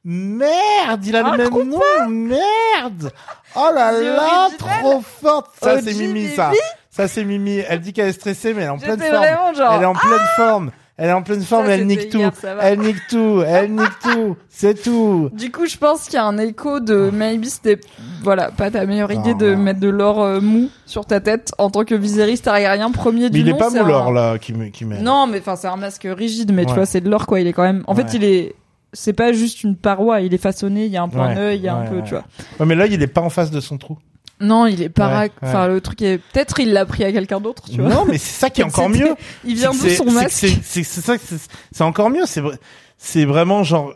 Merde il a le même nom. Merde. Oh là là, trop forte. Ça c'est Mimi ça. Ça c'est Mimi. Elle dit qu'elle est stressée mais elle est en pleine forme. vraiment genre. Elle est en pleine forme. Elle est en pleine forme, Ça, elle nique tout. Elle nique tout, elle nique tout. C'est tout. Du coup, je pense qu'il y a un écho de maybe c'était voilà pas ta meilleure idée Non, de non. mettre de l'or euh, mou sur ta tête en tant que Viserys Targaryen premier Mais du il est nom. pas mou l'or un- là qui me qui met. Non, mais enfin c'est un masque rigide, mais tu vois c'est de l'or quoi. Il est quand même. En Ouais. fait, il est. C'est pas juste une paroi, il est façonné, il y a un point Ouais, d'œil, il y a un peu, ouais. tu vois. Ouais, mais là il est pas en face de son trou. Non, il est para. Ouais, Enfin, le truc est. Peut-être il l'a pris à quelqu'un d'autre, tu vois. Non, mais c'est ça qui est encore mieux. Il vient d'où son masque C'est ça, c'est c'est encore mieux. C'est vrai- c'est vraiment genre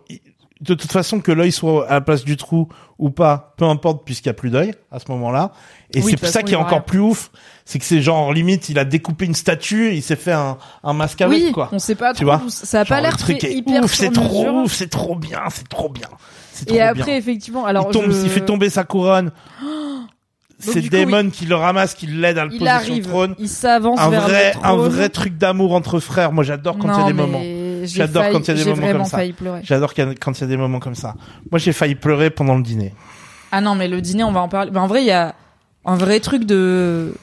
de toute façon que l'œil soit à la place du trou ou pas, peu importe puisqu'il y a plus d'œil à ce moment-là. Et Oui, c'est ça façon, qui il est encore rien. plus ouf, c'est que c'est genre limite il a découpé une statue, et il s'est fait un, un masque avec Oui, quoi. on sait pas Tu trop. vois ça a pas l'air hyper ouf, c'est trop ouf, c'est trop bien, c'est trop bien. C'est trop Et bien. après, effectivement, alors il tombe, je- il fait tomber sa couronne. C'est Damon qui le ramasse, qui l'aide à le il poser sur le trône. il s'avance vers vrai, le un vrai truc d'amour entre frères. Moi, j'adore quand il y a des mais moments. J'adore quand il y a des moments comme ça. J'adore quand il y a des moments comme ça. Moi, j'ai failli pleurer pendant le dîner. Ah non, mais le dîner, on va en parler. Mais en vrai, il y a un vrai truc de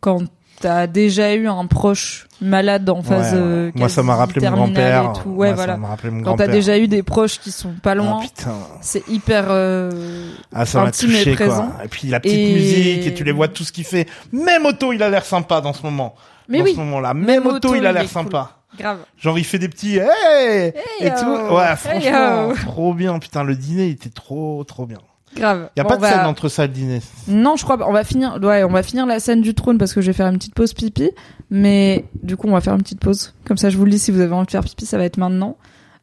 quand t'as déjà eu un proche malade en phase. Ouais, ouais. euh, Moi, ça m'a rappelé mon grand-père. Et. Ouais, Moi, voilà. Ça m'a rappelé mon Quand t'as déjà eu des proches qui sont pas loin, putain. c'est hyper. euh, Ah, ça m'a intime et touché, présent. quoi. Et puis, la petite Et- musique, et tu les vois tout ce qu'il fait. Même Otto, il a l'air sympa dans ce moment. Mais dans oui, ce moment-là. Même, Même Otto, Otto, il a l'air cool. Grave. Genre, il fait des petits, hey! et tout. Ouais, Hey franchement, yo. trop bien. Putain, le dîner, il était trop, trop bien. Grave. Y a Bon, pas de va- scène entre ça et le dîner. Non, je crois pas. On va finir. Ouais, on va finir la scène du trône parce que je vais faire une petite pause pipi. Mais du coup, on va faire une petite pause. Comme ça, je vous le dis. Si vous avez envie de faire pipi, ça va être maintenant.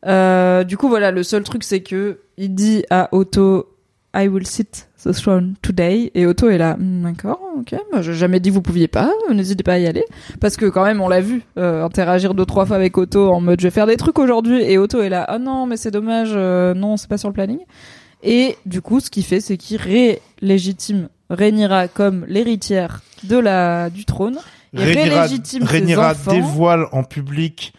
Euh, du coup, voilà. Le seul truc, c'est que il dit à Otto, "I will sit the throne today." Et Otto est là. Hmm, D'accord, ok. Moi, j'ai jamais dit que vous pouviez pas. N'hésitez pas à y aller. Parce que quand même, on l'a vu euh, interagir deux trois fois avec Otto en mode, "Je vais faire des trucs aujourd'hui." Et Otto est là. Oh non, mais c'est dommage. euh, non, c'est pas sur le planning. Et du coup, ce qu'il fait, c'est qu'il rélégitime Rhaenyra comme l'héritière de la du trône et Rhaenyra, rélégitime ses Rhaenyra enfants. dévoile en public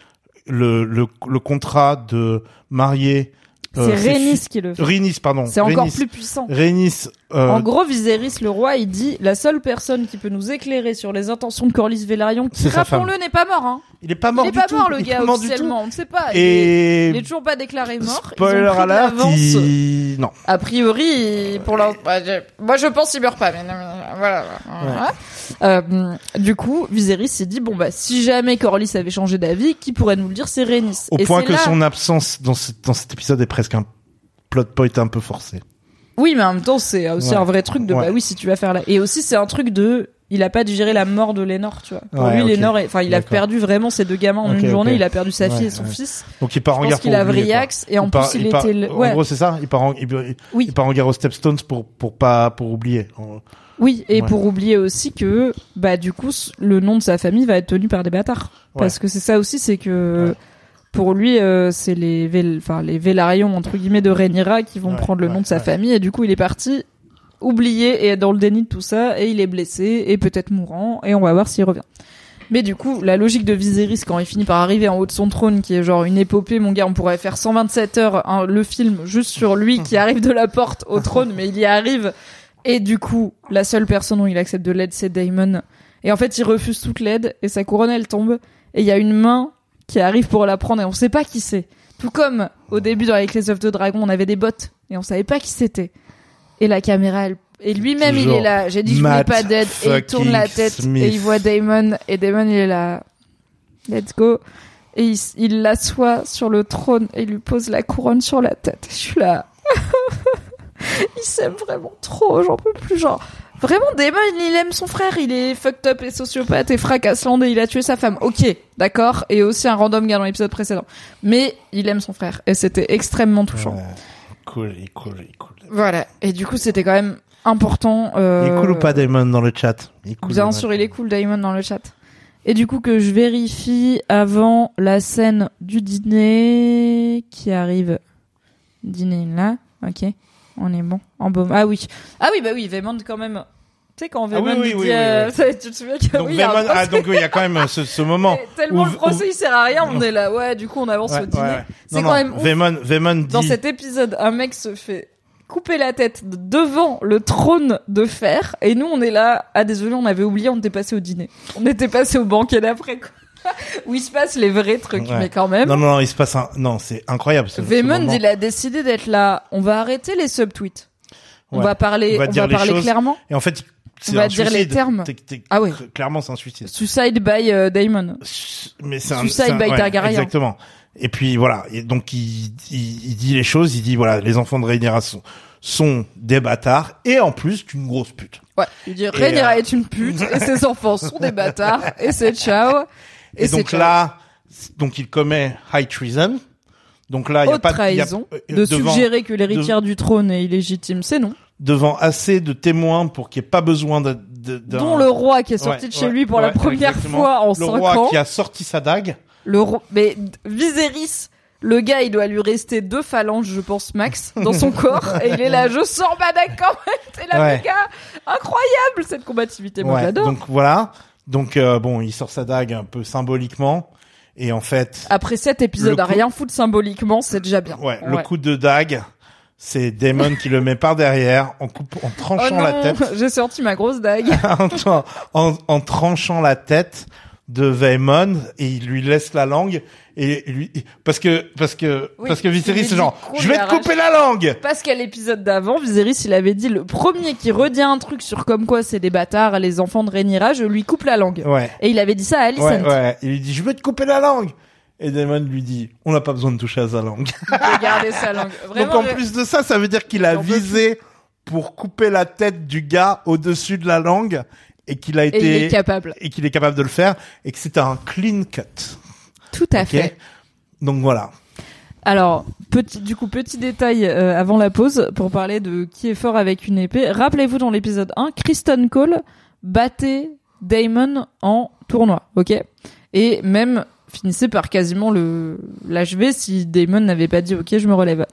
le, le, le contrat de marier. Euh, C'est Rhaenys qui le fait. Rhaenys, pardon. C'est encore plus puissant. Rhaenys, euh, En gros, Viserys le roi, il dit la seule personne qui peut nous éclairer sur les intentions de Corlys Velaryon, qui rappelons-le n'est pas mort, hein. Il est pas mort il est du pas tout. mort le Il gars officiellement, on ne sait pas. Il est- Il est toujours pas déclaré mort. Ils ont spoiler pris de alert, l'avance. il... non. A priori, pour l'instant, bah, je- moi je pense qu'il meurt pas, mais non, mais voilà. voilà. Euh, du coup, Viserys s'est dit bon bah si jamais Corlys avait changé d'avis, qui pourrait nous le dire C'est Rhaenys. Au Et point c'est que là- son absence dans, ce- dans cet épisode est presque un plot point un peu forcé. Oui, mais en même temps, c'est aussi Ouais. un vrai truc de Ouais. bah oui, si tu vas faire là. Et aussi, c'est un truc de il a pas digéré la mort de Lénore, tu vois. Pour Ouais, lui, ok. Lénore, enfin, il a perdu vraiment ses deux gamins en une journée. Il a perdu sa fille Ouais, et son ouais. fils. Donc il part en Je guerre pense qu'il a. Vriax et en part- plus il, part- était. le- En gros, c'est ça. Il part en, il, Oui. il part en guerre aux Stepstones pour pour pas pour oublier. Oui, et pour oublier aussi que, bah, du coup, le nom de sa famille va être tenu par des bâtards. Parce que c'est ça aussi, c'est que, pour lui, euh, c'est les, enfin, les Vélarions, entre guillemets, de Rhaenyra qui vont Ouais, prendre le ouais, nom de sa ouais. famille, et du coup, il est parti oublié et être dans le déni de tout ça, et il est blessé, et peut-être mourant, et on va voir s'il revient. Mais du coup, la logique de Viserys quand il finit par arriver en haut de son trône, qui est genre une épopée, mon gars, on pourrait faire 127 heures hein, le film juste sur lui qui arrive de la porte au trône, mais il y arrive. Et du coup, la seule personne dont il accepte de l'aide, c'est Daemon. Et en fait, il refuse toute l'aide et sa couronne, elle tombe. Et il y a une main qui arrive pour la prendre et on sait pas qui c'est. Tout comme au début dans les Clés of the Dragon, on avait des bottes et on savait pas qui c'était. Et la caméra, elle... et lui-même, il est là. J'ai dit, je voulais pas d'aide. Et il tourne la tête Smith. et il voit Daemon. Et Daemon, il est là. Let's go. Et il, l'assoit sur le trône et il lui pose la couronne sur la tête. Je suis là. il s'aime vraiment trop, j'en peux plus. Genre, vraiment, Daemon, il aime son frère. Il est fucked up et sociopathe et fracassant et il a tué sa femme. Ok, d'accord. Et aussi un random gars dans l'épisode précédent. Mais il aime son frère et c'était extrêmement touchant. Ouais. Cool, cool, cool. Voilà. Et du coup, c'était quand même important. Euh... Il est cool ou pas Damon dans le chat Il est cool, Bien sûr, il est cool, Damon, dans le chat. Et du coup, que je vérifie avant la scène du dîner qui arrive. Dîner là, ok. On est bon. En baume. Ah oui. Ah oui, bah oui, Vaemond quand même. Tu sais, quand Ah oui, oui, oui, euh, tu te souviens que Donc, oui, il y a ah, donc il y a quand même euh, ce, ce moment. Tellement où- le procès, où- il sert à rien, on est là. Ouais, du coup, on avance Ouais, au dîner. ouais. C'est quand non, même ouf. Vaemon, Vaemon dit. Dans cet épisode, un mec se fait couper la tête devant le trône de fer et nous on est là ah désolé on avait oublié on était passé au dîner on était passé au banquet d'après quoi où il se passe les vrais trucs Ouais. mais quand même Non, non, non, il se passe un. Non, c'est incroyable. ce- moment. il a décidé d'être là on va arrêter les subtweets on va parler On va on parler choses. clairement Et en fait, c'est On va dire les termes. Ah ouais. Clairement, c'est un suicide. suicide by euh, Daemon Mais c'est un. Suicide un- by ouais, Targaryen. Exactement. Et puis voilà. Et donc il, il, il dit les choses. Il dit voilà, les enfants de Rhaenyra sont, sont des bâtards et en plus d'une grosse pute. ouais il dit Rhaenyra euh, est une pute et ses enfants sont des bâtards et c'est ciao Et, et, donc ciao. là, donc il commet high treason. Donc là, il y a pas de- il y a- trahison euh, de devant, suggérer que l'héritière du trône est illégitime c'est non devant assez de témoins pour qu'il n'y ait pas besoin de, de- d'un- dont le roi qui est sorti Ouais, de chez ouais, lui pour la première fois en le cinq roi ans. qui a sorti sa dague. Le ro- mais Viserys, le gars, il doit lui rester deux phalanges, je pense max, dans son corps, et il est là, je sors ma dague quand même. C'est la Ouais. méga incroyable cette combativité. Moi, Ouais, j'adore. Donc voilà. Donc euh, bon, il sort sa dague un peu symboliquement et en fait, Après cet épisode Le à coup- rien foutre symboliquement, c'est déjà bien. ouais, le coup de dague, c'est Damon qui le met par derrière en coupe, en Oh tranchant non, la tête, j'ai sorti ma grosse dague. en, en, en tranchant la tête de Vaemon et il lui laisse la langue et lui parce que parce que Oui, parce que Viserys c'est genre je vais te couper la langue. Parce qu'à l'épisode d'avant, Viserys, il avait dit le premier qui redit un truc sur comme quoi c'est des bâtards, les enfants de Rhaenyra, je lui coupe la langue. Ouais. Et il avait dit ça à Alicent. Ouais, ouais. Il lui dit, je vais te couper la langue. Et Damon lui dit, on n'a pas besoin de toucher à sa langue. Regardez sa langue. Vraiment, Donc en je- plus de ça, ça veut dire qu'il a visé pour couper la tête du gars au-dessus de la langue et qu'il a Et été il est capable. et qu'il est capable de le faire et que c'était un clean cut. Tout à fait. Donc voilà. Alors, petit, du coup, petit détail euh, avant la pause pour parler de qui est fort avec une épée. Rappelez-vous dans l'épisode 1, Kristen Cole battait Damon en tournoi, ok? Et même finissait par quasiment le l'achever si Damon n'avait pas dit ok, je me relève.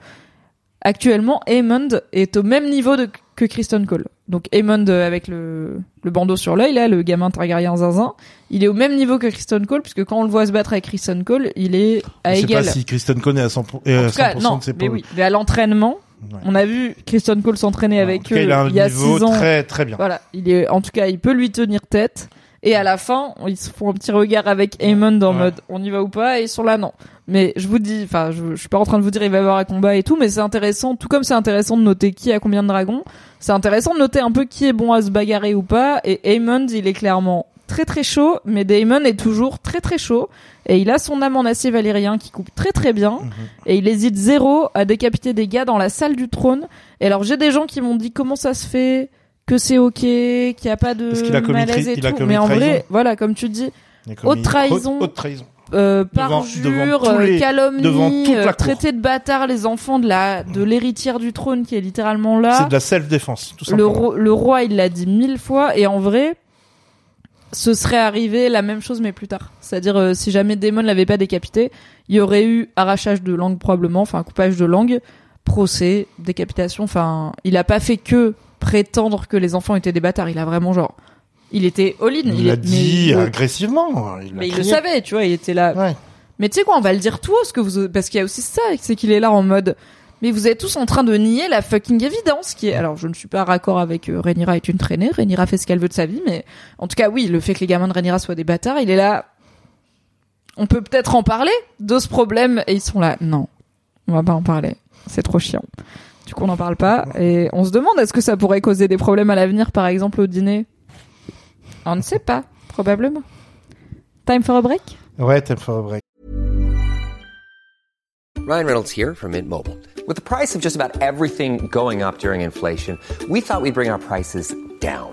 Actuellement, Aemond est au même niveau de, que Kristen Cole. Donc Aemond euh, avec le, le bandeau sur l'œil, là, le gamin Targaryen zinzin, il est au même niveau que Kristen Cole, puisque quand on le voit se battre avec Kristen Cole, il est à Je sais égal. pas si Kristen connaît à 100%, euh, En tout cas, 100% non, de ses mais oui. Mais à l'entraînement, Ouais. on a vu Kristen Cole s'entraîner En avec tout cas, eux il a un il y a niveau six ans. très très bien. Voilà, il est, en tout cas, il peut lui tenir tête. Et à la fin, ils se font un petit regard avec Aemond en Ouais. mode on y va ou pas, et ils sont là non. Mais je vous dis, enfin, je, je suis pas en train de vous dire il va y avoir un combat et tout, mais c'est intéressant, tout comme c'est intéressant de noter qui a combien de dragons, c'est intéressant de noter un peu qui est bon à se bagarrer ou pas. Et Aemond, il est clairement très très chaud, mais Daemon est toujours très très chaud. Et il a son âme en acier valérien qui coupe très très bien. Mhm. Et il hésite zéro à décapiter des gars dans la salle du trône. Et alors j'ai des gens qui m'ont dit comment ça se fait que c'est ok, qu'il n'y a pas de a malaise et tout. Mais en trahison. vrai, voilà, comme tu dis, Haute trahison. haute- haute trahison. euh, parjure, euh, calomnie, euh, traiter de bâtard les enfants de la de l'héritière du trône qui est littéralement là. C'est de la self-défense, tout le, ro- le roi, il l'a dit mille fois, et en vrai, ce serait arrivé la même chose, mais plus tard. C'est-à-dire, euh, si jamais Daemon l'avait pas décapité, il y aurait eu arrachage de langue probablement, enfin coupage de langue, procès, décapitation. Enfin, il a pas fait que prétendre que les enfants étaient des bâtards. Il a vraiment genre, il était all-in. Il est- l'a mais dit il agressivement. Il mais il le savait, tu vois, il était là. Ouais. Mais tu sais quoi, on va le dire tout haut, parce que vous, parce qu'il y a aussi ça, c'est qu'il est là en mode. Mais vous êtes tous en train de nier la fucking évidence qui est. Alors, je ne suis pas raccord avec euh, Rhaenyra est une traînée. Rhaenyra fait ce qu'elle veut de sa vie, mais en tout cas, oui, le fait que les gamins de Rhaenyra soient des bâtards, il est là. On peut peut-être en parler de ce problème, et ils sont là. Non, on va pas en parler. C'est trop chiant. Du coup, on n'en parle pas, et on se demande est-ce que ça pourrait causer des problèmes à l'avenir, par exemple au dîner? On ne sait pas, probablement. Time for a break? Ouais, t'aimes faire un break. Ryan Reynolds here from Mint Mobile. With the price of just about everything going up during inflation, we thought we'd bring our prices down.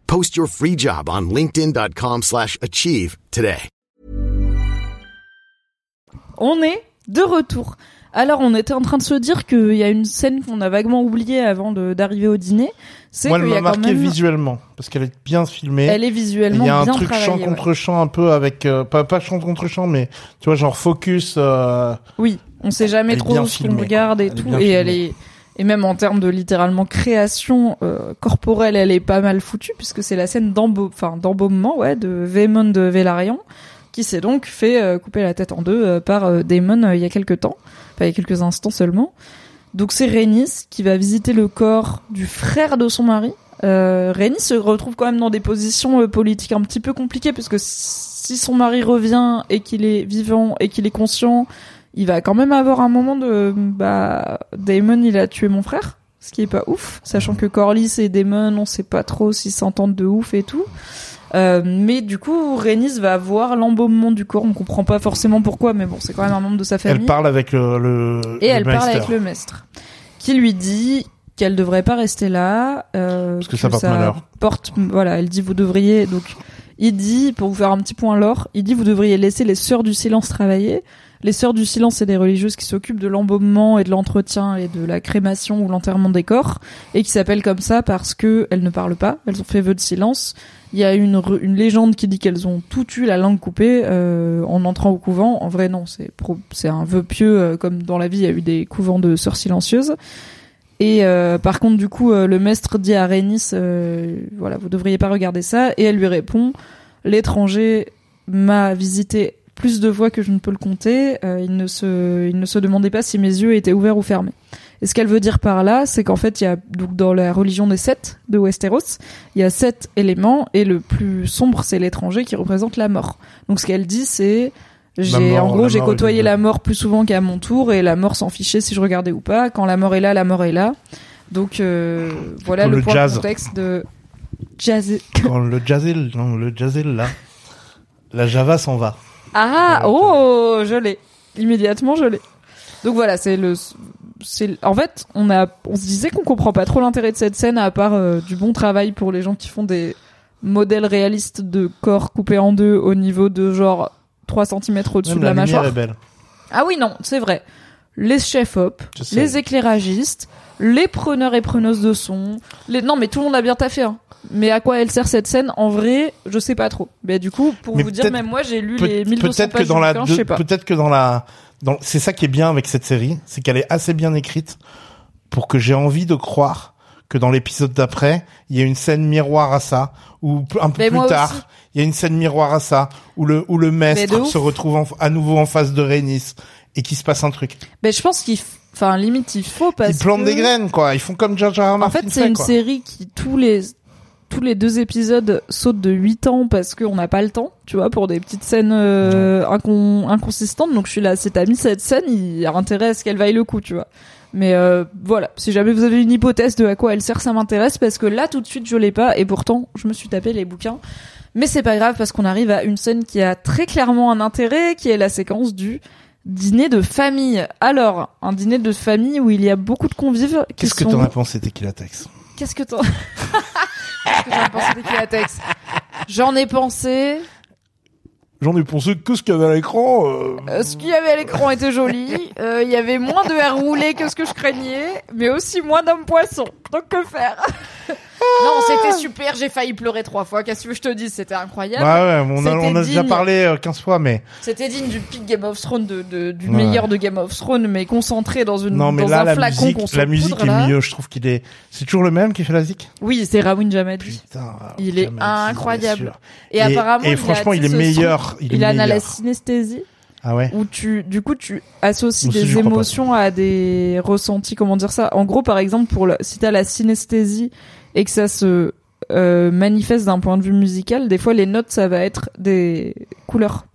Post your free job on linkedin.com/achieve slash achieve today. On est de retour. Alors, on était en train de se dire qu'il y a une scène qu'on a vaguement oubliée avant de- d'arriver au dîner. C'est Moi, elle m'a marqué même... visuellement parce qu'elle est bien filmée. Elle est visuellement Il y a un bien truc chant ouais. contre chant un peu avec euh, pas pas chant contre chant mais tu vois genre focus euh, Oui, on sait jamais trop bien ce qu'on filmée, regarde et Elle tout. bien Et elle filmée. est... Et même en termes de littéralement création euh, corporelle, elle est pas mal foutue puisque c'est la scène d'embaumement, ouais, de Vémon de Vélarion, qui s'est donc fait euh, couper la tête en deux euh, par euh, Daemon il y a quelques temps, enfin il y a quelques instants seulement. Donc c'est Rhaenys qui va visiter le corps du frère de son mari. Euh, se retrouve quand même dans des positions politiques un petit peu compliquées parce que si son mari revient et qu'il est vivant et qu'il est conscient, il va quand même avoir un moment de bah Daemon il a tué mon frère ce qui est pas ouf sachant que Corlys et Daemon on sait pas trop s'ils s'entendent de ouf et tout. Euh, mais du coup Rhaenys va voir l'embaumement du corps on comprend pas forcément pourquoi mais bon c'est quand même un membre de sa famille. elle parle avec le, le et le elle parle avec le maître qui lui dit qu'elle devrait pas rester là euh, Parce que ça porte malheur. porte voilà elle dit vous devriez donc il dit pour vous faire un petit point l'or il dit vous devriez laisser les sœurs du silence travailler les sœurs du silence c'est des religieuses qui s'occupent de l'embaumement et de l'entretien et de la crémation ou l'enterrement des corps et qui s'appellent comme ça parce que elles ne parlent pas elles ont fait vœu de silence il y a une, une légende qui dit qu'elles ont tout eu la langue coupée euh, en entrant au couvent. En vrai, non, c'est c'est un vœu pieux, euh, comme dans la vie, il y a eu des couvents de sœurs silencieuses. Et euh, par contre, du coup, euh, le maître dit à Rhaenys, euh, voilà, vous devriez pas regarder ça. Et elle lui répond, l'étranger m'a visité plus de fois que je ne peux le compter. Euh, il ne se, il ne se demandait pas si mes yeux étaient ouverts ou fermés. Et ce qu'elle veut dire par là, c'est qu'en fait, il y a donc dans la religion des sept de Westeros, il y a sept éléments et le plus sombre, c'est l'étranger qui représente la mort. Donc ce qu'elle dit, c'est j'ai en gros j'ai côtoyé est- la mort plus souvent qu'à mon tour et la mort s'en fichait si je regardais ou pas. Quand la mort est là, la mort est là. Donc euh, voilà le, point jazz. de contexte de jazz. Quand le jazzel non le jazzel là la Java s'en va. Ah oh je l'ai immédiatement je l'ai. Donc voilà c'est le c'est en fait on a on se disait qu'on comprend pas trop l'intérêt de cette scène à part euh, du bon travail pour les gens qui font des modèles réalistes de corps coupés en deux au niveau de genre 3 cm au-dessus de la, la mâchoire. est belle. Ah oui, non, c'est vrai. Les chefs-op, les éclairagistes, les preneurs et preneuses de son, les... Non, mais tout le monde a bien taffé, hein. Mais à quoi elle sert cette scène En vrai, je sais pas trop. Mais du coup, pour Mais vous dire, même moi, j'ai lu les 1200 Peut-être que pages dans la bouquin, deux- je sais pas. peut-être que dans la dans- c'est ça qui est bien avec cette série, c'est qu'elle est assez bien écrite pour que j'ai envie de croire que dans l'épisode d'après, il y a une scène miroir à ça, ou un peu Mais plus tard, aussi. il y a une scène miroir à ça, où le où le maître se retrouve en- à nouveau en face de Rhaenys et qu'il se passe un truc. Mais je pense qu'il, enfin limite il faut parce Ils plantent que... des graines, quoi. Ils font comme Jar Jar En Martin fait, c'est une quoi. série qui tous les tous les deux épisodes sautent de 8 ans parce qu'on n'a pas le temps, tu vois, pour des petites scènes euh, incon- inconsistantes. Donc je suis là, si t'as mis cette scène, il y a intérêt à ce qu'elle vaille le coup, tu vois. Mais euh, voilà, si jamais vous avez une hypothèse de à quoi elle sert, ça m'intéresse parce que là tout de suite je l'ai pas et pourtant je me suis tapé les bouquins. Mais c'est pas grave parce qu'on arrive à une scène qui a très clairement un intérêt, qui est la séquence du dîner de famille. Alors, un dîner de famille où il y a beaucoup de convives. Qu'est-ce que sont- t'en as pensé, Tequila Tex Qu'est-ce que t'en... Qu'est-ce que t'en as pensé d'Equilatex J'en ai pensé. J'en ai pensé que ce qu'il y avait à l'écran. euh, Euh, ce qu'il y avait à l'écran était joli. Euh, Il y avait moins de air roulé que ce que je craignais, mais aussi moins d'hommes poissons. Donc que faire? Non, c'était super. J'ai failli pleurer trois fois. Qu'est-ce que je te dise C'était incroyable. Ouais, ouais, on a, C'était on a déjà digne. parlé euh, 15 fois, mais C'était digne du pic Game of Thrones, de, de- du Ouais. meilleur de Game of Thrones, mais concentré dans une non, mais dans là, un la flacon musique, la musique poudre, est là. mieux. Je trouve qu'il est. C'est toujours le même qui fait la zik. Oui, c'est Rawin Jamadi. Putain, Il est incroyable. Et, apparemment, et il franchement, il est meilleur. Il est Il, a meilleur. la synesthésie. Ah ouais. où tu du coup tu associes des émotions à des ressentis comment dire ça? En gros par exemple pour le, si t'as la synesthésie et que ça se euh, manifeste d'un point de vue musical des fois les notes ça va être des couleurs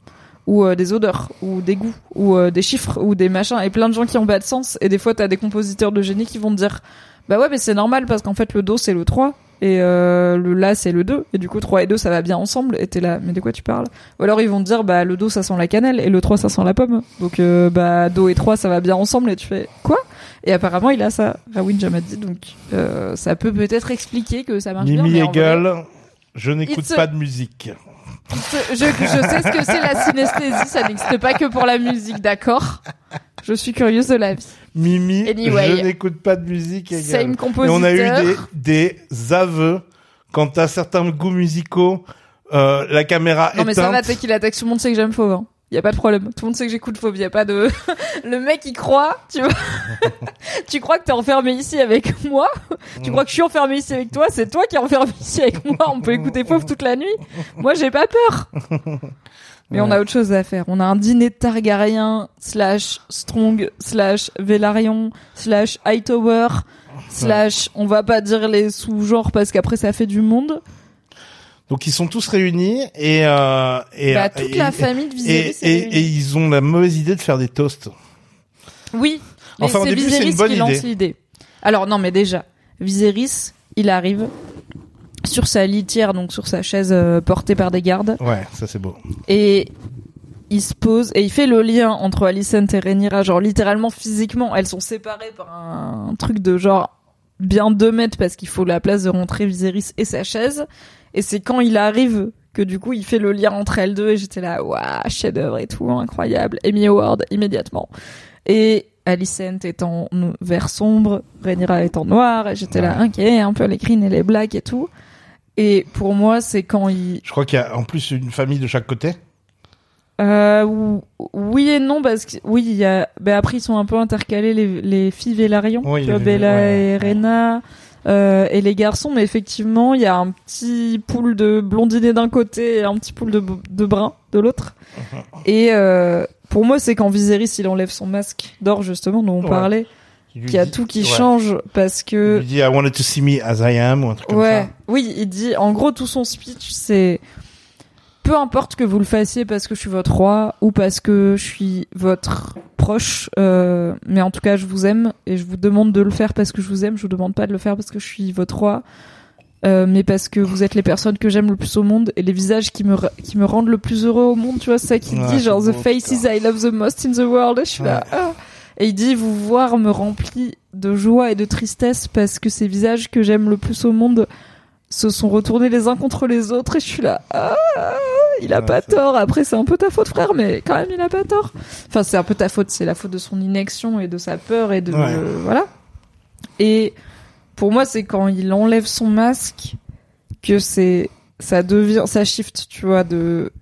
ou euh, des odeurs ou des goûts ou euh, des chiffres ou des machins et plein de gens qui ont pas de sens et des fois t'as des compositeurs de génie qui vont te dire bah ouais mais c'est normal parce qu'en fait le do c'est le 3 et euh, le la c'est le 2 et du coup 3 et 2 ça va bien ensemble et t'es là mais de quoi tu parles? Ou alors ils vont te dire bah le do ça sent la cannelle et le 3 ça sent la pomme donc euh, bah do et 3 ça va bien ensemble et tu fais quoi? Et apparemment il a ça Rawin Jamadi donc euh, ça peut peut-être expliquer que ça marche bien Mimi mais en vrai, Hegel, je n'écoute pas de musique. je, je sais ce que c'est la synesthésie ça n'existe pas que pour la musique d'accord? Je suis curieuse de la vie Mimi, Anyway. je n'écoute pas de musique. Hegel. Same Et compositeur on a eu des, des aveux quant à certains goûts musicaux. Euh, la caméra Non mais ça va, éteinte. t'es qu'il attaque. Tout le monde sait que j'aime Fauve. Y a pas de problème. Tout le monde sait que j'écoute Fauve. Y a pas de. le mec il croit, tu vois. tu crois que t'es enfermé ici avec moi? Tu crois que je suis enfermé ici avec toi? C'est toi qui es enfermé ici avec moi. On peut écouter Fauve toute la nuit. Moi j'ai pas peur. Mais on a autre chose à faire. On a un dîner de Targaryen slash Strong slash Velaryon slash Hightower slash. On va pas dire les sous-genres parce qu'après ça fait du monde. Donc ils sont tous réunis et euh, et Bah, euh, toute et- la famille de et, Viserys et, ils ont la mauvaise idée de faire des toasts. Oui. Mais Enfin, c'est Viserys une bonne qui lance idée. l'idée. Alors non, mais déjà, Viserys, il arrive sur sa litière, donc sur sa chaise euh, portée par des gardes, Ouais, ça c'est beau. et il se pose et il fait le lien entre Alicent et Rhaenyra, genre littéralement physiquement, elles sont séparées par un, truc de genre bien deux mètres parce qu'il faut la place de rentrer Viserys et sa chaise. Et c'est quand il arrive que du coup il fait le lien entre elles deux et j'étais là, waouh, chef-d'œuvre et tout, incroyable. Emmy Award immédiatement. Et Alicent est en vert sombre, Rhaenyra est en noir, et j'étais là, ok, un peu les green et les blacks et tout. Et pour moi, c'est quand il, Je crois qu'il y a en plus une famille de chaque côté. Euh, ou- oui et non parce que oui, il y a, ben après ils sont un peu intercalés les, les filles Vélarion, Oui, Bella ouais. et Rena. Euh, et les garçons, mais effectivement, il y a un petit pool de blondinés d'un côté et un petit pool de, de bruns de l'autre. Et euh, pour moi, c'est quand Viserys il enlève son masque d'or justement dont on Ouais. parlait, Il y a dit- tout qui ouais. change parce Il que lui dit I wanted to see me as I am ou un truc comme ouais, ça. oui, il dit en gros tout son speech c'est peu importe que vous le fassiez parce que je suis votre roi ou parce que je suis votre proche, euh, mais en tout cas je vous aime et je vous demande de le faire parce que je vous aime. Je vous demande pas de le faire parce que je suis votre roi, euh, mais parce que vous êtes les personnes que j'aime le plus au monde et les visages qui me qui me rendent le plus heureux au monde. Tu vois c'est ça qu'il Ouais, dit genre the faces I love the most in the world. Et je suis là. Ah. Et il dit vous voir me remplit de joie et de tristesse parce que ces visages que j'aime le plus au monde se sont retournés les uns contre les autres et je suis là ah, il a Ouais, pas tort. après c'est un peu ta faute frère mais quand même il a pas tort. Enfin c'est un peu ta faute c'est la faute de son inaction et de sa peur et de Ouais. euh, voilà. Et pour moi c'est quand il enlève son masque que c'est ça devient ça shift tu vois de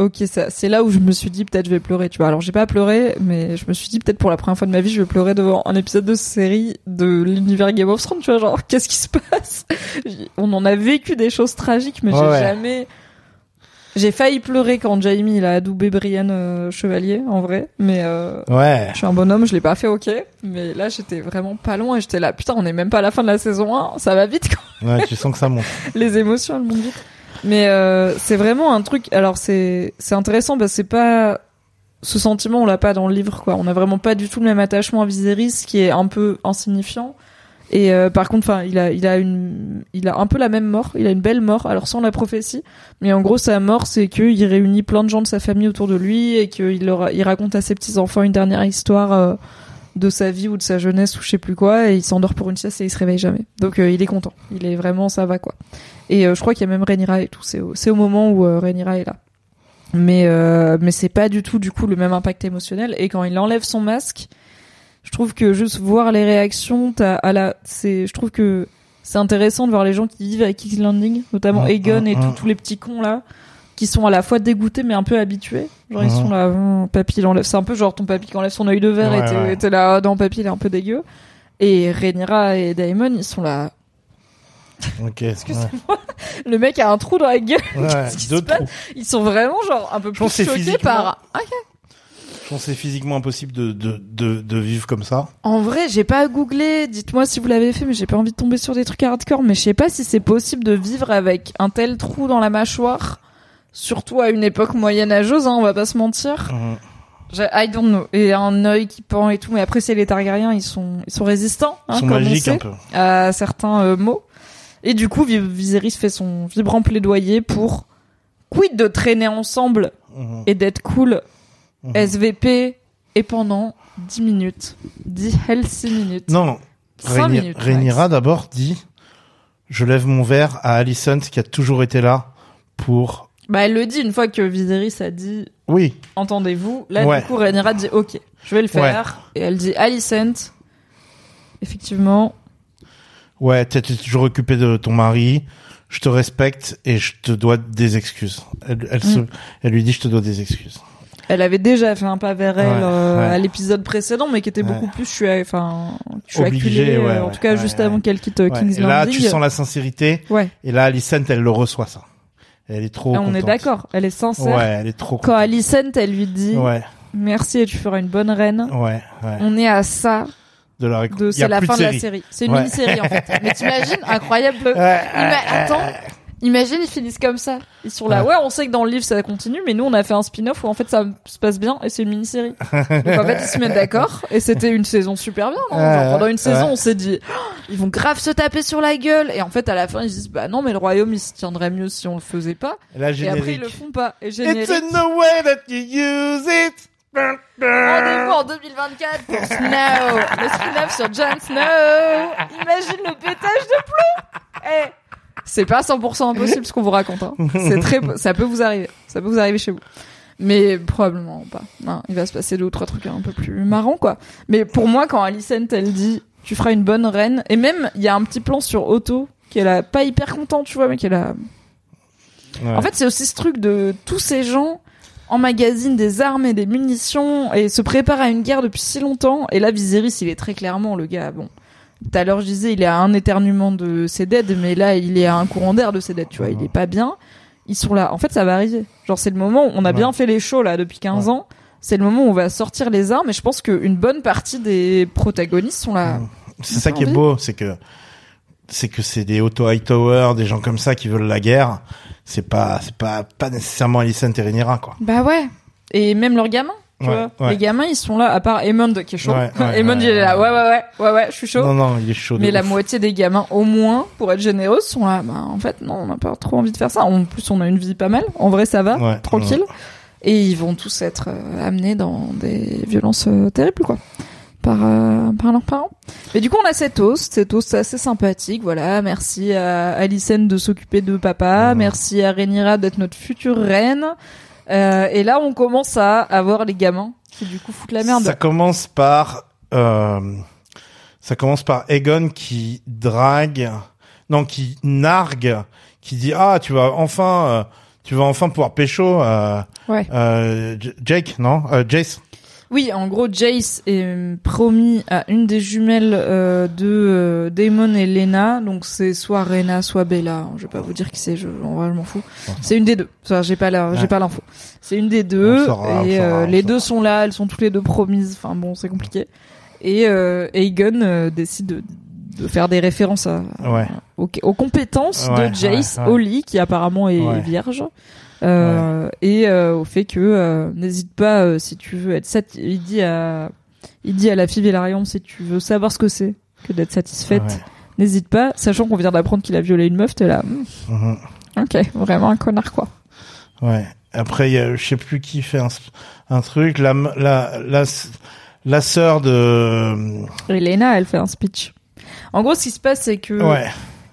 ok, ça, c'est là où je me suis dit peut-être je vais pleurer, tu vois. Alors j'ai pas pleuré, mais je me suis dit peut-être pour la première fois de ma vie, je vais pleurer devant un épisode de série de l'univers Game of Thrones, tu vois, genre qu'est-ce qui se passe? On en a vécu des choses tragiques, mais j'ai ouais. jamais. J'ai failli pleurer quand Jamie il a adoubé Brienne euh, Chevalier, en vrai, mais euh, Ouais. je suis un bonhomme, je l'ai pas fait, ok. Mais là, j'étais vraiment pas loin et j'étais là, putain, on est même pas à la fin de la saison 1, ça va vite quand Ouais, tu sens que ça monte. les émotions elles montent vite. Mais euh, c'est vraiment un truc. Alors c'est c'est intéressant parce c'est pas ce sentiment on l'a pas dans le livre quoi. On a vraiment pas du tout le même attachement à Viserys qui est un peu insignifiant. Et euh, par contre, enfin, il a il a une il a un peu la même mort. Il a une belle mort. Alors sans la prophétie, mais en gros sa mort c'est que il réunit plein de gens de sa famille autour de lui et qu'il leur il raconte à ses petits enfants une dernière histoire. euh, de sa vie ou de sa jeunesse ou je sais plus quoi et il s'endort pour une sieste et il se réveille jamais. Donc euh, il est content. Il est vraiment ça va quoi. Et euh, je crois qu'il y a même Rhaenyra et tout. C'est au, c'est au moment où euh, Rhaenyra est là. Mais mais c'est pas du tout du coup le même impact émotionnel. Et quand il enlève son masque, je trouve que juste voir les réactions, à la, c'est, je trouve que c'est intéressant de voir les gens qui vivent avec King's Landing, notamment Mm, Aegon mm, et mm. tous les petits cons là, qui sont à la fois dégoûtés mais un peu habitués. Genre ils sont là, Hum, papy il enlève, c'est un peu genre ton papy qui enlève son œil de verre et Ouais, t'es ouais. t'es là, oh non papy il est un peu dégueu. Et Rhaenyra et Daemon ils sont là. Ok. Excusez-moi, le mec a un trou dans la gueule. Deux se passe trous. Ils sont vraiment genre un peu plus choqués physiquement- par. Ah, Je pense que c'est physiquement impossible de, de, de, de vivre comme ça. En vrai, j'ai pas googlé. Dites-moi si vous l'avez fait, mais j'ai pas envie de tomber sur des trucs hardcore. Mais je sais pas si c'est possible de vivre avec un tel trou dans la mâchoire, surtout à une époque moyenâgeuse. Hein, on va pas se mentir. J'ai- I don't know. Et un œil qui pend et tout. Mais après, c'est les Targaryens, ils sont, ils sont résistants. Hein, Ils sont comme on sait, un peu. à certains euh, mots. Et du coup, Vi- Viserys fait son vibrant plaidoyer pour quid de traîner ensemble Mhm. et d'être cool Mhm. SVP et pendant 10 minutes. 10 healthy minutes. Non, non. 5 Rhaeny- minutes. Rhaenyra d'abord dit Je lève mon verre à Alicent qui a toujours été là pour. Bah, elle le dit une fois que Viserys a dit Oui, entendez-vous. Là, Ouais. du coup, Rhaenyra dit ok, je vais le faire. Et elle dit Alicent. Effectivement. ouais, t'es toujours occupé de ton mari, je te respecte et je te dois des excuses. Elle, elle, se, Mm. elle lui dit Je te dois des excuses. Elle avait déjà fait un pas vers elle Ouais, euh, à l'épisode précédent, mais qui était beaucoup plus, je suis, enfin, je suis euh, ouais, en tout cas juste avant qu'elle quitte euh, King's et là, Landing. tu sens la sincérité. Ouais, Et là, Alicent, elle le reçoit, ça. Elle est trop Ah, on est d'accord, elle est sincère. Ouais, elle est trop Quand contente. Alicent, elle lui dit Ouais, merci et tu feras une bonne reine. ouais, ouais. On est à ça De la réco- de c'est la fin de, la série. C'est une Ouais. mini-série en fait. Mais t'imagines incroyable. Attends, imagine ils finissent comme ça. Ils sont là. Ouais. On sait que dans le livre ça continue, mais nous on a fait un spin-off où en fait ça se passe bien et c'est une mini-série. Donc en fait ils se mettent d'accord et c'était une saison super bien. non Genre, Ouais, pendant une saison on s'est dit Oh, ils vont grave se taper sur la gueule et en fait à la fin ils se disent bah non mais le royaume il se tiendrait mieux si on le faisait pas. Et là, Et après ils générique. le font pas. Et It's générique. in the way that you use it. Rendez-vous en 2024 pour Snow, le spin-off sur Jon Snow. Imagine le pétage de plomb. Eh, c'est pas 100% impossible ce qu'on vous raconte. Hein. C'est très, ça peut vous arriver, ça peut vous arriver chez vous. Mais probablement pas. Non, il va se passer deux ou trois trucs un peu plus marrants quoi. Mais pour moi, quand Alicent elle dit, tu feras une bonne reine, et même il y a un petit plan sur Otto qui est là, pas hyper content, tu vois, mais là. Ouais. En fait, c'est aussi ce truc de tous ces gens emmagasinent des armes et des munitions et se préparent à une guerre depuis si longtemps. Et là, Viserys, il est très clairement le gars. Bon, tout à l'heure, je disais, il est à un éternuement de ses dead, mais là, il est à un courant d'air de ses dead. Tu vois, il est pas bien. Ils sont là. En fait, ça va arriver. Genre, c'est le moment où on a Ouais. bien fait les shows là depuis 15 ans. C'est le moment où on va sortir les armes. Et je pense qu'une bonne partie des protagonistes sont là. C'est ça qui est beau, c'est que c'est que c'est des Otto Hightower, des gens comme ça qui veulent la guerre. C'est pas c'est pas pas nécessairement Alicent et Rhaenyra quoi. Bah ouais. Et même leurs gamins. Tu Ouais, vois, ouais. les gamins, ils sont là, à part Aemond qui est chaud. Ouais, il est là, ouais. ouais, ouais, ouais, ouais, je suis chaud. Non non, il est chaud. Mais la ouf. moitié des gamins, au moins, pour être généreuse, sont là. Bah, en fait, non, on n'a pas trop envie de faire ça. En plus, on a une vie pas mal. En vrai, ça va, Ouais, tranquille. Et ils vont tous être euh, amenés dans des violences euh, terribles, quoi. Par, euh, par leurs parents. Mais du coup, on a cet toast. Cet toast assez sympathique. Voilà. Merci à Alicent de s'occuper de papa. Merci à Rhaenyra d'être notre future reine. Euh, et là, on commence à avoir les gamins qui, du coup, foutent la merde. Ça commence par euh, ça commence par Egon qui drague non qui nargue qui dit ah tu vas enfin euh, tu vas enfin pouvoir pécho euh, Ouais. euh, Jake, non Jace. Oui, en gros, Jace est euh, promis à une des jumelles euh, de euh, Damon et Lena. Donc c'est soit Rena, soit Bella. Je vais pas vous dire qui c'est. Je, en vrai, je m'en fous. C'est une des deux. Ça, j'ai pas la, j'ai pas l'info. C'est une des deux. Saura, et saura, euh, les deux sont là. Elles sont toutes les deux promises. Enfin bon, c'est compliqué. Et euh, Aegon euh, décide de, de faire des références à, Ouais. aux, aux compétences Ouais, de Jace ouais, lit, qui apparemment est vierge. Euh, et euh, au fait que euh, n'hésite pas euh, si tu veux être sat il dit à il dit à la fille Velaryon si tu veux savoir ce que c'est que d'être satisfaite Ouais. n'hésite pas sachant qu'on vient d'apprendre qu'il a violé une meuf t'es là Mhm. ok vraiment un connard quoi Ouais. Après, il y a, je sais plus qui fait un, un truc. La, la, la, la sœur de. et Lena elle fait un speech en gros ce qui se passe c'est que Ouais.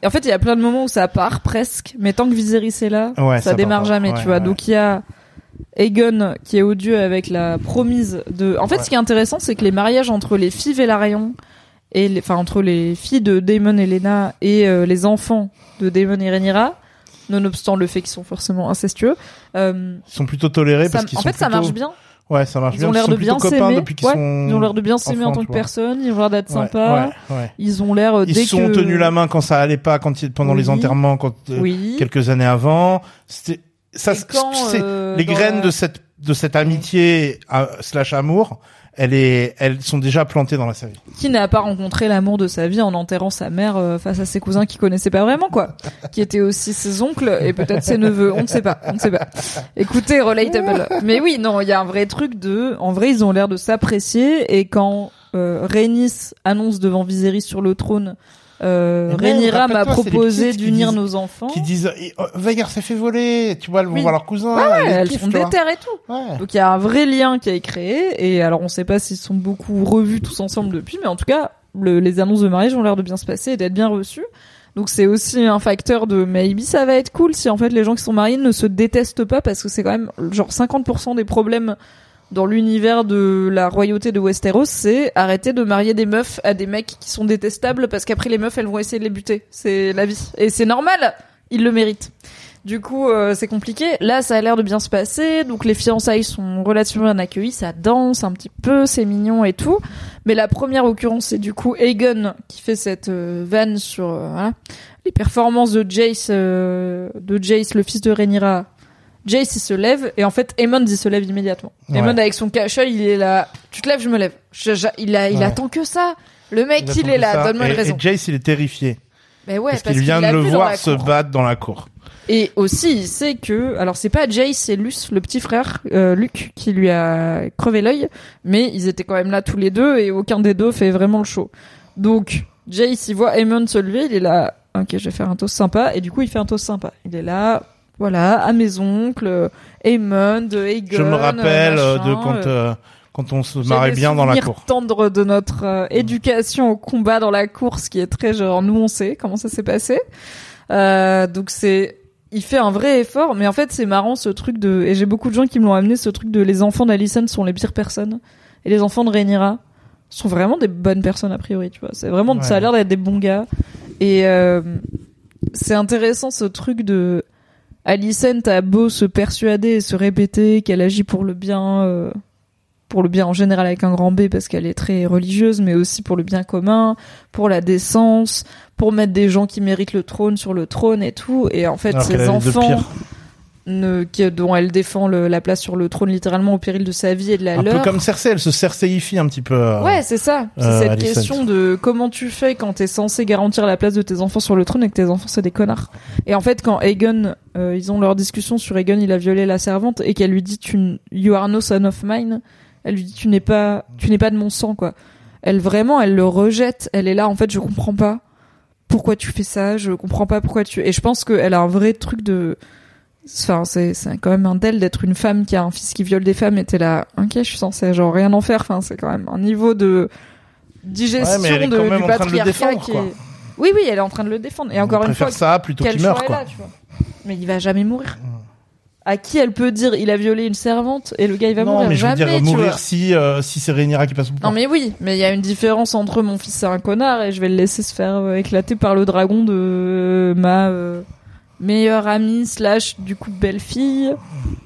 En fait il y a plein de moments où ça part presque mais tant que Viserys est là Ouais, ça, ça démarre part jamais Ouais, tu vois. ouais. donc il y a Aegon qui est odieux avec la promise de en fait ce qui est intéressant c'est que les mariages entre les filles Velaryon et les... enfin entre les filles de Daemon et Lena et euh, les enfants de Daemon et Rhaenyra nonobstant le fait qu'ils sont forcément incestueux euh, Ils sont plutôt tolérés ça- parce qu'ils en sont fait ça marche bien Ouais, ça marche ils bien. ont l'air de bien s'aimer depuis qu'ils Ouais, sont. ils ont l'air de bien s'aimer en tant que personne ils ont l'air d'être Ouais, sympas ouais, ils ont l'air euh, Ils dès se sont que... tenus la main quand ça allait pas, quand ils- pendant les Oui. enterrements, quand euh, oui quelques années avant. C'était ça, quand, euh, les graines la- de cette de cette amitié euh, slash amour. Elle est, elles sont déjà plantées dans la série. qui n'a pas rencontré l'amour de sa vie en enterrant sa mère euh, face à ses cousins qu'il connaissait pas vraiment quoi. Qui étaient aussi ses oncles et peut-être ses neveux. On ne sait pas on ne sait pas. Écoutez relatable. Mais oui non il y a un vrai truc de en vrai ils ont l'air de s'apprécier et quand euh, Rhaenys annonce devant Viserys sur le trône euh, même, Rhaenyra m'a proposé d'unir nos enfants Qui disent, eh, oh, Veigar s'est fait voler. Tu vois, elles vont Oui. voir leurs cousins. ouais, elles kiffent, sont tu vois. déter et tout Ouais. Donc il y a un vrai lien qui est créé et alors on sait pas s'ils sont beaucoup revus tous ensemble depuis, mais en tout cas le- les annonces de mariage ont l'air de bien se passer et d'être bien reçues. Donc c'est aussi un facteur de maybe ça va être cool si en fait les gens qui sont mariés ne se détestent pas parce que c'est quand même genre 50% des problèmes dans l'univers de la royauté de Westeros, c'est arrêter de marier des meufs à des mecs qui sont détestables parce qu'après les meufs elles vont essayer de les buter. C'est la vie et c'est normal, ils le méritent. Du coup, euh, c'est compliqué. Là, ça a l'air de bien se passer. Donc, les fiançailles sont relativement bien accueillies. Ça danse un petit peu, c'est mignon et tout. Mais la première occurrence, c'est du coup Aegon qui fait cette euh, vanne sur euh, voilà, les performances de Jace, euh, de Jace, le fils de Rhaenyra. Jace, il se lève et en fait, Aemond, il se lève immédiatement. Ouais. Aemond avec son cachol, il est là. Tu te lèves, je me lève. Je- je- il a, il Ouais. attend que ça. Le mec, il, est là. Donne-moi une raison. Et Jace, il est terrifié. Mais ouais, parce parce qu'il vient de le voir se cour. battre dans la cour. Et aussi, il sait que, alors c'est pas Jace, c'est Luce, le petit frère, euh, Luc, qui lui a crevé l'œil, mais ils étaient quand même là tous les deux et aucun des deux fait vraiment le show. Donc, Jace, il voit Aemon se lever, il est là, ok, je vais faire un toast sympa, et du coup, il fait un toast sympa. Il est là, voilà, à mes oncles, Aemon, Aegon, Je me rappelle euh, machin, de quand, euh, euh, quand on se marrait bien dans la cour. tendres de notre euh, éducation au combat dans la course qui est très genre nous on sait comment ça s'est passé. Euh, donc c'est il fait un vrai effort mais en fait c'est marrant ce truc de et j'ai beaucoup de gens qui me l'ont amené ce truc de les enfants d'Alicent sont les pires personnes et les enfants de Rhaenyra sont vraiment des bonnes personnes a priori tu vois c'est vraiment ça a l'air d'être des bons gars et euh, c'est intéressant ce truc de Alicent a beau se persuader et se répéter qu'elle agit pour le bien euh, pour le bien en général avec un grand B parce qu'elle est très religieuse, mais aussi pour le bien commun, pour la décence, pour mettre des gens qui méritent le trône sur le trône et tout. Et en fait, Alors deux enfants. Ne, qui, dont elle défend le- la place sur le trône littéralement au péril de sa vie et de la Un leur. peu comme Cersei, elle se Cerseiifie un petit peu. euh, Ouais, c'est ça. C'est euh, cette Alicent. question de comment tu fais quand t'es censé garantir la place de tes enfants sur le trône et que tes enfants c'est des connards. Et en fait, quand Aegon, euh, ils ont leur discussion sur Aegon, il a violé la servante et qu'elle lui dit tu, you are no son of mine. Elle lui dit tu n'es pas, tu n'es pas de mon sang quoi. Elle vraiment, elle le rejette. Elle est là en fait, je comprends pas pourquoi tu fais ça. Je comprends pas pourquoi tu. Et je pense qu'elle a un vrai truc de Enfin, c'est, quand même un tel d'être une femme qui a un fils qui viole des femmes et t'es là, ok, je suis censée genre rien en faire. Enfin, c'est quand même un niveau de digestion Ouais, mais de, du patriarcat qui est... Oui, oui, elle est en train de le défendre. Et encore on une fois, ça plutôt qu'il meurt, quoi. a, tu vois. Mais il va jamais mourir. À qui elle peut dire il a violé une servante et le gars il va non, mourir? mais je veux jamais, dire tu mourir vois. si euh, si c'est Rhaenyra qui passe au pouvoir. Non mais oui, mais il y a une différence entre mon fils c'est un connard et je vais le laisser se faire euh, éclater par le dragon de ma euh, meilleure amie slash du coup belle-fille,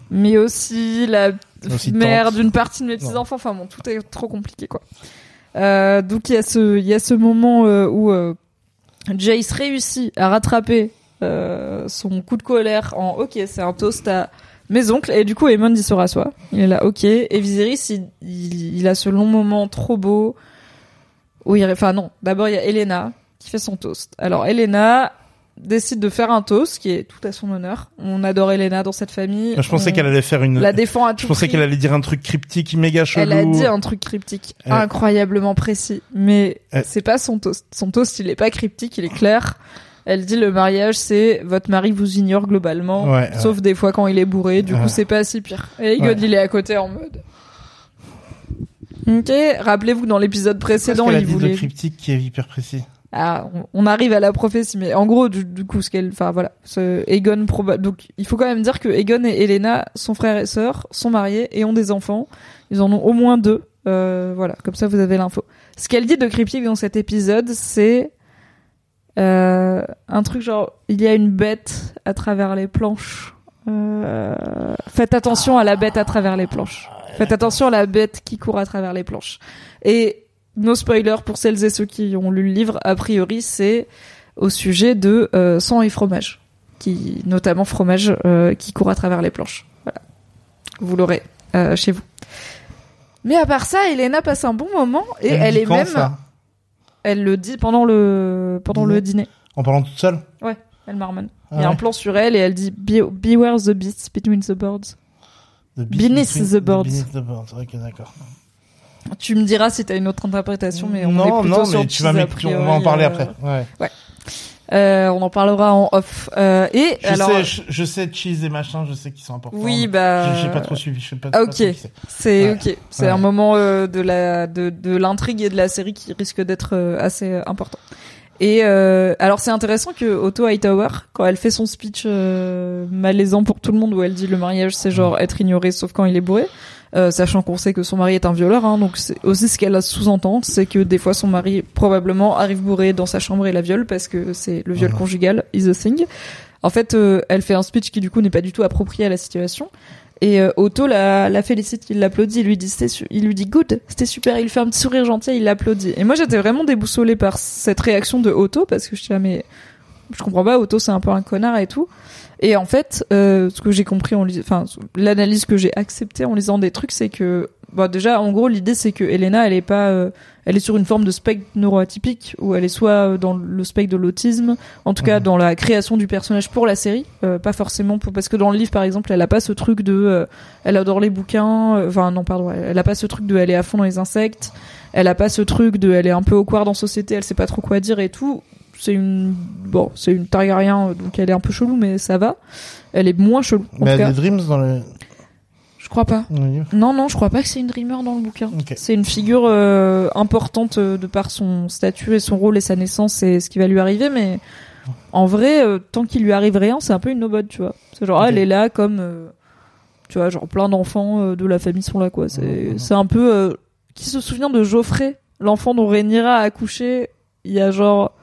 mais aussi la Aussi mère d'une partie de mes petits enfants. Enfin bon, tout est trop compliqué quoi. Euh, donc il y a ce il y a ce moment euh, où euh, Jace réussit à rattraper euh, son coup de colère en ok c'est un toast à mes oncles. Et du coup Aemon il se rassoit. Il est là ok. Et Viserys il, il, il a ce long moment trop beau où il enfin non. D'abord il y a Elena qui fait son toast. Alors Elena décide de faire un toast qui est tout à son honneur on adore Elena dans cette famille Je pensais On qu'elle allait faire une. la défend à tout Je pensais qu'elle allait dire un truc cryptique méga chelou. Elle a dit un truc cryptique incroyablement précis, mais Elle- c'est pas son toast. Son toast, il est pas cryptique, il est clair. Elle dit le mariage, c'est votre mari vous ignore globalement, Ouais, sauf des fois quand il est bourré. Du Ouais. coup, c'est pas si pire. Et Ouais. il est à côté en mode. Ok, rappelez-vous dans l'épisode précédent, il voulait. de cryptique qui est hyper précis? Ah, on, arrive à la prophétie, mais en gros, du, du coup, ce qu'elle, enfin voilà, ce Egon proba... donc il faut quand même dire que Egon et Elena sont frères et sœurs, sont mariés et ont des enfants. Ils en ont au moins deux. Euh, voilà, comme ça vous avez l'info. Ce qu'elle dit de cryptique dans cet épisode, c'est euh, un truc genre il y a une bête à travers les planches. Euh, faites attention à la bête à travers les planches. Faites attention à la bête qui court à travers les planches. Et no spoiler pour celles et ceux qui ont lu le livre, a priori c'est au sujet de euh, sang et fromage, qui notamment fromage euh, qui court à travers les planches. Voilà, vous l'aurez euh, chez vous. Mais à part ça, Elena passe un bon moment et elle, est quand, même, ça elle le dit pendant le pendant Dîner le dîner. En parlant toute seule Ouais, elle marmonne. Ah Il y a un ouais. plan sur elle et elle dit Be- Beware the beasts between the birds. The Beneath between- the birds. Beneath the birds, ok, d'accord. Tu me diras si t'as une autre interprétation, mais on est non, plutôt non, sur mais tu vas m'expliquer, on va en priori, parler euh, après. Ouais. Euh, on en parlera en off. Euh, et Je alors, sais, je, je sais cheese et machin, je sais qu'ils sont importants. oui, bah, J'ai pas trop suivi, je sais pas. Ah, ok. c'est. Ouais. ok. C'est Ouais. un moment euh, de la de de l'intrigue et de la série qui risque d'être euh, assez important. Et euh, alors c'est intéressant que Otto Hightower, quand elle fait son speech euh, malaisant pour tout le monde, où elle dit le mariage c'est genre être ignoré sauf quand il est bourré, euh, sachant qu'on sait que son mari est un violeur, hein, donc c'est aussi ce qu'elle sous-entend, c'est que des fois son mari probablement arrive bourré dans sa chambre et la viole parce que c'est le viol conjugal is a thing. En fait, euh, elle fait un speech qui du coup n'est pas du tout approprié à la situation. Et euh, Otto la, la félicite, il l'applaudit, il lui dit il lui dit good, c'était super, il fait un petit sourire gentil, il l'applaudit. Et moi j'étais vraiment déboussolée par cette réaction de Otto parce que je suis là mais je comprends pas, Otto c'est un peu un connard et tout. Et en fait, euh, ce que j'ai compris en enfin l'analyse que j'ai acceptée en lisant des trucs, c'est que bah déjà en gros l'idée c'est que Elena elle est pas euh, elle est sur une forme de spectre neuroatypique où elle est soit dans le spectre de l'autisme, en tout cas Mhm. dans la création du personnage pour la série, euh, pas forcément pour parce que dans le livre par exemple elle a pas ce truc de euh, elle adore les bouquins, euh, enfin non pardon, elle, a pas ce truc de elle est à fond dans les insectes, elle a pas ce truc de elle est un peu au dans société, elle sait pas trop quoi dire et tout. C'est une bon, c'est une Targaryen euh, donc elle est un peu chelou mais ça va. Elle est moins chelou en Mais tout elle a cas. des dreams dans le. Je crois pas. Non, non, je crois pas que c'est une dreamer dans le bouquin. C'est une figure euh, importante euh, de par son statut et son rôle et sa naissance et ce qui va lui arriver, mais en vrai, euh, tant qu'il lui arrive rien, c'est un peu une nobody, tu vois. C'est genre, ah, elle est là comme, euh, tu vois, genre plein d'enfants de la famille sont là, quoi. C'est, c'est un peu, qui se souvient de Geoffrey, l'enfant dont Rhaenyra a accouché il y a genre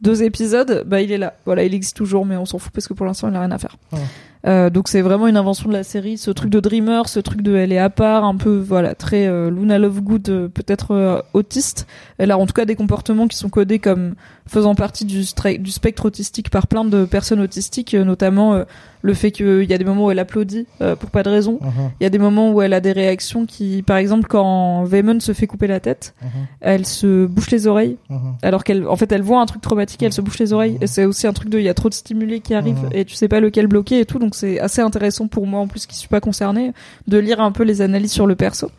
deux épisodes, bah il est là. Voilà, il existe toujours, mais on s'en fout parce que pour l'instant il a rien à faire. Ouais. Euh, donc c'est vraiment une invention de la série, ce truc de dreamer, ce truc de elle est à part, un peu voilà très euh, Luna Lovegood, euh, peut-être euh, autiste. Elle a en tout cas des comportements qui sont codés comme faisant partie du, spectre autistique par plein de personnes autistiques, euh, notamment euh, le fait qu'il y a des moments où elle applaudit euh, pour pas de raison. Mhm, Il y a des moments où elle a des réactions qui, par exemple, quand Vaemon se fait couper la tête, mhm, elle se bouche les oreilles mhm. alors qu'elle en fait elle voit un truc traumatique et elle se bouche les oreilles et c'est aussi un truc de il y a trop de stimuli qui arrivent et tu sais pas lequel bloquer et tout donc c'est assez intéressant pour moi en plus qui suis pas concernée de lire un peu les analyses sur le perso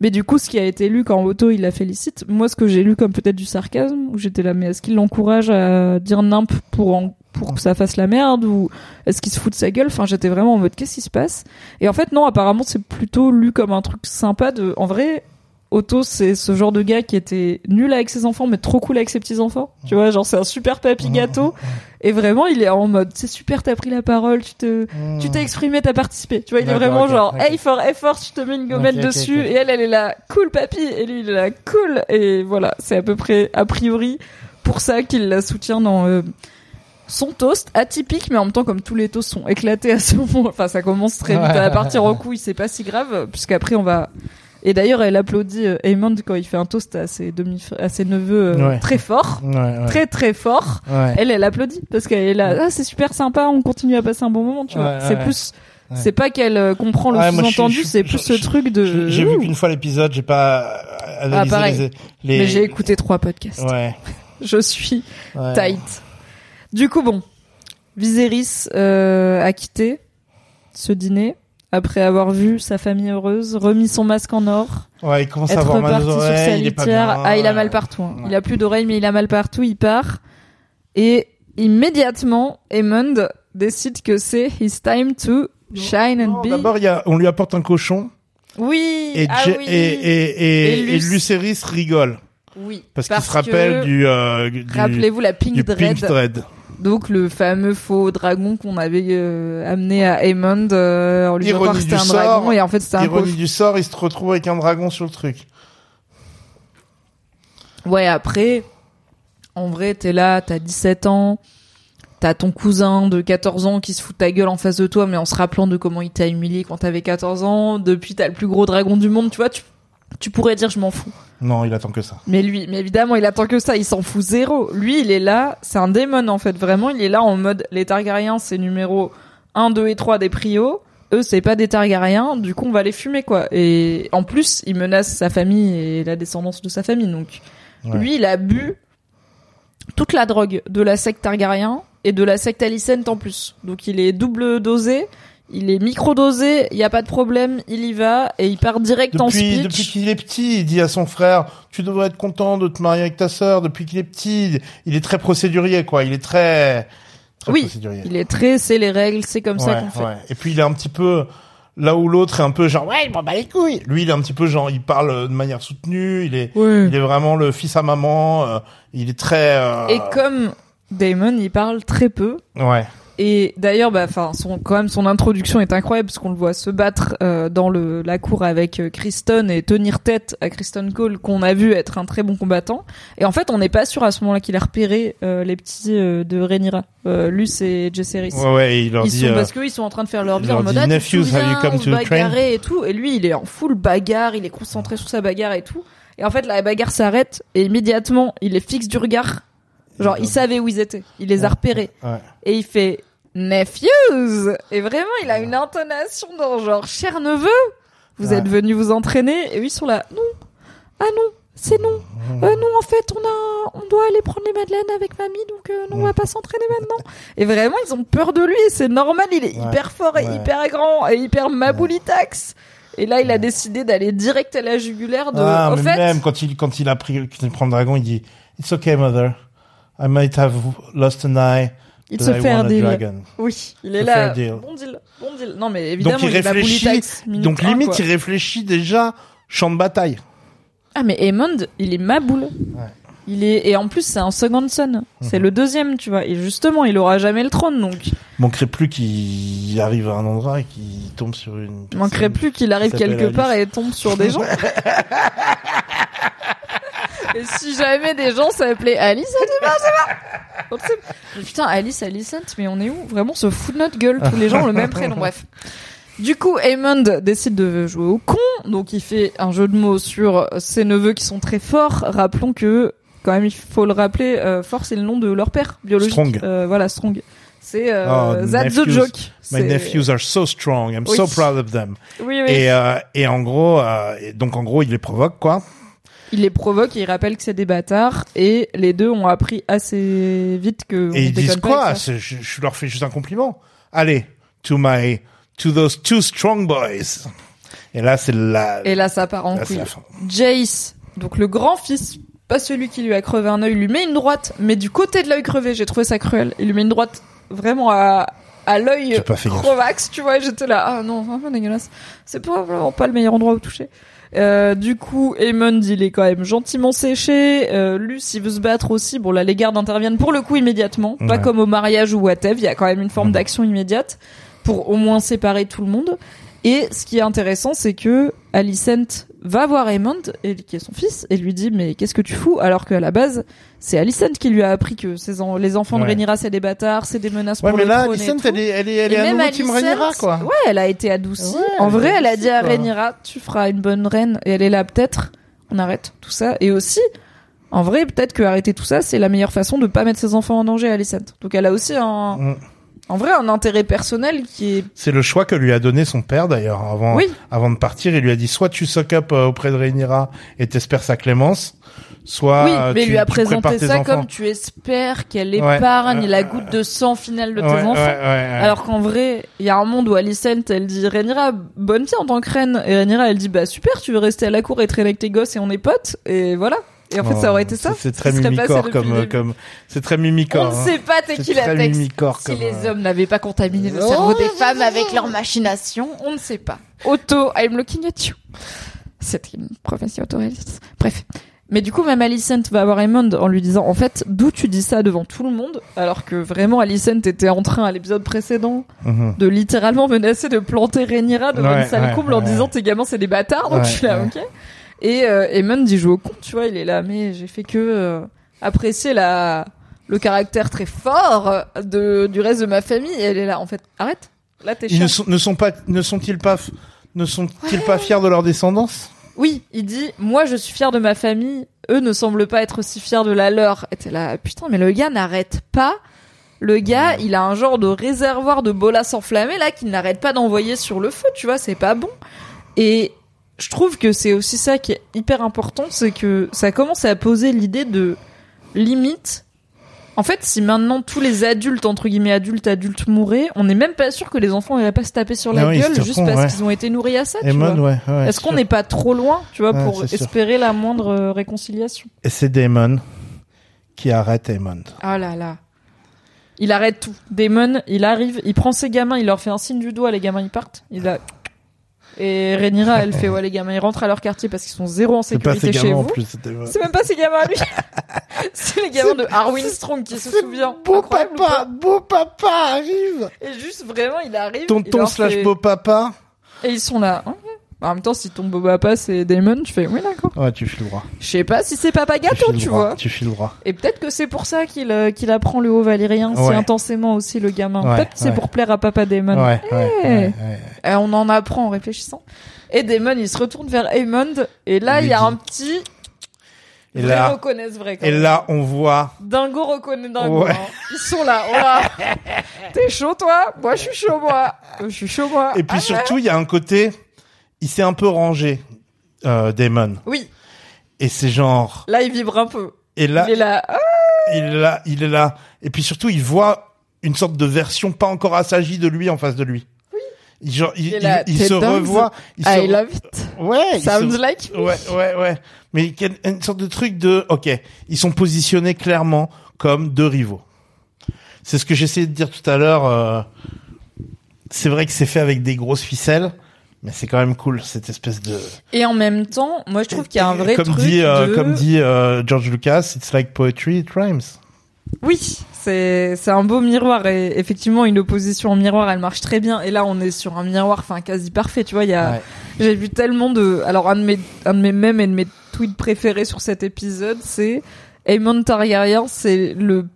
mais du coup ce qui a été lu quand Otto il la félicite moi ce que j'ai lu comme peut-être du sarcasme où j'étais là mais est-ce qu'il l'encourage à dire nimp pour en- pour que ça fasse la merde ou est-ce qu'il se fout de sa gueule? Enfin j'étais vraiment en mode qu'est-ce qui se passe? Et en fait non apparemment c'est plutôt lu comme un truc sympa de en vrai Otto, c'est ce genre de gars qui était nul avec ses enfants, mais trop cool avec ses petits enfants. Tu vois, genre c'est un super papy gâteau. Et vraiment, il est en mode, c'est super, t'as pris la parole, tu te, tu t'es exprimé, t'as participé. Tu vois, il est vraiment genre, ok. hey for effort, je te mets une gommette dessus. Et elle, elle est là, cool papy. Et lui, il est là, cool. Et voilà, c'est à peu près, a priori, pour ça qu'il la soutient dans, euh, son toast atypique, mais en même temps, comme tous les toasts sont éclatés à ce moment, enfin, ça commence très vite à partir en couille, c'est pas si grave, puisqu'après, on va. Et d'ailleurs, elle applaudit euh, Eamon quand il fait un toast à ses demi, à ses neveux euh, Ouais. très fort, Ouais, ouais. très très fort. Ouais. Elle, elle applaudit parce qu'elle est là. Ah, c'est super sympa, on continue à passer un bon moment, tu vois. C'est plus, c'est pas qu'elle euh, comprend le sous-entendu, c'est plus ce truc de. J'ai vu qu'une fois l'épisode, j'ai pas analysé Ah, pareil. les, les. Mais j'ai écouté trois podcasts. Ouais. Je suis tight. Du coup, bon, Viserys euh, a quitté ce dîner après avoir vu sa famille heureuse, remis son masque en or, Ouais, il commence à être avoir mal reparti aux sur sa oreilles, il est pas litière. bien. Ah, il a mal partout. hein. Ouais. Il a plus d'oreilles, mais il a mal partout. Il part et immédiatement, Aemond décide que c'est his time to shine and Non, be. D'abord, il y a, on lui apporte un cochon Oui. et, ah Je- oui. et, et, et, Et et Luce. Lucerys rigole oui. parce, qu'il se rappelle que- du, euh, du, Rappelez-vous la Pink du Dread. Pink Dread. Donc le fameux faux dragon qu'on avait euh, amené à Aemond euh, en lui disant que c'était du un sort, dragon et en fait c'était un Ironie du sort, il se retrouve avec un dragon sur le truc. Ouais, après, en vrai, t'es là, t'as 17 ans, t'as ton cousin de 14 ans qui se fout de ta gueule en face de toi, mais en se rappelant de comment il t'a humilié quand t'avais 14 ans. Depuis, t'as le plus gros dragon du monde, tu vois, tu, tu pourrais dire je m'en fous. Non, il attend que ça. Mais lui, mais évidemment, il attend que ça, il s'en fout zéro. Lui, il est là, c'est un démon en fait, vraiment, il est là en mode les Targaryens, c'est numéro 1, 2 et 3 des prios. Eux, c'est pas des Targaryens, du coup, on va les fumer quoi. Et en plus, il menace sa famille et la descendance de sa famille, donc Ouais. lui, il a bu toute la drogue de la secte Targaryen et de la secte Alicent en plus. Donc il est double dosé, il est micro dosé, il y a pas de problème, il y va et il part direct en Depuis, speech. depuis qu'il est petit, il dit à son frère, tu devrais être content de te marier avec ta sœur. Depuis qu'il est petit, il est très procédurier, quoi. Il est très, très Oui, procédurier. il est très, c'est les règles, c'est comme ça qu'on fait. ouais. Et puis il est un petit peu là où l'autre est un peu genre ouais, il m'en bat les couilles. Lui, il est un petit peu genre, il parle de manière soutenue. Il est, Ouais. il est vraiment le fils à maman. euh, il est très. euh, Et comme Damon, il parle très peu. Ouais. Et d'ailleurs, bah, enfin, son, quand même, son introduction est incroyable parce qu'on le voit se battre euh, dans le, la cour avec euh, Kristen et tenir tête à Kristen Cole, qu'on a vu être un très bon combattant. Et en fait, on n'est pas sûr à ce moment-là qu'il a repéré euh, les petits euh, de Rhaenyra, euh, Luce et Jaceris. Ouais, ouais. il leur Ils dit. sont parce qu'ils sont en train de faire leur vie en mode ah, tu te "Nephews, have you souviens, come on to se bagarrait et tout et lui il est en full bagarre il est concentré sur sa bagarre et tout et en fait la bagarre s'arrête et immédiatement il les fixe du regard genre il savait où ils étaient. Il les a repérés. Et il fait nephews et vraiment il a une intonation dans genre cher neveu vous êtes venu vous entraîner et eux ils sont là. Non. Ah non c'est non. Euh, non en fait on a on doit aller prendre les madeleines avec mamie donc euh, non on va pas s'entraîner maintenant. Et vraiment ils ont peur de lui c'est normal il est Ouais. hyper fort et Ouais. hyper grand et hyper maboulitax et là il a décidé d'aller direct à la jugulaire de Ah, au mais fait même quand il quand il a pris quand il prend le dragon, il dit It's okay, mother. I might have lost an eye. il se fait un deal oui il est là deal. bon deal bon deal non mais évidemment Donc il est réfléchit. minute Donc un, limite, quoi. il réfléchit déjà champ de bataille. Ah mais Aemond, il est maboule. Il est et en plus c'est un second son. Mhm. C'est le deuxième, tu vois. Et justement, il aura jamais le trône, donc Manquerait plus qu'il arrive à un endroit et qu'il tombe sur une. il manquerait plus qu'il arrive quelque part et tombe sur des gens. et si jamais des gens s'appelaient Alice, on. On sait- Mais Putain, Alice, Alicent, mais on est où Vraiment, se fout de notre gueule. Tous les gens ont le même prénom. Bref. Du coup, Aemond décide de jouer au con, donc il fait un jeu de mots sur ses neveux qui sont très forts. Rappelons que, quand même, il faut le rappeler, euh, fort c'est le nom de leur père biologique. Strong. Euh, voilà, Strong. C'est euh, Oh, That's the nephews. joke. My nephews are so strong. I'm Oui. so proud of them. Oui, oui. Et, euh, et en gros, euh, donc en gros, il les provoque quoi. Il les provoque et il rappelle que c'est des bâtards et les deux ont appris assez vite que. on Et ils disent quoi je, je leur fais juste un compliment. Allez, to my, to those two strong boys. Et là, c'est la. Et là, ça part en là, couille. Jace, donc le grand-fils, pas celui qui lui a crevé un œil, lui met une droite, mais du côté de l'œil crevé, j'ai trouvé ça cruel. Il lui met une droite vraiment à, à l'œil fait gaffe. crevax, tu vois, j'étais là, ah non, vraiment dégueulasse. C'est pas vraiment pas le meilleur endroit où toucher. Euh, du coup, Aemond, il est quand même gentiment séché. Euh, Luce, il veut se battre aussi. Bon, là, les gardes interviennent pour le coup immédiatement. Pas comme au mariage ou whatever. Il y a quand même une forme Mhm. d'action immédiate pour au moins séparer tout le monde. Et ce qui est intéressant, c'est que Alicent va voir Aemond, et, qui est son fils, et lui dit mais qu'est-ce que tu fous? Alors qu'à la base, c'est Alicent qui lui a appris que ses en- les enfants de Ouais. Rhaenyra c'est des bâtards, c'est des menaces Ouais, pour mais le là, Alicent, elle est, elle est, elle est à même nouveau Team Alicent, Rhaenyra, quoi. Ouais, elle a été adoucie. Ouais, en vrai, elle a dit à. Rhaenyra, tu feras une bonne reine, et elle est là peut-être. On arrête tout ça. Et aussi, en vrai, peut-être que arrêter tout ça, c'est la meilleure façon de pas mettre ses enfants en danger, Alicent. Donc elle a aussi un, Mm. En vrai, un intérêt personnel qui est C'est le choix que lui a donné son père d'ailleurs avant Oui. avant de partir. Il lui a dit soit tu suck up euh, auprès de Rhaenyra et t'espères sa clémence, soit Oui, euh, mais tu, lui a présenté tes ça enfants. comme tu espères qu'elle Ouais, épargne euh, la goutte de sang finale de tes Ouais, enfants. ouais, ouais, ouais. Alors qu'en vrai, il y a un monde où Alicent, elle dit Rhaenyra, bonne fille en tant que reine. Et Rhaenyra, elle dit bah super, tu veux rester à la cour et traîner avec tes gosses et on est potes. Et voilà. Et en fait, ça aurait été ça. C'est ce très mimicore comme euh, comme c'est très mimicore. On ne hein. sait pas t'es C'est qui la très texte. mimicore Si comme, les euh, hommes n'avaient pas contaminé le cerveau des femmes avec leurs machinations, on ne sait pas. Auto, I'm looking at you. C'est une prophétie autoréaliste. Bref. Mais du coup, même Alicent va voir Aemond en lui disant, en fait, d'où tu dis ça devant tout le monde, alors que vraiment Alicent était en train à l'épisode précédent Mhm. de littéralement menacer de planter Rhaenyra devant Ouais, une salle ouais, comble en ouais. disant tes gamins c'est des bâtards, donc Ouais, je suis là, ouais. ok. Et euh, Aemond il joue au con, tu vois, il est là, mais j'ai fait que euh, apprécier la le caractère très fort de du reste de ma famille. Et elle est là, en fait, arrête. Là t'es Ils ne chiant. sont, ne sont pas ne sont-ils pas f- ne sont-ils pas fiers de leur descendance? Oui, il dit, moi je suis fier de ma famille, eux ne semblent pas être aussi fiers de la leur. Et t'es là, putain, mais le gars n'arrête pas. Le gars, il a un genre de réservoir de bolas enflammés là qu'il n'arrête pas d'envoyer sur le feu, tu vois, c'est pas bon. Et je trouve que c'est aussi ça qui est hyper important, c'est que ça commence à poser l'idée de limite. En fait, si maintenant tous les adultes, entre guillemets adultes, adultes mouraient, on n'est même pas sûr que les enfants iraient pas se taper sur la Ah oui, gueule juste parce ouais. qu'ils ont été nourris à ça. tu vois. ouais, ouais. Est-ce qu'on n'est pas trop loin, tu vois, pour sûr. espérer la moindre euh, réconciliation? Et c'est Daemon qui arrête Aemon. Ah là là. Il arrête tout. Damon, il arrive, il prend ses gamins, il leur fait un signe du doigt, les gamins ils partent. Il a... Et Rhaenyra, elle fait ouais les gamins ils rentrent à leur quartier parce qu'ils sont zéro en sécurité chez vous. C'est même pas ses gamins à lui. c'est les gamins de Arwin Strong qui se souvient. Beau papa, beau papa arrive. Et juste vraiment il arrive. Tonton slash beau papa. Et ils sont là. En même temps, si ton beau papa c'est Damon, tu fais oui d'accord. Ouais, tu files droit. Je sais pas si c'est Papa Gâteau, tu droit, vois. Tu files droit. Et peut-être que c'est pour ça qu'il euh, qu'il apprend le haut valérien si intensément aussi le gamin. Ouais, peut-être que c'est pour plaire à Papa Damon. Ouais, Eh. Euh, on en apprend en réfléchissant. Et Damon, il se retourne vers Aemond et là, Il y a un petit. Et Vrai là, reconnaissent vrai. Quand et même. là, on voit. Dingo reconnaît Dingo. Ouais. hein. Ils sont là. T'es chaud toi? Moi, je suis chaud moi. Je suis chaud moi. Et puis Ah, surtout, il y a un côté, il s'est un peu rangé, euh, Damon. Oui. Et c'est genre, Là, il vibre un peu. et là, il est là. Ah, il est là, il est là. Et puis surtout, il voit une sorte de version pas encore assagie de lui en face de lui. Oui. Il, genre, il, Il est là, il- il se revoit. Il se I re- love it. Ouais. il Sounds se- like me. Ouais, ouais, ouais. Mais il y a une sorte de truc de, ok, ils sont positionnés clairement comme deux rivaux. C'est ce que j'essayais de dire tout à l'heure. euh, c'est vrai que c'est fait avec des grosses ficelles, mais c'est quand même cool cette espèce de. Et en même temps, moi, je trouve qu'il y a un vrai comme truc dit, euh, de... comme dit euh, George Lucas, it's like poetry, it rhymes. Oui, c'est c'est un beau miroir et effectivement une opposition en miroir, elle marche très bien. Et là, on est sur un miroir, enfin quasi parfait. Tu vois, il y a, Ouais. j'ai vu tellement de, alors un de mes un de mes mèmes et de mes tweets préférés sur cet épisode, c'est Aemon Targaryen, c'est le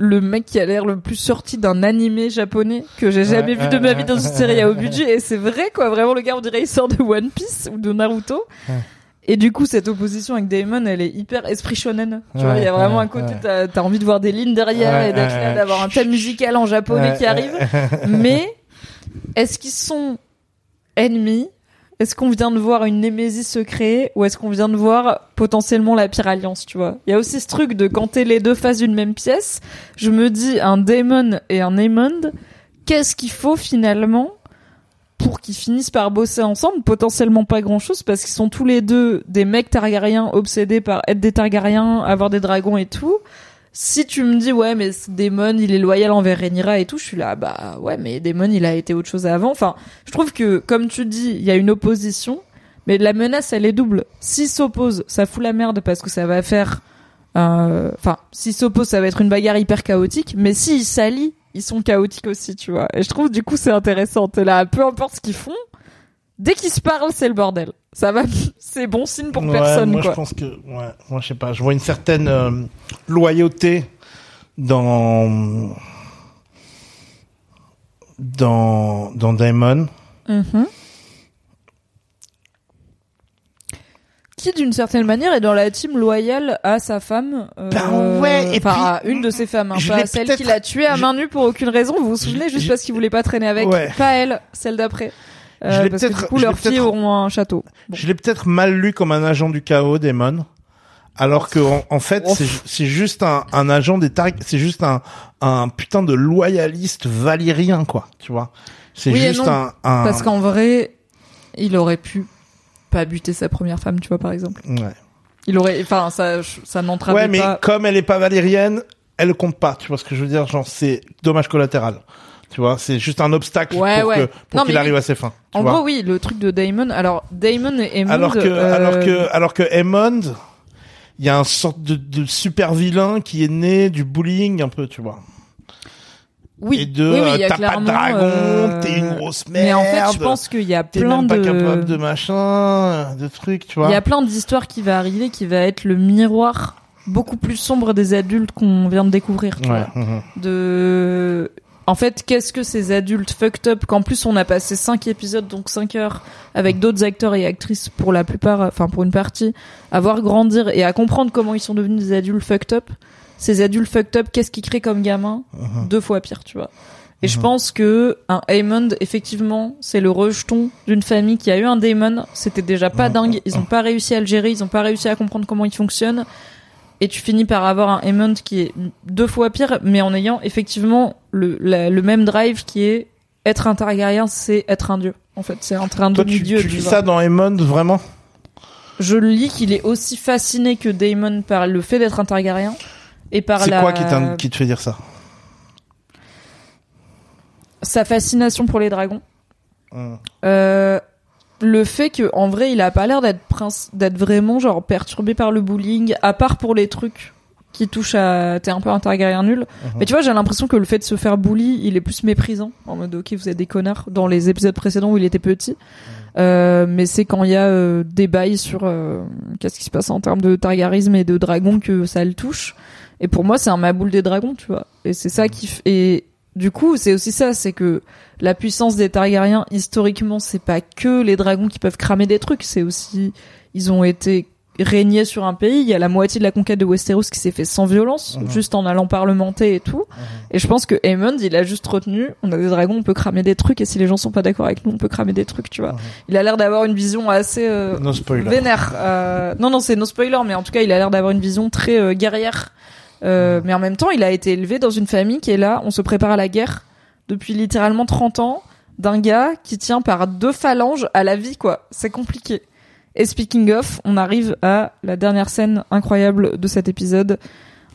le mec qui a l'air le plus sorti d'un animé japonais que j'ai jamais Ouais, vu de ma vie dans une série à haut budget. Et c'est vrai quoi. Vraiment le gars on dirait il sort de One Piece ou de Naruto. Ouais. et du coup cette opposition avec Daemon elle est hyper esprit shonen. Tu vois il y a vraiment ouais, un côté ouais. t'as as envie de voir des lignes derrière et d'être là d'avoir un thème musical en japonais qui arrive. Mais est-ce qu'ils sont ennemis Est-ce qu'on vient de voir une némésis se créer ou est-ce qu'on vient de voir potentiellement la pire alliance, tu vois? Il y a aussi ce truc de quand t'es les deux faces d'une même pièce, je me dis un Daemon et un Aemond, qu'est-ce qu'il faut finalement pour qu'ils finissent par bosser ensemble? Potentiellement pas grand-chose parce qu'ils sont tous les deux des mecs Targaryens obsédés par être des Targaryens, avoir des dragons et tout si tu me dis ouais mais ce Daemon il est loyal envers Rhaenyra et tout, je suis là bah ouais mais Daemon il a été autre chose avant. Enfin, je trouve que comme tu dis, il y a une opposition, mais la menace elle est double. S'il s'oppose, ça fout la merde parce que ça va faire euh, enfin, s'il s'oppose, ça va être une bagarre hyper chaotique, mais s'il s'allie, ils sont chaotiques aussi, tu vois. Et je trouve du coup c'est intéressant. T'es là, peu importe ce qu'ils font, dès qu'ils se parlent, c'est le bordel. Ça va, c'est bon signe pour Ouais, personne, moi quoi. je pense que ouais, moi je sais pas, je vois une certaine euh, loyauté dans dans dans Damon. Mhm. Qui, d'une certaine manière, est dans la team loyale à sa femme. euh, Ben ouais, et enfin, puis, à une de ses femmes, hein, pas celle qui l'a tué à je- main nue pour aucune raison. Vous vous souvenez, juste je- parce qu'il voulait pas traîner avec. Ouais. Pas elle, celle d'après. Euh, Je l'ai parce que du peut-être- coup, je l'ai leurs filles peut-être- auront un château. Bon. Je l'ai peut-être mal lu comme un agent du chaos, Damon. Alors que en, en fait, c'est ju- c'est juste un, un agent des Targ, c'est juste un, un putain de loyaliste valyrien, quoi. Tu vois C'est Oui et juste non, un, un. Parce qu'en vrai, il aurait pu pas buter sa première femme, tu vois, par exemple. Ouais. Il aurait, enfin, ça, ça n'entravait Ouais, mais pas. comme elle est pas valérienne, elle compte pas. Tu vois ce que je veux dire Genre, c'est dommage collatéral. Tu vois, c'est juste un obstacle Ouais, pour ouais. que pour Non, qu'il arrive à ses fins. En vois gros, oui, le truc de Damon. Alors, Damon et Hammond. alors que euh, alors que alors que Hammond, il y a un sorte de, de super vilain qui est né du bullying un peu, tu vois. oui, et de oui, oui, il y euh, a t'as pas de dragon, euh, t'es une grosse merde. Mais en fait, je pense qu'il y a t'es plein même de. pas capable de machin, de trucs, tu vois. Il y a plein d'histoires qui va arriver, qui va être le miroir beaucoup plus sombre des adultes qu'on vient de découvrir. Tu Ouais. vois. mhm. De. En fait, qu'est-ce que ces adultes fucked up qu'en plus on a passé cinq épisodes, donc cinq heures, avec d'autres acteurs et actrices pour la plupart, enfin pour une partie, à voir grandir et à comprendre comment ils sont devenus des adultes fucked up. Ces adultes fucked up, qu'est-ce qu'ils créent comme gamin Mhm. Deux fois pire, tu vois. Et je pense que un Hammond, effectivement, c'est le rejeton d'une famille qui a eu un Damon. C'était déjà pas dingue. Ils ont pas réussi à le gérer. Ils ont pas réussi à comprendre comment il fonctionne. Et tu finis par avoir un Hammond qui est deux fois pire, mais en ayant effectivement le, la- le même drive qui est être un Targaryen, c'est être un dieu. En fait, c'est un Toi, tu, demi-dieu. tu lis ça dans Hammond, vraiment? Je lis qu'il est aussi fasciné que Daemon par le fait d'être un Targaryen et par C'est la quoi qui, qui te fait dire ça? Sa fascination pour les dragons. Hmm. Euh, le fait que en vrai il a pas l'air d'être prince d'être vraiment genre perturbé par le bullying à part pour les trucs qui touchent à t'es un peu un Targaryen nul. Uh-huh. mais tu vois j'ai l'impression que le fait de se faire bully il est plus méprisant en mode ok vous êtes des connards dans les épisodes précédents où il était petit. Euh, mais c'est quand il y a euh, des bails sur euh, qu'est-ce qui se passe en termes de targarisme et de dragon que ça le touche. Et pour moi c'est un maboule des dragons tu vois. Et c'est ça qui f- et du coup c'est aussi ça c'est que la puissance des Targaryens historiquement c'est pas que les dragons qui peuvent cramer des trucs c'est aussi ils ont été régnés sur un pays. Il y a la moitié de la conquête de Westeros qui s'est fait sans violence juste en allant parlementer et tout. Et je pense que Aemond il a juste retenu on a des dragons on peut cramer des trucs et si les gens sont pas d'accord avec nous on peut cramer des trucs tu vois. Il a l'air d'avoir une vision assez euh, No vénère Euh, non non c'est no spoiler mais en tout cas il a l'air d'avoir une vision très euh, guerrière Euh, mais en même temps il a été élevé dans une famille qui est là on se prépare à la guerre depuis littéralement 30 ans d'un gars qui tient par deux phalanges à la vie quoi c'est compliqué et speaking of on arrive à la dernière scène incroyable de cet épisode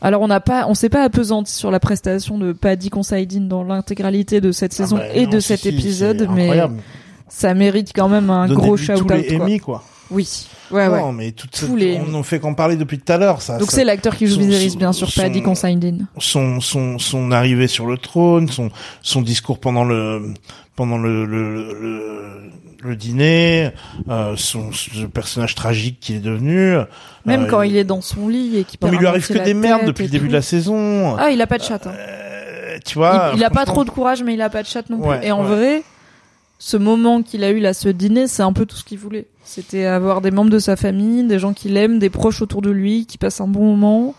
alors on n'a pas on s'est pas appesanti sur la prestation de Paddy Considine dans l'intégralité de cette saison Ah bah et non, de cet si, épisode mais incroyable. ça mérite quand même un Donnez-lui gros tous shout out les quoi. Emmy, quoi. oui ouais ouais Non, mais toutes Tous ces- les- on en fait qu'en parler depuis tout à l'heure, ça. Donc ça- c'est l'acteur qui joue son- Viserys, bien sûr, son- Paddy Considine. son son son arrivée sur le trône, son son discours pendant le pendant le le, le, le dîner, euh, son ce personnage tragique qu'il est devenu. Même euh, quand il est dans son lit et qu'il Non, mais il lui arrive que des merdes depuis le début tout. de la saison. Ah, il a pas de chatte. hein. Euh, tu vois. il, il a pas trop de courage, mais il a pas de chatte non plus. Ouais, et en ouais. vrai, ce moment qu'il a eu là, ce dîner, c'est un peu tout ce qu'il voulait. C'était avoir des membres de sa famille, des gens qui l'aiment, des proches autour de lui, qui passent un bon moment,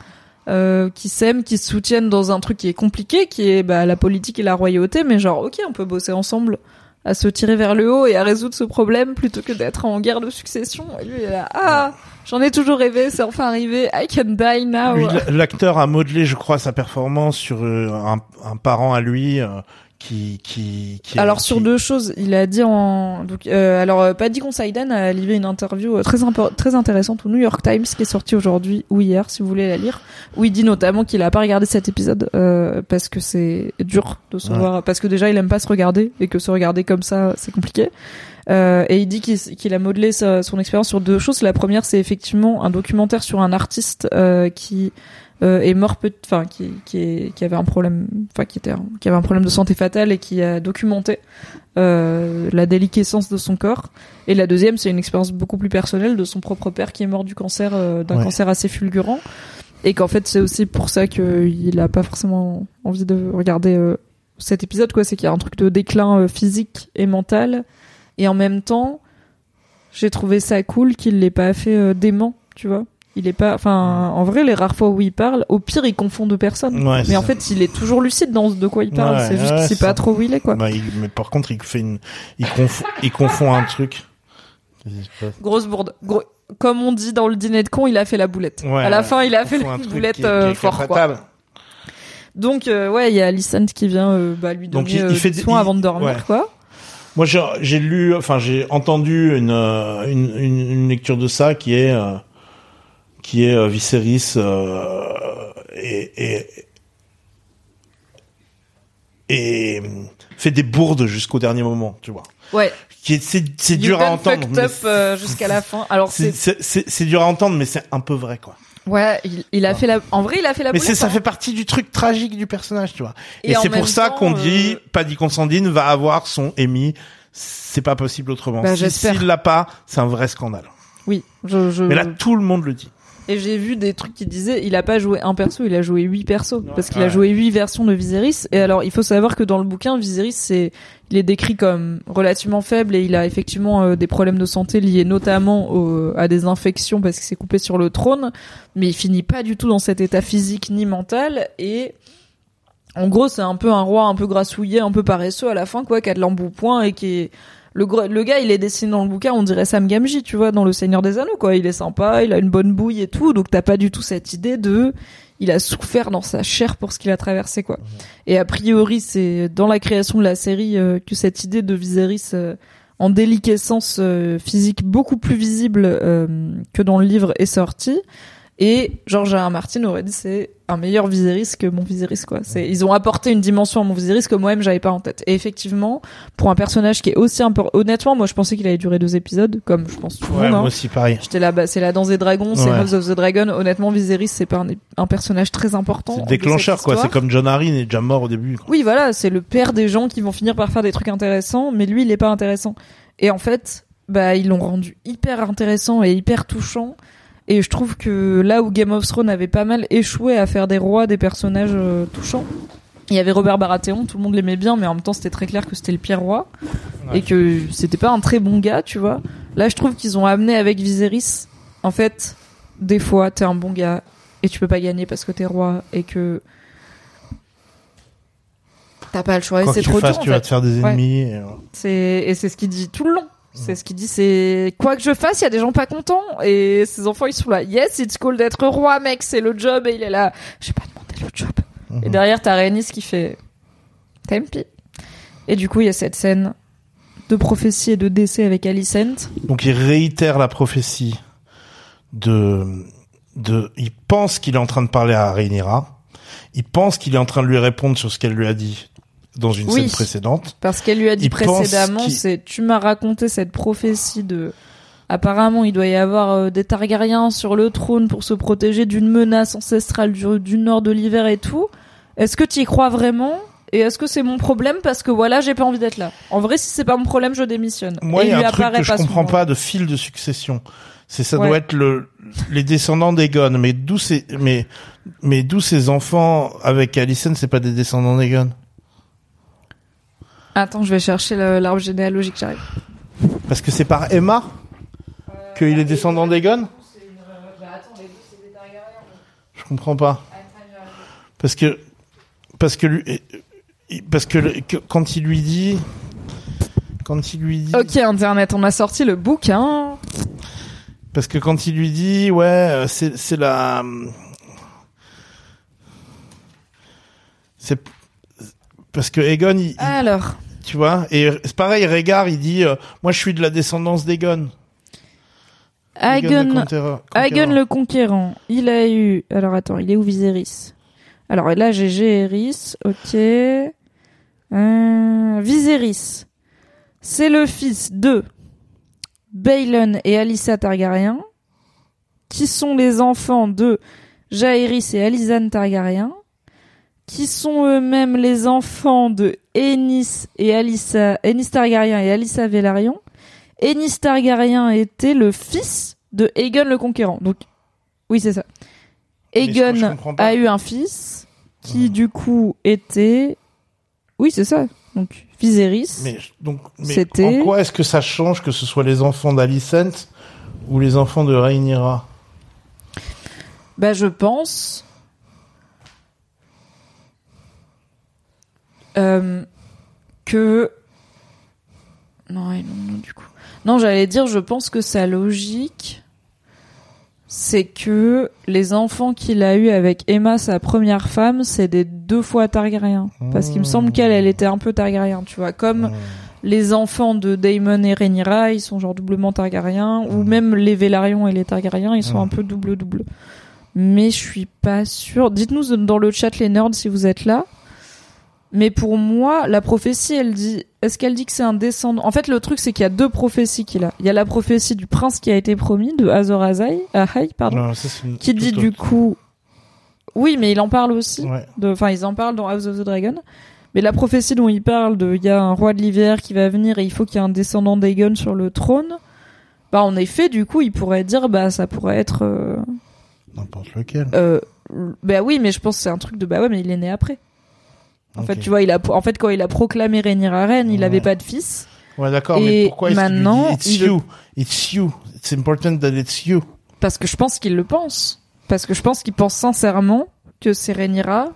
euh, qui s'aiment, qui se soutiennent dans un truc qui est compliqué, qui est bah, la politique et la royauté, mais genre, ok, on peut bosser ensemble à se tirer vers le haut et à résoudre ce problème plutôt que d'être en guerre de succession. Et lui, il est là, ah, j'en ai toujours rêvé, c'est enfin arrivé, I can die now. L'acteur a modelé, je crois, sa performance sur euh, un, un parent à lui euh, qui qui qui. Alors sur deux choses, il a dit en donc euh, alors euh, Paddy Considine a livré une interview euh, très très intéressante au New York Times qui est sortie aujourd'hui ou hier si vous voulez la lire où il dit notamment qu'il a pas regardé cet épisode euh, parce que c'est dur de se Ouais. voir parce que déjà il aime pas se regarder et que se regarder comme ça c'est compliqué. Euh, et il dit qu'il a modelé sa- son expérience sur deux choses. La première, c'est effectivement un documentaire sur un artiste euh, qui euh, est mort, peut- enfin qui qui, est, qui avait un problème, enfin qui était qui avait un problème de santé fatale et qui a documenté euh, la déliquescence de son corps. Et la deuxième, c'est une expérience beaucoup plus personnelle de son propre père qui est mort du cancer, euh, d'un Ouais. cancer assez fulgurant. Et qu'en fait, c'est aussi pour ça qu'il a pas forcément envie de regarder euh, cet épisode, quoi. C'est qu'il y a un truc de déclin euh, physique et mental. Et en même temps, j'ai trouvé ça cool qu'il l'ait pas fait euh, dément, tu vois. Il est pas, enfin, en vrai, les rares fois où il parle, au pire, il confond deux personnes. Ouais, mais en fait, il est toujours lucide dans ce de quoi il parle. Ouais, c'est juste ouais, qu'il sait c'est pas trop où il est, quoi. Bah, il- mais par contre, il fait une, il confond, il confond un truc. Grosse bourde. Gros- Comme on dit dans le dîner de con, il a fait la boulette. Ouais, à la ouais. fin, il a fait la boulette qui est- qui euh, fort, quoi. Donc, euh, ouais, il y a Alicent qui vient euh, bah, lui donner Donc, il- il fait des soins il- avant de dormir, ouais. quoi. Moi, j'ai j'ai lu, enfin, j'ai entendu une, euh, une, une, une lecture de ça qui est, euh, qui est euh, Viserys euh, et, et et fait des bourdes jusqu'au dernier moment, tu vois. Ouais. Qui est, c'est, c'est dur à entendre. euh, jusqu'à la fin. Alors, c'est, c'est, dur à entendre, mais c'est un peu vrai, quoi. ouais, il, il a fait la, en vrai, il a fait la Mais boulette. ça hein. fait partie du truc tragique du personnage, tu vois. Et c'est pour ça qu'on dit, euh, Paddy Constantine va avoir son Emmy. C'est pas possible autrement. Bah, Si-. S'il l'a pas, c'est un vrai scandale. Oui, je, je... Mais là, tout le monde le dit. Et j'ai vu des trucs qui disaient, il a pas joué un perso, il a joué huit persos. parce qu'il a Ouais. joué huit versions de Viserys. Et alors, il faut savoir que dans le bouquin, Viserys, c'est, il est décrit comme relativement faible et il a effectivement euh, des problèmes de santé liés notamment au- à des infections parce qu'il s'est coupé sur le trône. Mais il finit pas du tout dans cet état physique ni mental et, en gros, c'est un peu un roi un peu grassouillet, un peu paresseux à la fin, quoi, qui a de l'emboupoint et qui est, le, le gars, il est dessiné dans le bouquin, on dirait Sam Gamgee, tu vois, dans Le Seigneur des Anneaux, quoi. Il est sympa, il a une bonne bouille et tout, donc t'as pas du tout cette idée de, il a souffert dans sa chair pour ce qu'il a traversé, quoi. Et a priori, c'est dans la création de la série euh, que cette idée de Viserys euh, en déliquescence euh, physique beaucoup plus visible que dans le livre est sortie. Et George R. R. Martin aurait dit c'est un meilleur Viserys que mon Viserys quoi. C'est ils ont apporté une dimension à mon Viserys que moi-même j'avais pas en tête. Et effectivement, pour un personnage qui est aussi important, honnêtement, moi je pensais qu'il allait durer deux épisodes, comme je pense tout le Ouais, monde. moi hein. aussi, pareil. J'étais là, bah, c'est la danse des dragons, c'est Ouais. House of the Dragon. Honnêtement, Viserys c'est pas un, un personnage très important. C'est déclencheur, quoi. C'est comme John Arryn est déjà mort au début. quoi. Oui, voilà, c'est le père des gens qui vont finir par faire des trucs intéressants, mais lui, il est pas intéressant. Et en fait, bah, ils l'ont rendu hyper intéressant et hyper touchant. Et je trouve que là où Game of Thrones avait pas mal échoué à faire des rois des personnages euh, touchants, il y avait Robert Baratheon, tout le monde l'aimait bien, mais en même temps, c'était très clair que c'était le pire roi. Et que c'était pas un très bon gars, tu vois. Là, je trouve qu'ils ont amené avec Viserys, en fait, des fois, t'es un bon gars et tu peux pas gagner parce que t'es roi et que t'as pas le choix et c'est trop dur. en tu vas fait. te faire des Ouais. ennemis. et, euh, C'est et c'est ce qu'il dit tout le long. C'est ce qu'il dit, c'est quoi que je fasse, il y a des gens pas contents et ses enfants ils sont là. Yes, it's cool d'être roi, mec, c'est le job et il est là. J'ai pas demandé le job. Mhm. Et derrière t'as Rhaenys qui fait Tempi. Et du coup il y a cette scène de prophétie et de décès avec Alicent. Donc il réitère la prophétie de de il pense qu'il est en train de parler à Rhaenyra. Il pense qu'il est en train de lui répondre sur ce qu'elle lui a dit dans une Oui. scène précédente. Parce qu'elle lui a dit Il précédemment, c'est tu m'as raconté cette prophétie de apparemment il doit y avoir euh, des Targaryens sur le trône pour se protéger d'une menace ancestrale du, du nord de l'hiver et tout. Est-ce que tu y crois vraiment? Et est-ce que c'est mon problème? Parce que voilà j'ai pas envie d'être là. En vrai si c'est pas mon problème je démissionne. Moi, il y a un truc que je comprends pas de fil de succession. C'est ça Ouais. doit être le les descendants d'Egon, mais d'où ces mais mais d'où ces enfants avec Alicent, c'est pas des descendants d'Egon Attends je vais chercher l'arbre généalogique j'arrive. Parce que c'est par Emma qu'il est descendant d'Egon? Je comprends pas. Parce que parce que lui parce que, quand il lui dit quand il lui dit Ok internet on a sorti le bouquin. parce que quand il lui dit ouais euh, c'est c'est la c'est parce que Egon il- Alors tu vois et c'est pareil Rhaegar il dit euh, moi je suis de la descendance d'Egon Aegon le Aegon le Conquérant, il a eu. Alors attends, il est où Viserys? Alors là j'ai Géris, ok. Euh... Viserys, c'est le fils de Balon et Alyssa Targaryen, qui sont les enfants de Jaehaerys et Alysanne Targaryen, qui sont eux-mêmes les enfants de Ennis et Ennis Targaryen et Alyssa Velaryon. Ennis Targaryen était le fils de Aegon le Conquérant. Donc, oui, c'est ça. Aegon a eu un fils qui, du coup, était... Oui, c'est ça. Donc, Viserys. Mais donc, mais en quoi est-ce que ça change que ce soit les enfants d'Alicent ou les enfants de Rhaenyra? Bah, je pense. Euh, que. Non, non, non, du coup. Non, j'allais dire, je pense que sa logique, c'est que les enfants qu'il a eu avec Emma, sa première femme, c'est des deux fois Targaryen. Parce qu'il me semble qu'elle, elle était un peu Targaryen, tu vois. Comme les enfants de Daemon et Rhaenyra, ils sont genre doublement Targaryens, ou même les Velaryon et les Targaryens, ils sont un peu double-double. Mais je suis pas sûre. Dites-nous dans le chat les nerds si vous êtes là. Mais pour moi, la prophétie, elle dit, est-ce qu'elle dit que c'est un descendant? En fait, le truc, c'est qu'il y a deux prophéties qu'il a. Il y a la prophétie du prince qui a été promis, de Azor Ahai, pardon, Non, ça, c'est une qui dit du coup, oui, mais il en parle aussi Ouais. enfin ils en parlent dans House of the Dragon mais la prophétie dont il parle de il y a un roi de l'hiver qui va venir et il faut qu'il y ait un descendant d'Aegon sur le trône bah en effet du coup il pourrait dire bah ça pourrait être euh, N'importe lequel. euh, bah oui mais je pense que c'est un truc de bah ouais mais il est né après en fait tu vois il a en fait quand il a proclamé Rhaenyra reine il Ouais. avait pas de fils Ouais, d'accord, mais pourquoi est-ce qu'il maintenant, dit It's you, it's you, it's important that it's you? parce que je pense qu'il le pense parce que je pense qu'il pense sincèrement que c'est Rhaenyra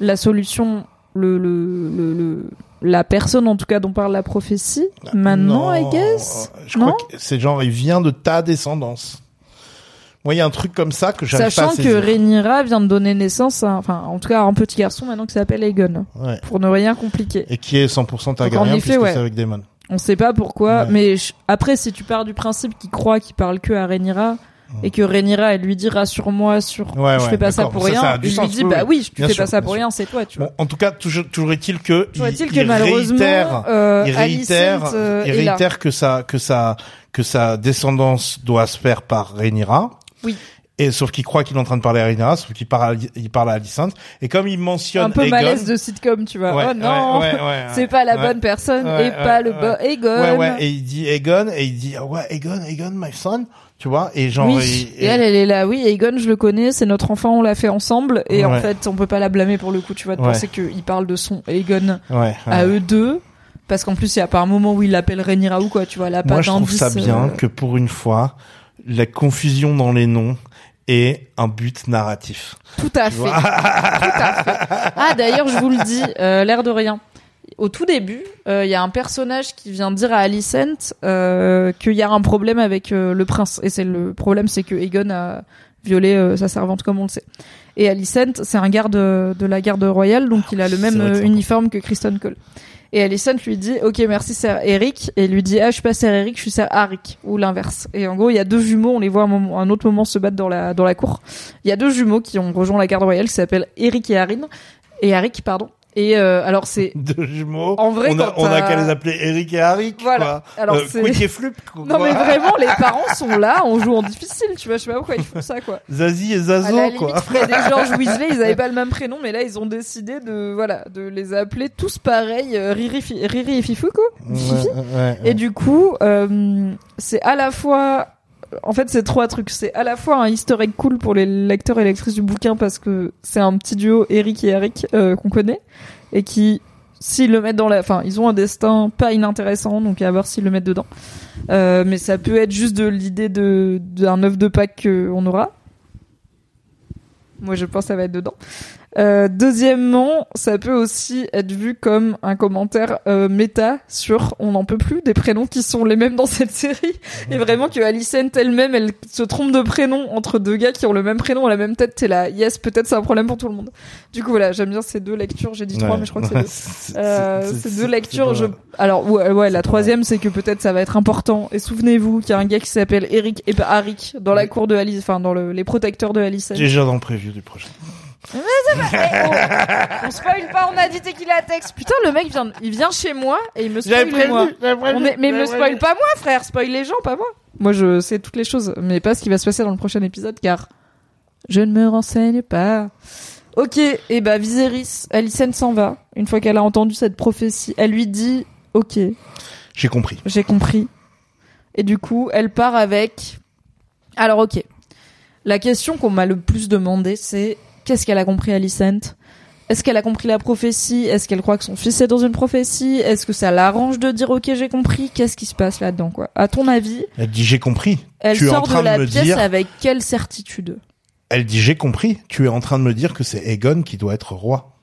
la solution le, le, le, le- la personne en tout cas dont parle la prophétie maintenant Non, I guess? Je non? crois que c'est genre, il vient de ta descendance. Moi, il y a un truc comme ça que j'arrive pas à sachant que saisir. Rhaenyra vient de donner naissance à, enfin en tout cas à un petit garçon maintenant qui s'appelle Aegon Ouais. pour ne rien compliquer Et qui est 100% Targaryen effet, puisque ouais. c'est avec Daemon. on sait pas pourquoi Ouais. mais je- après si tu pars du principe qu'il croit qu'il parle que à Rhaenyra et que Rhaenyra elle lui dit rassure-moi sur Ouais, je ouais, fais pas ça pour rien ça il lui dit bah oui. Bien fais sûr, pas ça pour sûr. rien c'est toi tu vois Bon, en tout cas, toujours, toujours est-il que Toujours il, est-il il que malheureusement, réitère, euh, il réitère, Alicent, euh, il réitère que sa que sa que sa descendance doit se faire par Rhaenyra. Oui. Et sauf qu'il croit qu'il est en train de parler à Rhaenyra, sauf qu'il parle à, il parle à Alicent. Et comme il mentionne un peu Aegon, malaise de sitcom tu vois Ouais, oh non ouais, ouais, c'est pas la bonne personne et pas le bon Aegon Ouais, ouais, et il dit Aegon, et il dit, ah ouais, Aegon, Aegon, my son, tu vois, et genre, oui. il- Et elle, elle est là. Oui, Aegon, je le connais, c'est notre enfant, on l'a fait ensemble. Et en fait, on peut pas la blâmer pour le coup, tu vois, de penser qu'il parle de son ouais. à eux deux. Parce qu'en plus, il y a pas un moment où il l'appelle Rhaenyra ou quoi, tu vois, là, pas Moi, je trouve ça bien euh, que pour une fois, la confusion dans les noms ait un but narratif. Tout à fait. Tout à fait. Ah, d'ailleurs, je vous le dis, euh, l'air de rien. Au tout début, euh, il y a un personnage qui vient dire à Alicent euh, qu'il y a un problème avec le prince. Et c'est le problème, c'est que Aegon a violé sa servante, comme on le sait. Et Alicent, c'est un garde de la garde royale, donc il a le c'est même uniforme que Kristen Cole. Et Alicent lui dit OK merci Sir Eric. Et lui dit ah je suis pas Sir Eric je suis Sir Arik. Ou l'inverse. Et en gros il y a deux jumeaux on les voit un, autre moment se battre dans la dans la cour. Il y a deux jumeaux qui ont rejoint la garde royale qui s'appellent Eric et Arin et Arik pardon et euh, alors c'est Deux jumeaux. En vrai, on a, on a qu'à les appeler Eric et Harry, Voilà. quoi. Alors, Euh, c'est- Quick et Flup, quoi. non mais vraiment les parents sont là on joue en difficile tu vois je sais pas pourquoi ils font ça quoi Zazie et à Zazo, la limite quoi. Fred et George Weasley ils avaient pas le même prénom mais là ils ont décidé de voilà de les appeler tous pareils euh, Riri, Riri et Fifou quoi ouais, Et du coup, euh, c'est à la fois, en fait, c'est trois trucs. C'est à la fois un Easter egg cool pour les lecteurs et lectrices du bouquin parce que c'est un petit duo Eric et Eric euh, qu'on connaît et qui, s'ils le mettent dans la, enfin, ils ont un destin pas inintéressant, donc à voir s'ils le mettent dedans. Euh, mais ça peut être juste de l'idée de d'un œuf de Pâques qu'on aura. Moi, je pense que ça va être dedans. Euh, deuxièmement, ça peut aussi être vu comme un commentaire euh, méta sur on n'en peut plus des prénoms qui sont les mêmes dans cette série et vraiment que Alicent elle-même elle se trompe de prénom entre deux gars qui ont le même prénom à la même tête. T'es là, yes, peut-être c'est un problème pour tout le monde. Du coup voilà, j'aime bien ces deux lectures. J'ai dit trois, mais je crois que c'est deux. Euh, ces deux lectures, je... alors ouais, ouais la troisième c'est que peut-être ça va être important. Et souvenez-vous qu'il y a un gars qui s'appelle Eric et pas Arik dans la cour de Alice, enfin dans le- les protecteurs de Alicent. Déjà dans le preview du prochain. On spoil pas, on a dit qu'il a texte. Putain, le mec vient, il vient chez moi et il me spoil moi. j'avais prévenu, On est- mais me j'avais spoil pas moi, frère. Spoil les gens, pas moi. Moi, je sais toutes les choses, mais pas ce qui va se passer dans le prochain épisode, car je ne me renseigne pas. Ok, et bah Viserys, Alicent s'en va. Une fois qu'elle a entendu cette prophétie, elle lui dit Ok, J'ai compris. j'ai compris. Et du coup, elle part avec. Alors, ok. La question qu'on m'a le plus demandé, c'est qu'est-ce qu'elle a compris, Alicent? Est-ce qu'elle a compris la prophétie? Est-ce qu'elle croit que son fils est dans une prophétie? Est-ce que ça l'arrange de dire ok, j'ai compris? Qu'est-ce qui se passe là-dedans, quoi? À ton avis, Elle dit j'ai compris. elle tu es en sort train de la pièce dire. avec quelle certitude? Elle dit j'ai compris. Tu es en train de me dire que c'est Aegon qui doit être roi.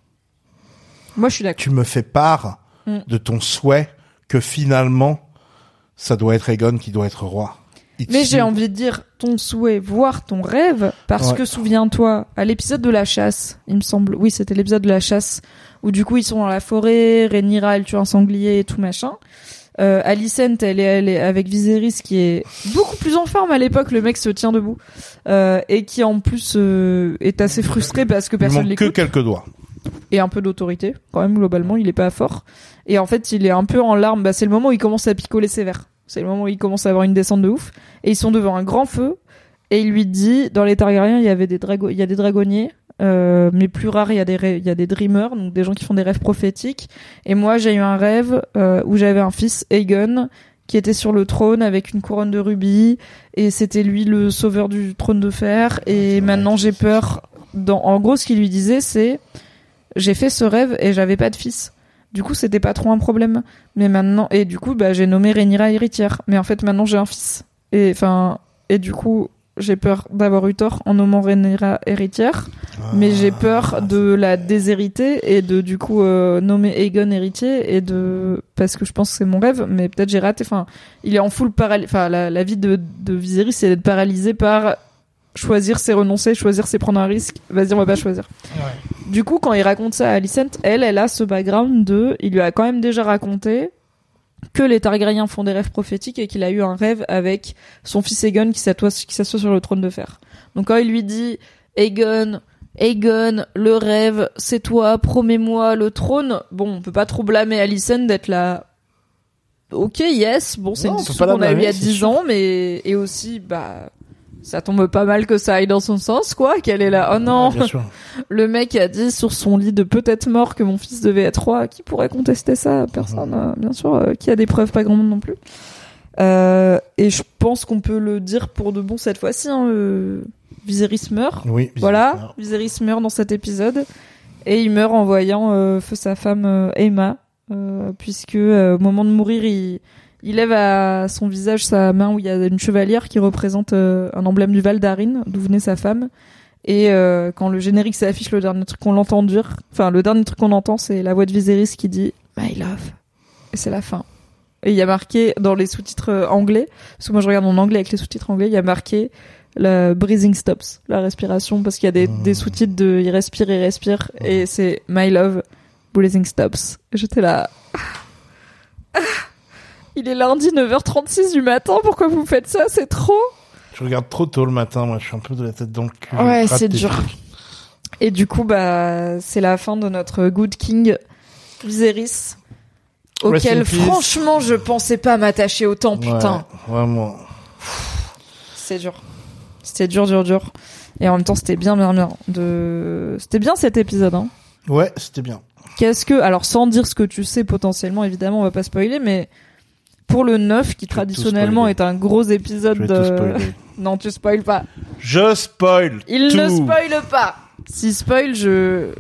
Moi, je suis d'accord. Tu me fais part Mm. de ton souhait que finalement ça doit être Aegon qui doit être roi. Mais j'ai envie de dire ton souhait, voire ton rêve, parce Ouais. que souviens-toi, à l'épisode de la chasse, il me semble, oui, c'était l'épisode de la chasse, où du coup ils sont dans la forêt, Rhaenyra elle tue un sanglier et tout machin. Euh, Alicent, elle est, elle est avec Viserys qui est beaucoup plus en forme à l'époque, le mec se tient debout, euh, et qui en plus euh, est assez frustré parce que Il personne manque que l'écoute quelques doigts. et un peu d'autorité quand même globalement il est pas fort et en fait il est un peu en larmes bah, c'est le moment où il commence à picoler sévère c'est le moment où il commence à avoir une descente de ouf. Et ils sont devant un grand feu. Et il lui dit dans les Targaryens il y avait des drago il y a des dragonniers. Euh, mais plus rare il y a des rê- il y a des dreamers donc des gens qui font des rêves prophétiques. Et moi j'ai eu un rêve euh, où j'avais un fils Aegon qui était sur le trône avec une couronne de rubis. Et c'était lui le sauveur du trône de fer. Et maintenant j'ai peur dans en gros ce qu'il lui disait c'est j'ai fait ce rêve et j'avais pas de fils. Du coup, c'était pas trop un problème. Mais maintenant, et du coup, bah, j'ai nommé Rhaenyra héritière. Mais en fait, maintenant, j'ai un fils. Et enfin, et du coup, j'ai peur d'avoir eu tort en nommant Rhaenyra héritière. Mais j'ai peur de la déshériter et de, du coup, euh, nommer Aegon héritier et de, parce que je pense que c'est mon rêve, mais peut-être j'ai raté. Enfin, il est en full paralysie. Enfin, la, la vie de, de Viserys, c'est d'être paralysé par choisir, c'est renoncer, choisir, c'est prendre un risque. Vas-y, on va pas choisir. Du coup, quand il raconte ça à Alicent, elle, elle a ce background de, il lui a quand même déjà raconté que les Targaryens font des rêves prophétiques et qu'il a eu un rêve avec son fils Aegon qui s'assoit, sur le trône de fer. Donc quand il lui dit, Aegon, Aegon, le rêve, c'est toi, promets-moi le trône. Bon, on peut pas trop blâmer Alicent d'être là. Ok, yes, bon, c'est une discussion qu'on a eue il y a c'est 10 sûr. ans, mais, et aussi, bah, ça tombe pas mal que ça aille dans son sens, quoi, qu'elle est là. Oh non, Ouais, le mec a dit sur son lit de peut-être mort que mon fils devait être roi. Qui pourrait contester ça? Personne, euh, bien sûr. euh, qui a des preuves Pas grand monde non plus. Euh, et je pense qu'on peut le dire pour de bon cette fois-ci. Hein, euh, Viserys meurt. Oui. Voilà, Viserys meurt dans cet épisode. Et il meurt en voyant euh, sa femme euh, puisque au moment de mourir, il, il lève à son visage sa main où il y a une chevalière qui représente euh, un emblème du Val d'Arin, d'où venait sa femme. Et euh, quand le générique s'affiche, le dernier truc qu'on l'entend dire, enfin le dernier truc qu'on entend, c'est la voix de Viserys qui dit My love. Et c'est la fin. Et il y a marqué dans les sous-titres euh, anglais, parce que moi je regarde en anglais avec les sous-titres anglais, il y a marqué la breathing stops, la respiration, parce qu'il y a des, des sous-titres de il respire, il respire, et c'est My love, breathing stops. J'étais là. Il est lundi 9h36 du matin, pourquoi vous faites ça? C'est trop? Je regarde trop tôt le matin, moi je suis un peu de la tête dans le cul. Ouais, c'est dur. Et du coup, bah, c'est la fin de notre Good King Viserys, auquel franchement je pensais pas m'attacher autant, putain. Ouais, vraiment. C'est dur. C'était dur, dur, dur. Et en même temps, c'était bien, bien, bien. De... C'était bien cet épisode, hein. Ouais, c'était bien. Qu'est-ce que, alors sans dire ce que tu sais potentiellement, évidemment, on va pas spoiler, mais pour le 9, qui traditionnellement est un gros épisode de... non, tu spoil pas. Je spoil Il tout. ne spoil pas. Si spoil, je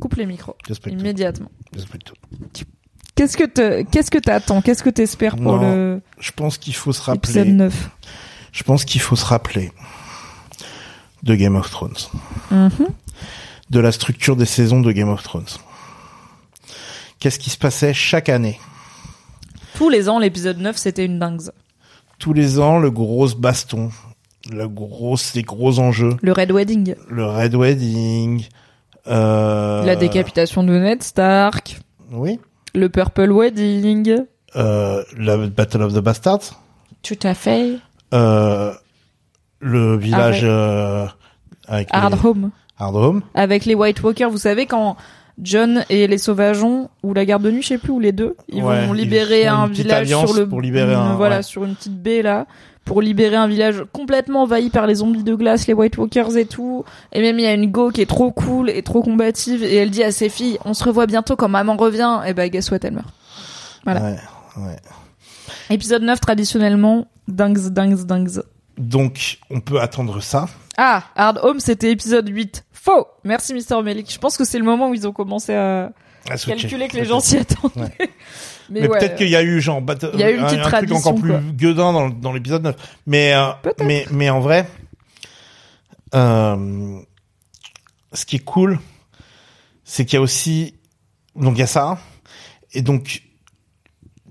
coupe les micros. Je spoil tout. Immédiatement. Je spoil tout. Qu'est-ce que te- qu'est-ce que t'attends? Qu'est-ce que t'espères pour Non, le Je pense qu'il faut se épisode rappeler. 9 Je pense qu'il faut se rappeler de Game of Thrones. Mhm. De la structure des saisons de Game of Thrones. Qu'est-ce qui se passait chaque année? Tous les ans, l'épisode 9, c'était une dingue. Tous les ans, le gros baston, le gros, les gros enjeux, Le Red Wedding, le Red Wedding, euh, la décapitation de Ned Stark, Oui. le Purple Wedding. Euh, la Battle of the Bastards. Tout à fait. Euh, le village avec les- Hard Home. Hard Home. avec les White Walkers. Vous savez quand John et les Sauvageons ou la garde de nuit, je sais plus, ou les deux, ils Ouais, vont libérer un village sur le pour libérer un- voilà ouais. sur une petite baie là pour libérer un village complètement envahi par les zombies de glace, les White Walkers et tout. Et même il y a une go qui est trop cool et trop combative et elle dit à ses filles "On se revoit bientôt quand maman revient." Et bah guess what, elle meurt. Voilà. Ouais, ouais. Épisode 9 traditionnellement dingues dingues dingues. Donc, on peut attendre ça. Ah, Hard Home, c'était épisode 8. Faux Merci Mister Melik. Je pense que c'est le moment où ils ont commencé à calculer que les gens s'y attendaient. Ouais. Mais, Mais ouais. peut-être qu'il y a eu genre bat- Il y a eu une un, petite un truc encore plus quoi. gueudin dans, dans l'épisode 9. Mais, euh, mais, mais en vrai, euh, ce qui est cool, c'est qu'il y a aussi, donc il y a ça, et donc,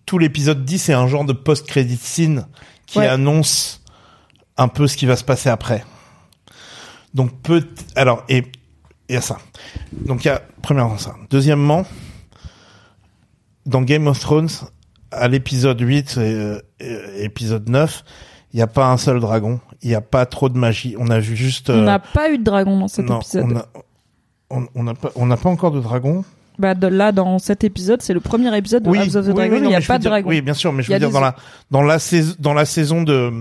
tout l'épisode 10 c'est un genre de post-credit scene qui Ouais. annonce un peu ce qui va se passer après. Donc peut alors et il y a ça. Donc il y a premièrement ça. Deuxièmement, dans Game of Thrones, à l'épisode 8 et, euh, et épisode 9, il n'y a pas un seul dragon, il n'y a pas trop de magie. On a vu juste On euh, n'a pas eu de dragon dans cet non, épisode. on a- on on n'a pas on n'a pas encore de dragon. Bah de là dans cet épisode, c'est le premier épisode de House of the oui, Dragon, oui, il n'y a pas de dire- dragon. Oui, bien sûr, mais je veux dire des- dans la dans la saison dans la saison de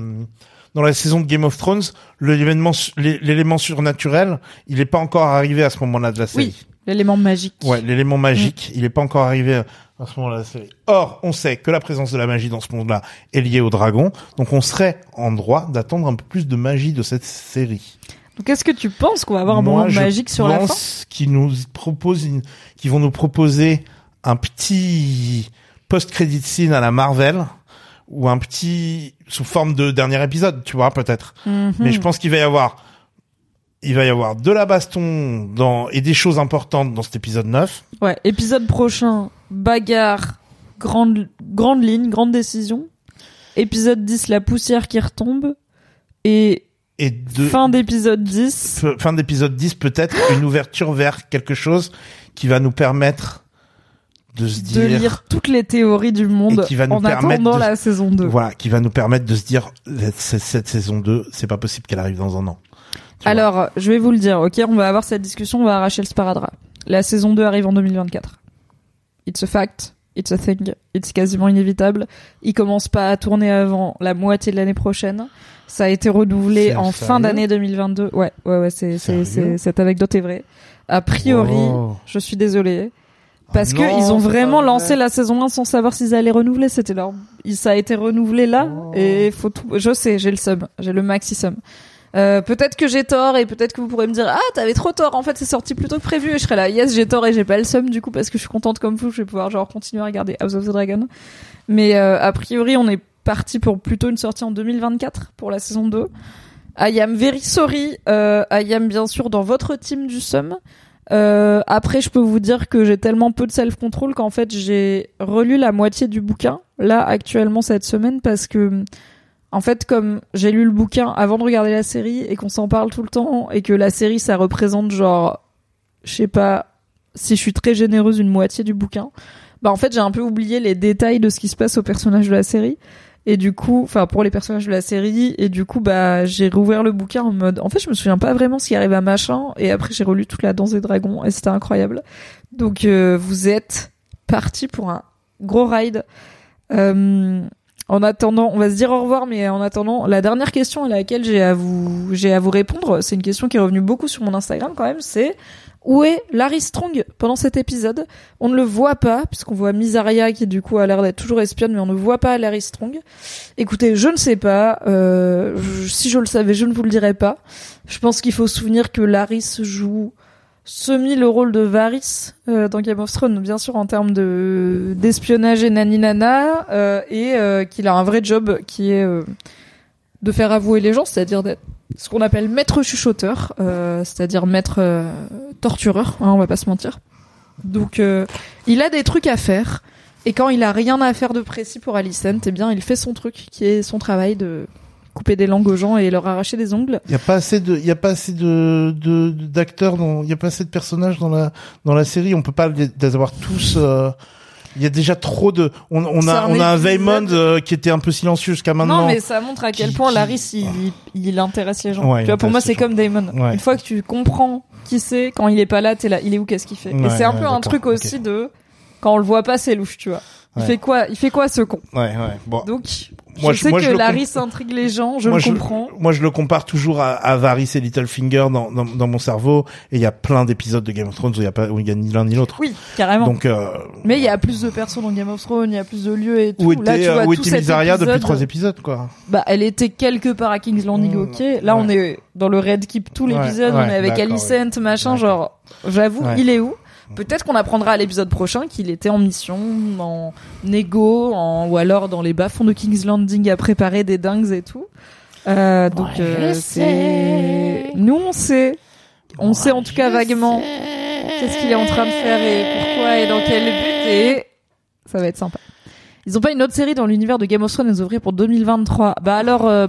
dans la saison de Game of Thrones, l'événement l'élément surnaturel, il n'est pas encore arrivé à ce moment-là de la série. Oui, l'élément magique. Ouais, l'élément magique, il n'est pas encore arrivé à ce moment-là de la série. Or, on sait que la présence de la magie dans ce monde-là est liée au dragon, donc on serait en droit d'attendre un peu plus de magie de cette série. Donc est-ce que tu penses qu'on va avoir un Moi, moment je magique sur la fin? pense qu'ils nous proposent une, qu'ils vont nous proposer un petit post-credit scene à la Marvel ou un petit sous forme de dernier épisode, tu vois peut-être. Mhm. Mais je pense qu'il va y avoir il va y avoir de la baston dans et des choses importantes dans cet épisode 9. Ouais, épisode prochain, bagarre, grande grande ligne, grande décision. Épisode 10, la poussière qui retombe et et de fin d'épisode 10. f- fin d'épisode 10 peut-être une ouverture vers quelque chose qui va nous permettre de se de dire lire toutes les théories du monde Et qui va nous en permettre attendant de- la saison 2. Voilà, qui va nous permettre de se dire cette, cette saison 2, c'est pas possible qu'elle arrive dans un an. Tu vois. Alors, je vais vous le dire, ok, on va avoir cette discussion, on va arracher le sparadrap. La saison 2 arrive en 2024. It's a fact, it's a thing, it's quasiment inévitable. Il commence pas à tourner avant la moitié de l'année prochaine. Ça a été renouvelé en fin d'année 2022. Ouais, ouais, ouais, c'est, c'est, cette anecdote est vraie. A priori, Wow. je suis désolée. Parce que non, ils ont vraiment lancé la saison 1 sans savoir s'ils allaient renouveler. C'était leur, ça a été renouvelé là. Oh. Et faut tout, je sais, j'ai le sum. J'ai le maxi sum. Euh, peut-être que j'ai tort et peut-être que vous pourrez me dire ah t'avais trop tort en fait c'est sorti plus tôt que prévu et je serai là yes j'ai tort et j'ai pas le seum du coup parce que je suis contente comme vous je vais pouvoir genre continuer à regarder House of the Dragon mais euh, a priori on est parti pour plutôt une sortie en 2024 pour la saison 2 I am very sorry euh, I am bien sûr dans votre team du seum euh, après je peux vous dire que j'ai tellement peu de self-control qu'en fait j'ai relu la moitié du bouquin là actuellement cette semaine parce que en fait, comme j'ai lu le bouquin avant de regarder la série et qu'on s'en parle tout le temps et que la série ça représente genre, je sais pas, si je suis très généreuse, une moitié du bouquin, bah en fait j'ai un peu oublié les détails de ce qui se passe aux personnages de la série. Et du coup, enfin pour les personnages de la série, et du coup bah j'ai rouvert le bouquin en mode, en fait je me souviens pas vraiment ce qui arrive à machin, et après j'ai relu toute la Danse des Dragons et c'était incroyable. Donc euh, vous êtes parti pour un gros ride. Euh, en attendant, on va se dire au revoir, mais en attendant, la dernière question à laquelle j'ai à vous, j'ai à vous répondre, c'est une question qui est revenue beaucoup sur mon Instagram quand même, c'est où est Larry Strong pendant cet épisode? On ne le voit pas, puisqu'on voit Misaria qui du coup a l'air d'être toujours espionne, mais on ne voit pas Larry Strong. Écoutez, je ne sais pas. Euh, si je le savais, je ne vous le dirais pas. Je pense qu'il faut se souvenir que Larry joue semi le rôle de Varys euh, dans Game of Thrones, bien sûr en termes de d'espionnage et naninana, euh, et euh, qu'il a un vrai job qui est euh, de faire avouer les gens, c'est-à-dire d'être ce qu'on appelle maître chuchoteur, euh, c'est-à-dire maître euh, tortureur, hein, on va pas se mentir. Donc euh, il a des trucs à faire, et quand il a rien à faire de précis pour Alicent, eh bien il fait son truc, qui est son travail de couper des langues aux gens et leur arracher des ongles. Il y a pas assez de, il y a pas assez de, d'acteurs il y a pas assez de personnages dans la dans la série. On peut pas les, les avoir tous. Il y a déjà trop de. On, on a on a un Veymond euh, qui était un peu silencieux jusqu'à maintenant. Non, mais ça montre à quel Qui- point qui- Laris, il, il, il intéresse les gens. Ouais, tu vois, pour moi, c'est comme Damon. Ouais. Une fois que tu comprends qui c'est, quand il est pas là, t'es là, il est où, qu'est-ce qu'il fait? Ouais, Et c'est un peu un truc aussi de, quand on le voit pas, c'est louche, tu vois. Il fait quoi, il fait quoi ce con? Ouais, ouais. Bon. Donc, Moi, je je- sais moi, que je Laris intrigue les gens, je moi, le comprends. Moi, je le compare toujours à, à Varys et Littlefinger dans, dans, dans mon cerveau. Et il y a plein d'épisodes de Game of Thrones où il y a pas, où il y a ni l'un ni l'autre. Oui, carrément. Donc, euh, Mais il y a plus de personnes dans Game of Thrones, il y a plus de lieux et tout. où Là, était, tu vois, où tout était cet Mysaria depuis trois épisodes, quoi. Bah, elle était quelque part à King's Landing, Mmh, ok. Là, on est dans le Red Keep tout Ouais, l'épisode, on ouais, est avec Alicent, machin, genre, j'avoue, il est où? Peut-être qu'on apprendra à l'épisode prochain qu'il était en mission, en négo, en, ou alors dans les bas-fonds de King's Landing à préparer des dingues et tout. Euh, donc, euh, c'est... Nous, on sait. On sait en tout cas vaguement qu'est-ce qu'il est en train de faire et pourquoi et dans quel but et ça va être sympa. Ils ont pas une autre série dans l'univers de Game of Thrones à nous ouvrir pour 2023. Bah alors, euh,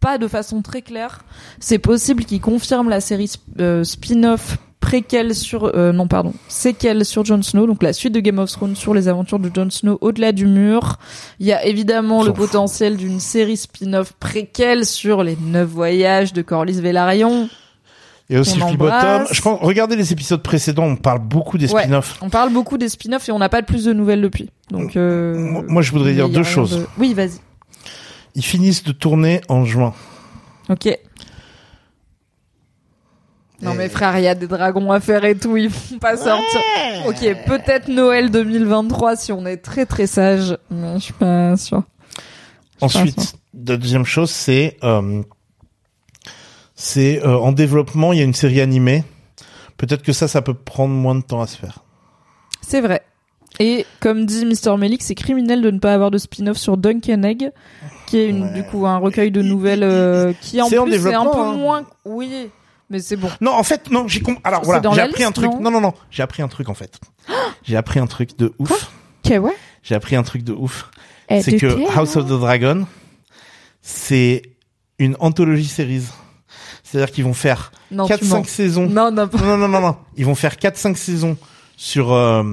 pas de façon très claire. C'est possible qu'ils confirment la série sp- euh, spin-off préquelle sur euh, non pardon séquelle sur Jon Snow donc la suite de Game of Thrones sur les aventures de Jon Snow au-delà du mur il y a évidemment le potentiel d'une série spin-off préquelle sur les neuf voyages de Corlys Velaryon Et aussi embrasse. Je pense, regardez les épisodes précédents, on parle beaucoup des Ouais. spin-offs. on parle beaucoup des spin-offs et on n'a pas de plus de nouvelles depuis donc euh, Moi- moi, je voudrais dire deux choses. de- oui vas-y Ils finissent de tourner en juin. Ok. Non mais frère, il y a des dragons à faire et tout, ils vont pas sortir. Ok, peut-être Noël 2023 si on est très très sage, mais je suis pas sûr. Ensuite, deuxième chose, c'est euh, c'est euh, en développement. Il y a une série animée. Peut-être que ça, ça peut prendre moins de temps à se faire. C'est vrai. Et comme dit Mr. Melik, c'est criminel de ne pas avoir de spin-off sur Duncan Egg, qui est une, Ouais. du coup un recueil de nouvelles euh, qui en C'est en plus c'est un peu hein. moins. Oui, mais c'est bon. Non, en fait, non. J'ai com- alors voilà, j'ai appris un truc. non Non, non, non. J'ai appris un truc en fait. j'ai appris un truc de ouf. Ok, ouais. J'ai appris un truc de ouf. Eh, c'est que thé, House of the Dragon, c'est une anthologie series. C'est-à-dire qu'ils vont faire Non, tu mens. 4-5 saisons. Non, non, Non, non, non, non. Ils vont faire 4-5 saisons sur euh,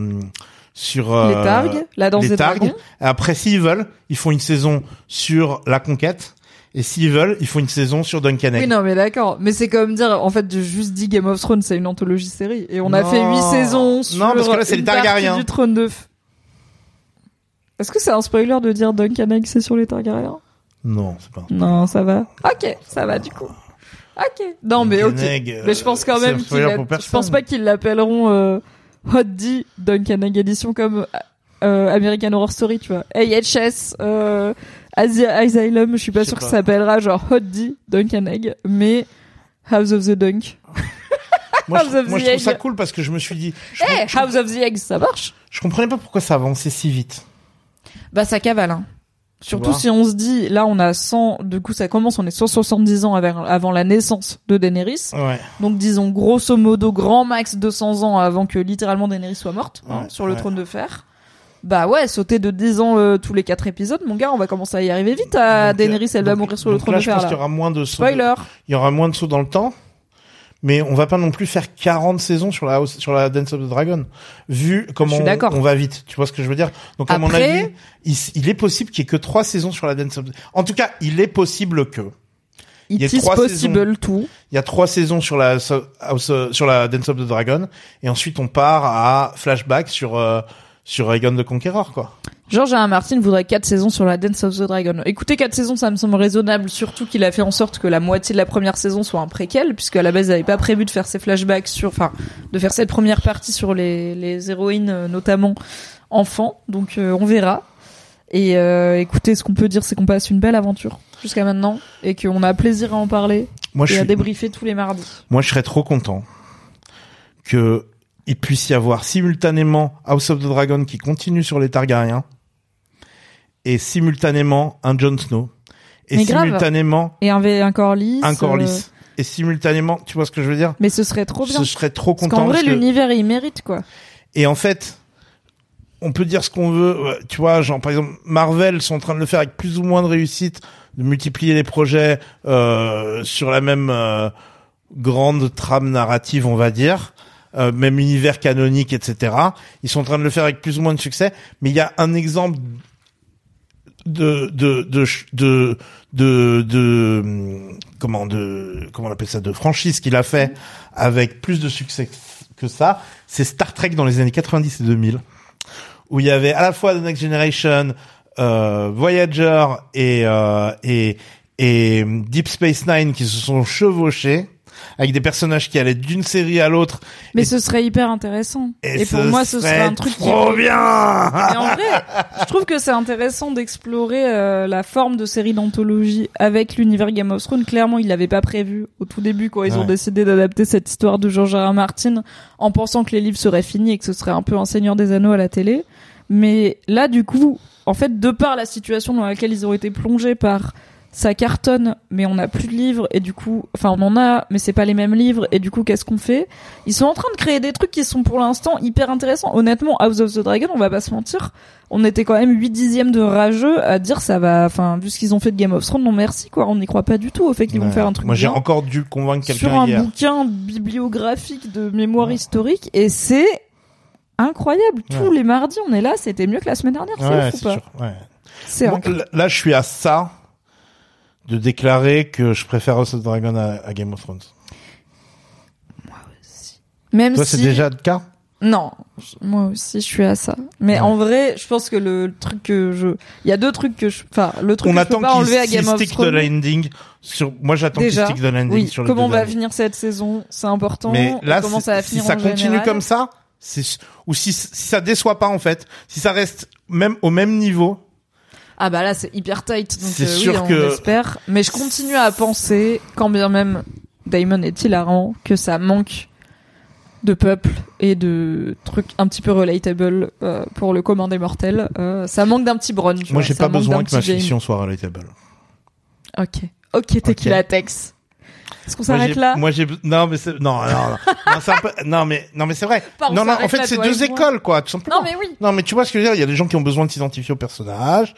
sur euh, Les Targs, la danse les des Targs. dragons. Après, s'ils veulent, ils font une saison sur la conquête. Et s'ils veulent, ils font une saison sur Duncan Egg. Oui, non, mais d'accord. Mais c'est comme dire, en fait, de juste dit Game of Thrones, c'est une anthologie série. Et on a fait huit saisons sur Non, parce que là, c'est les Targaryens. du trône de. Est-ce que c'est un spoiler de dire Duncan Egg, c'est sur les Targaryens? Non, c'est pas. Non, ça va. Ok, ça va, du coup. Ok. Non, mais ok. Duncan Egg, euh, mais je pense quand un même pour je pense pas qu'ils l'appelleront, euh, Hot D Duncan Egg Edition comme, euh, American Horror Story, tu vois. AHS, euh, Asia Asylum, je suis pas Je sais sûr que ça s'appellera genre Hot D Duncan Egg, mais House of the Dunk. Moi, House je, of moi, the je trouve ça cool parce que je me suis dit, je, Eh, je- House of the Egg, ça marche je comprenais pas pourquoi ça avançait si vite. Bah ça cavale, hein. Surtout si on se dit, là on a 100, du coup ça commence, on est 170 ans avant, avant la naissance de Daenerys. Ouais. Donc disons grosso modo grand max 200 ans avant que littéralement Daenerys soit morte hein, sur le ouais. trône de fer. Bah ouais, sauter de 10 ans euh, tous les 4 épisodes, mon gars, on va commencer à y arriver vite. À Donc, Daenerys, elle va mourir sur le trône là, de je fer pense là. qu'il y aura moins de sauts. Spoiler. Il y aura moins de sauts dans le temps. Mais on va pas non plus faire 40 saisons sur la House- sur la Dance of the Dragon. Vu comment Je on, va vite. Tu vois ce que je veux dire? Donc, à mon avis, il, il est possible qu'il y ait que trois saisons sur la Dance of the... En tout cas, il est possible que. Il y a It is trois possible tout. Il y a trois saisons sur la sur la Dance of the Dragon. Et ensuite, on part à flashback sur, euh, sur Aegon the Conqueror, quoi. George R. R. Martin voudrait 4 saisons sur la Dance of the Dragon. Écoutez, 4 saisons, ça me semble raisonnable, surtout qu'il a fait en sorte que la moitié de la première saison soit un préquel, puisque à la base, il n'avait pas prévu de faire ses flashbacks sur, enfin, de faire cette première partie sur les, les héroïnes, euh, notamment enfants. Donc, euh, on verra. Et euh, écoutez, ce qu'on peut dire, c'est qu'on passe une belle aventure jusqu'à maintenant, et qu'on a plaisir à en parler Moi, je et à suis, débriefer tous les mardis. Moi, je serais trop content que il puisse y avoir simultanément House of the Dragon qui continue sur les Targaryens et simultanément un Jon Snow et Mais grave. simultanément Et un, V- un Corlys. un euh, Corlys et simultanément, tu vois ce que je veux dire? Mais ce serait trop bien. Ce serait trop Parce content qu'en vrai, parce que- l'univers, il mérite, quoi. et en fait on peut dire ce qu'on veut, ouais, tu vois, genre par exemple Marvel sont en train de le faire avec plus ou moins de réussite, de multiplier les projets euh, sur la même euh, grande trame narrative, on va dire. Euh, même univers canonique, etc. Ils sont en train de le faire avec plus ou moins de succès, mais il y a un exemple de de de de de, de, comment de comment on appelle ça de franchise qu'il a fait avec plus de succès que ça, c'est Star Trek dans les années 90 et 2000 où il y avait à la fois The Next Generation, euh, Voyager et euh, et et Deep Space Nine qui se sont chevauchés avec des personnages qui allaient d'une série à l'autre. Mais Et- ce serait hyper intéressant. Et, pour moi, ce serait un truc qui trop bien. Mais en vrai, je trouve que c'est intéressant d'explorer euh, la forme de série d'anthologie avec l'univers Game of Thrones. Clairement, ils l'avaient pas prévu au tout début quand ils ont décidé d'adapter cette histoire de George R. R. Martin en pensant que les livres seraient finis et que ce serait un peu un Seigneur des Anneaux à la télé. Mais là, du coup, en fait, de par la situation dans laquelle ils ont été plongés par ça cartonne, mais on n'a plus de livres et du coup, enfin on en a, mais c'est pas les mêmes livres et du coup qu'est-ce qu'on fait? Ils sont en train de créer des trucs qui sont pour l'instant hyper intéressants. Honnêtement, House of the Dragon, on va pas se mentir, on était quand même 8 dixièmes de rageux à dire ça va, enfin vu ce qu'ils ont fait de Game of Thrones, non merci quoi, on n'y croit pas du tout au fait qu'ils vont faire un truc Moi, j'ai encore dû convaincre sur quelqu'un un hier. bouquin bibliographique de mémoire historique et c'est incroyable. Tous les mardis, on est là, c'était mieux que la semaine dernière, c'est ouf ou pas? sûr. Là, je suis à ça de déclarer que je préfère House of Dragon à, à Game of Thrones. Même Toi, si c'est déjà le cas Non, je- moi aussi je suis à ça. Mais Ouais. en vrai, je pense que le truc que je, il y a deux trucs que je, enfin le truc On que je attend peux pas enlever à Game of stick Thrones. the landing sur. Moi, j'attends qu'il stick the landing oui, sur les comment on va finir cette saison, c'est important. Mais là, comment ça va si ça en continue général. comme ça, c'est ou si si ça déçoit pas en fait, si ça reste même au même niveau, Ah bah là c'est hyper tight, donc euh, oui, sûr on que- espère. Mais je continue à penser, quand bien même Damon est hilarant, que ça manque de peuple et de trucs un petit peu relatable euh, pour le commun des mortels. Euh, ça manque d'un petit brun. tu moi j'ai pas besoin que ma fiction soit relatable. Ok. Ok, tequila Tex. Est-ce qu'on s'arrête là? Moi j'ai non mais c'est- non non non non, c'est un peu- non mais non mais c'est vrai. On non non en fait c'est deux écoles quoi tout simplement. Non mais oui. Non, mais tu vois ce que je veux dire. Il y a des gens qui ont besoin de s'identifier au personnage.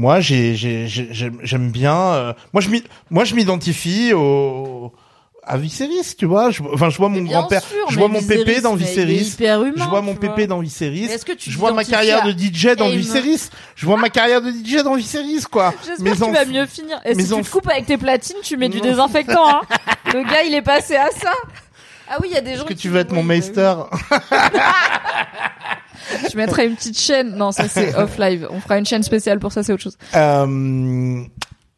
Moi, j'ai, j'ai, j'ai- j'aime, bien. euh, moi, je moi, je m'identifie au à Viserys, tu vois. Je, enfin, je vois mon Mais grand-père, je mais vois mon pépé dans mais Viserys. je vois mon pépé dans Viserys. Mais je vois ma carrière de DJ dans Viserys. Je vois ma carrière de DJ dans Viserys, quoi. J'espère que tu vas mieux finir. Et si tu te coupes avec tes platines, tu mets du désinfectant. Hein. Le gars, il est passé à ça. Ah oui, il y a des gens Est-ce que tu veux être mon meister Je mettrai une petite chaîne. Non, ça c'est off live. On fera une chaîne spéciale pour ça, c'est autre chose. Euh,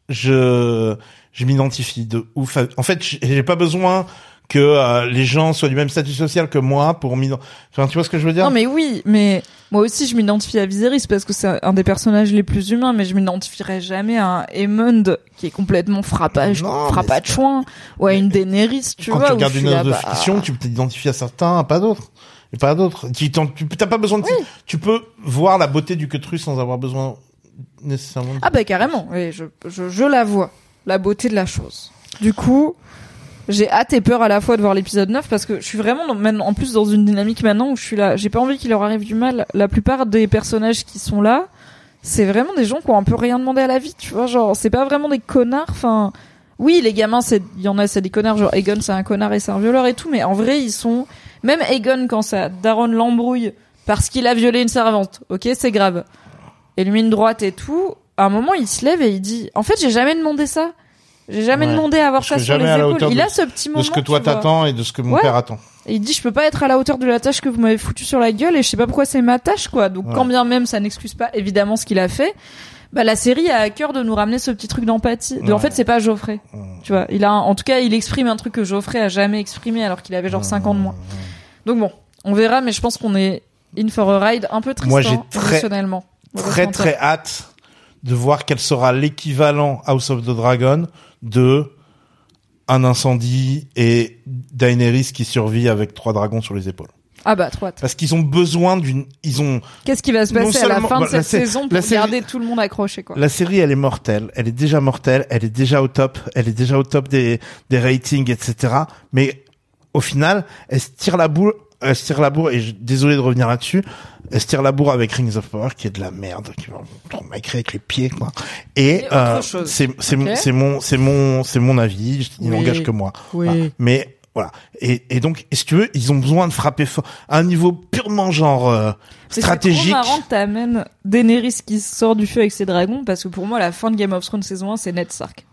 je je m'identifie de ouf. à- En fait, j'ai- pas besoin que euh, les gens soient du même statut social que moi pour m'identifier. Enfin, tu vois ce que je veux dire? Non mais oui, mais moi aussi je m'identifie à Viserys parce que c'est un des personnages les plus humains, mais je m'identifierai jamais à un Aemond qui est complètement frappage, frappachouin, ou à une Daenerys, tu Quand vois. tu où regardes une œuvre de bah, fiction, tu peux t'identifier à certains, à pas d'autres. Et pas d'autres. Tu t'as pas besoin de, tu peux voir la beauté du queutru sans avoir besoin nécessairement de... Ah bah carrément, oui, je, je, je la vois, la beauté de la chose. Du coup, j'ai hâte et peur à la fois de voir l'épisode 9 parce que je suis vraiment dans- en plus dans une dynamique maintenant où je suis là, j'ai pas envie qu'il leur arrive du mal. La plupart des personnages qui sont là, c'est vraiment des gens qui ont un peu rien demandé à la vie, tu vois, genre c'est pas vraiment des connards, enfin oui, les gamins c'est il y en a c'est des connards. Genre Egon c'est un connard et c'est un violeur et tout, mais en vrai, ils sont même Egon quand ça Daron l'embrouille parce qu'il a violé une servante. OK, c'est grave. Et lui une droite et tout, à un moment il se lève et il dit en fait, j'ai jamais demandé ça. J'ai jamais Ouais. demandé à avoir Je ça sur les épaules. Il de- a ce petit moment de ce que toi t'attends et de ce que mon Ouais. père attend. Et il dit je peux pas être à la hauteur de la tâche que vous m'avez foutu sur la gueule et je sais pas pourquoi c'est ma tâche quoi. Donc Ouais. quand bien même ça n'excuse pas évidemment ce qu'il a fait, bah la série a à cœur de nous ramener ce petit truc d'empathie. De, En fait, c'est pas Geoffrey. Tu vois, il a un- en tout cas, il exprime un truc que Geoffrey a jamais exprimé alors qu'il avait genre 5 ans de moins. Donc bon, on verra mais je pense qu'on est in for a ride un peu triste Moi, j'ai très- Très très hâte de voir quel sera l'équivalent House of the Dragon de un incendie et Daenerys qui survit avec trois dragons sur les épaules. Ah bah trop hâte. Parce qu'ils ont besoin d'une, ils ont, Qu'est-ce qui va se passer à la fin de bah, cette saison pour série- garder tout le monde accroché quoi La série, elle est mortelle. Elle est déjà mortelle. Elle est déjà au top. Elle est déjà au top des, des ratings, etc. Mais au final, elle se tire la bourre. Elle se tire la bourre. Et je, désolé de revenir là-dessus. Elle se tire la bourre avec Rings of Power, qui est de la merde, qui m'a écrit avec les pieds, quoi. Et, euh, c'est c'est Ok. mon c'est mon c'est mon c'est mon avis. Il Oui. n'engage que moi. Oui. Voilà. Mais voilà. Et, et donc, et si tu veux, ils ont besoin de frapper fort à un niveau purement genre euh, C'est stratégique. trop marrant que t'amènes Daenerys qui sort du feu avec ses dragons parce que pour moi, la fin de Game of Thrones saison 1, c'est Ned Stark.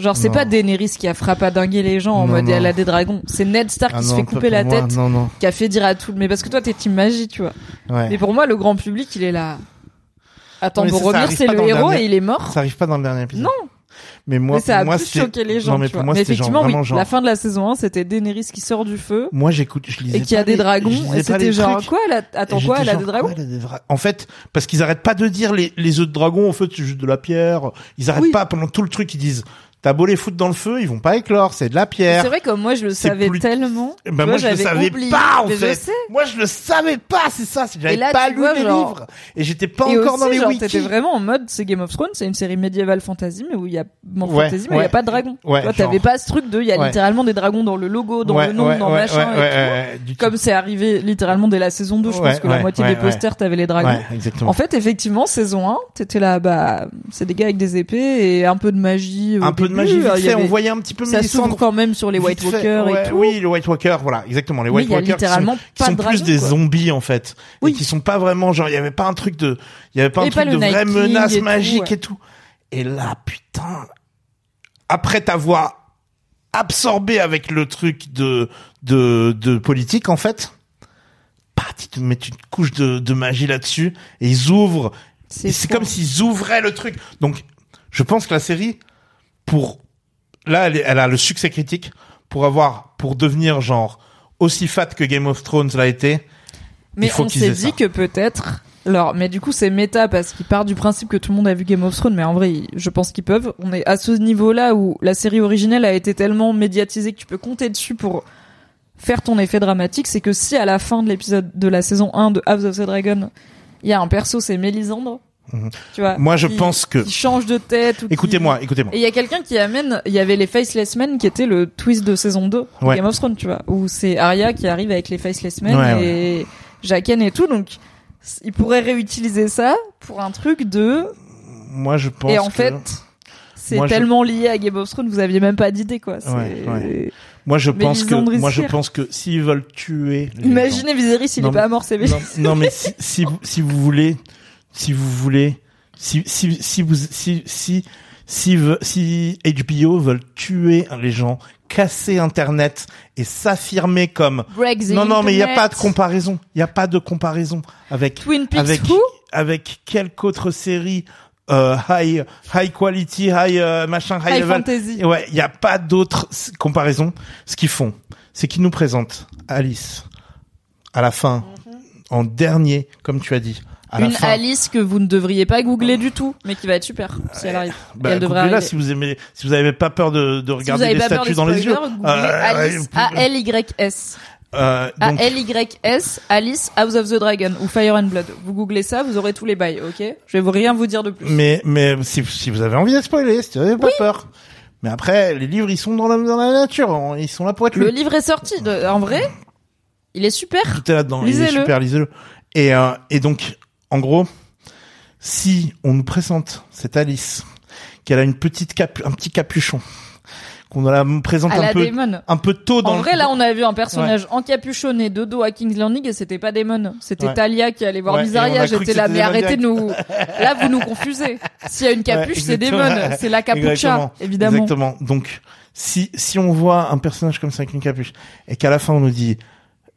Genre, c'est pas Daenerys qui a frappé les gens en Non, mode non. elle a des dragons. C'est Ned Stark Ah qui se fait couper la moi, tête, Non, non. qui a fait dire à tout. Mais parce que toi, t'es team magie, tu vois. Ouais. Mais pour moi, le grand public, il est là. Attends, Boromir, c'est le héros dernier- et il est mort. Ça arrive pas dans le dernier épisode. Non. Mais moi, mais ça a moi, plus choqué les gens. Non, mais pour moi, mais genre effectivement, oui, genre. la fin de la saison 1, c'était Daenerys qui sort du feu Moi, j'écoute, je lisais et qui a des dragons. Et c'était genre quoi elle a- Attends quoi Elle a des dragons En fait, parce qu'ils arrêtent pas de dire les, les œufs de dragon, en fait, c'est juste de la pierre. Ils arrêtent Oui. pas pendant tout le truc, ils disent, t'as beau les foutre dans le feu, ils vont pas éclore, c'est de la pierre. C'est vrai que moi je le savais plus- tellement. Eh Ben moi je le savais oublié. pas en Mais fait. Moi je le savais pas, c'est ça, j'avais pas lu vois, les genre- livres et j'étais pas Et encore aussi, dans les genre, wikis. t'étais vraiment en mode c'est Game of Thrones, c'est une série médiévale fantasy mais où il y a bon, Ouais, fantasy mais il y a pas de dragons. Ouais, genre. t'avais pas ce truc de il y a littéralement des dragons dans le logo, dans le nom, dans machin ouais, et tout. Comme c'est arrivé littéralement dès la saison 2, je pense que la moitié des posters t'avais les dragons. En fait, effectivement, saison 1, t'étais là, bah, c'est des gars avec des épées et un peu de magie. un peu de magie vite y fait, avait- on voyait un petit peu Ça s'ouvre quand même sur les White. Walkers Ouais, et tout. Oui, les White Walkers, voilà, exactement. Les White Walkers qui sont, qui sont de plus des zombies en fait, Oui. et qui sont pas vraiment genre il y avait pas un truc de, il y avait pas un truc pas de vraie menace et tout, magique ouais. et tout. Et là, putain, après t'avoir absorbé avec le truc de de de politique en fait, bah, ils te mettent une couche de, de magie là-dessus et ils ouvrent. C'est comme s'ils ouvraient le truc. Donc, je pense que la série, pour là, elle, a le succès critique pour avoir, pour devenir genre aussi fat que Game of Thrones l'a été. Mais il faut on s'est dit ça. que peut-être. Alors, mais du coup, c'est méta parce qu'il part du principe que tout le monde a vu Game of Thrones, mais en vrai, je pense qu'ils peuvent. On est à ce niveau-là où la série originelle a été tellement médiatisée que tu peux compter dessus pour faire ton effet dramatique. C'est que si à la fin de l'épisode de la saison 1 de House of the Dragon, il y a un perso, c'est Mélisandre. Tu vois. Mhm. Moi, je qui- pense que- Qui change de tête. Écoutez-moi, écoutez-moi. Et il y a quelqu'un qui amène, il y avait les Faceless Men qui était le twist de saison 2 de Ouais. Game of Thrones, tu vois, où c'est Arya qui arrive avec les Faceless Men Ouais, et Jaqen et tout, donc il pourrait réutiliser ça pour un truc de Moi, je pense et en que- fait c'est je- tellement lié à Game of Thrones, vous aviez même pas d'idée quoi. Ouais, ouais. moi, je Mais pense que, moi, je pense que s'ils veulent tuer. gens- Imaginez Viserys, il Non, est pas mort, c'est non, non, mais si, si, si vous voulez, si vous voulez, si, si, si vous, si, si, si, si HBO veulent tuer les gens, casser Internet et s'affirmer comme, Break the non, non, mais il n'y a pas de comparaison. Il n'y a pas de comparaison avec, Twin Peaks avec, who? avec quelque autre série, euh, high, high quality, high, euh, machin, high, High level. fantasy. Ouais, il n'y a pas d'autre comparaison. Ce qu'ils font, c'est qu'ils nous présentent Alice à la fin, en dernier, comme tu as dit. À la Une fin. Alice que vous ne devriez pas googler du tout, mais qui va être super si elle arrive. Bah, elle devrait arriver. si vous aimez, si vous n'avez pas peur de, de Si vous regarder avez les statues dans les yeux. spoilers, googlez Euh, Alice, ouais, A-L-Y-S. euh, donc, A-L-Y-S, Alice, House of the Dragon, ou Fire and Blood. Vous googlez ça, vous aurez tous les bails, ok? Je vais vous rien vous dire de plus. mais, mais si, si vous avez envie de spoiler, si vous n'avez pas peur. Mais après, les livres, ils sont dans la, dans la nature. hein. Ils sont là pour être Le lus. livre est sorti, de- en vrai, il est super. Tout est là-dedans. Il est Lisez-le. super, lisez-le. Et, euh, et donc, en gros, si on nous présente cette Alice, qu'elle a une petite capu un petit capuchon, qu'on la présente un peu, un peu tôt dans En le- vrai, là, on a vu un personnage encapuchonné de dos à King's Landing et c'était pas Daemon. C'était Ouais. Talia qui allait voir Ouais, Misaria. J'étais là, mais arrêtez de nous, là, vous nous confusez. S'il y a une capuche, Ouais, c'est. Daemon. C'est la capucha, Exactement. évidemment. Exactement. Donc, si, si on voit un personnage comme ça avec une capuche, et qu'à la fin on nous dit,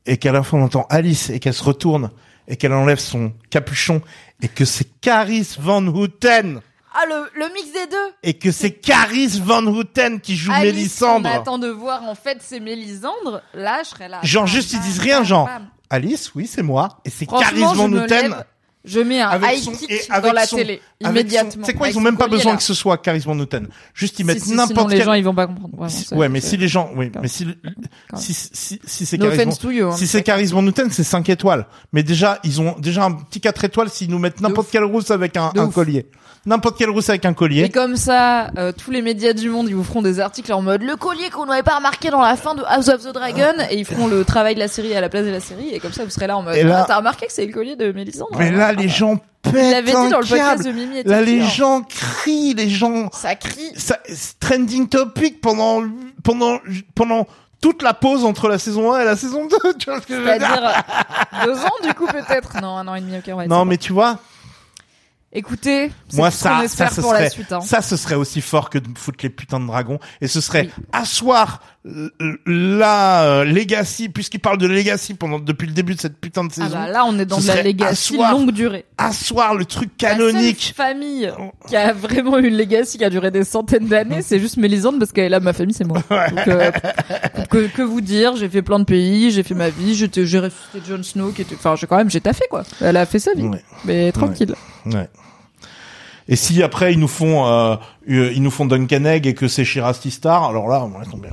et qu'à la fin on entend Alice, et qu'elle se retourne, et qu'elle enlève son capuchon, et que c'est Caris Van Houten, Ah, le, le mix des deux. et que c'est Caris Van Houten qui joue Alice, Mélisandre. On attend de voir, en fait, c'est Mélisandre. Là, je serais là. Genre juste ils disent rien, genre. Alice, oui c'est moi, et c'est Caris Van Houten. Je mets un Avec high son- kick et dans la son- télé, immédiatement. C'est quoi, ils ont même pas besoin là. que ce soit Caris Van Houten. Juste ils Si, mettent si, sinon n'importe les quel. gens, ils vont pas comprendre. vraiment, Si- ouais, mais si les gens, oui, mais si, si, si, si c'est No to you, hein, si c'est Caris Van Houten, c'est 5 étoiles. Mais déjà, ils ont déjà un petit 4 étoiles s'ils nous mettent n'importe quelle rousse avec un, un collier. N'importe quelle rousse avec un Et collier. comme ça, euh, tous les médias du monde, ils vous feront des articles en mode le collier qu'on n'avait pas remarqué dans la fin de House of the Dragon, et ils feront le travail de la série à la place de la série, et comme ça, vous serez là en mode. Et là- Ah, T'as remarqué que c'est le collier de Mélisandre Mais là, les gens pètent dit dans le podcast de Mimi et Là, les hein. gens crient, les gens, Ça crie. ça, trending topic pendant, pendant, pendant toute la pause entre la saison 1 et la saison 2. Tu vois ce que je veux dire? deux ans du coup peut-être? Non, un an et demi. Ok, va Non, mais tu vois, écoutez, moi ça, ça, espère ce pour serait, la suite. Hein. ça, ce serait aussi fort que de foutre les putains de dragons. Et ce serait Oui. asseoir la euh, legacy, puisqu'il parle de legacy pendant depuis le début de cette putain de Ah saison. bah là, on est dans de la legacy asseoir- longue durée. asseoir le truc La canonique. seule famille qui a vraiment une legacy qui a duré des centaines d'années, c'est juste Mélisande parce qu'elle a ma famille, c'est moi. Donc, euh, que, que vous dire, j'ai fait plein de pays, j'ai fait ma vie, j'ai ressuscité Jon Snow qui était, enfin, j'ai quand même, j'ai taffé quoi. Elle a fait sa vie, Ouais. mais tranquille. Ouais. Et si après ils nous font euh, euh, ils nous font Duncan Egg et que c'est Shirasti Star, alors là on laisse tomber.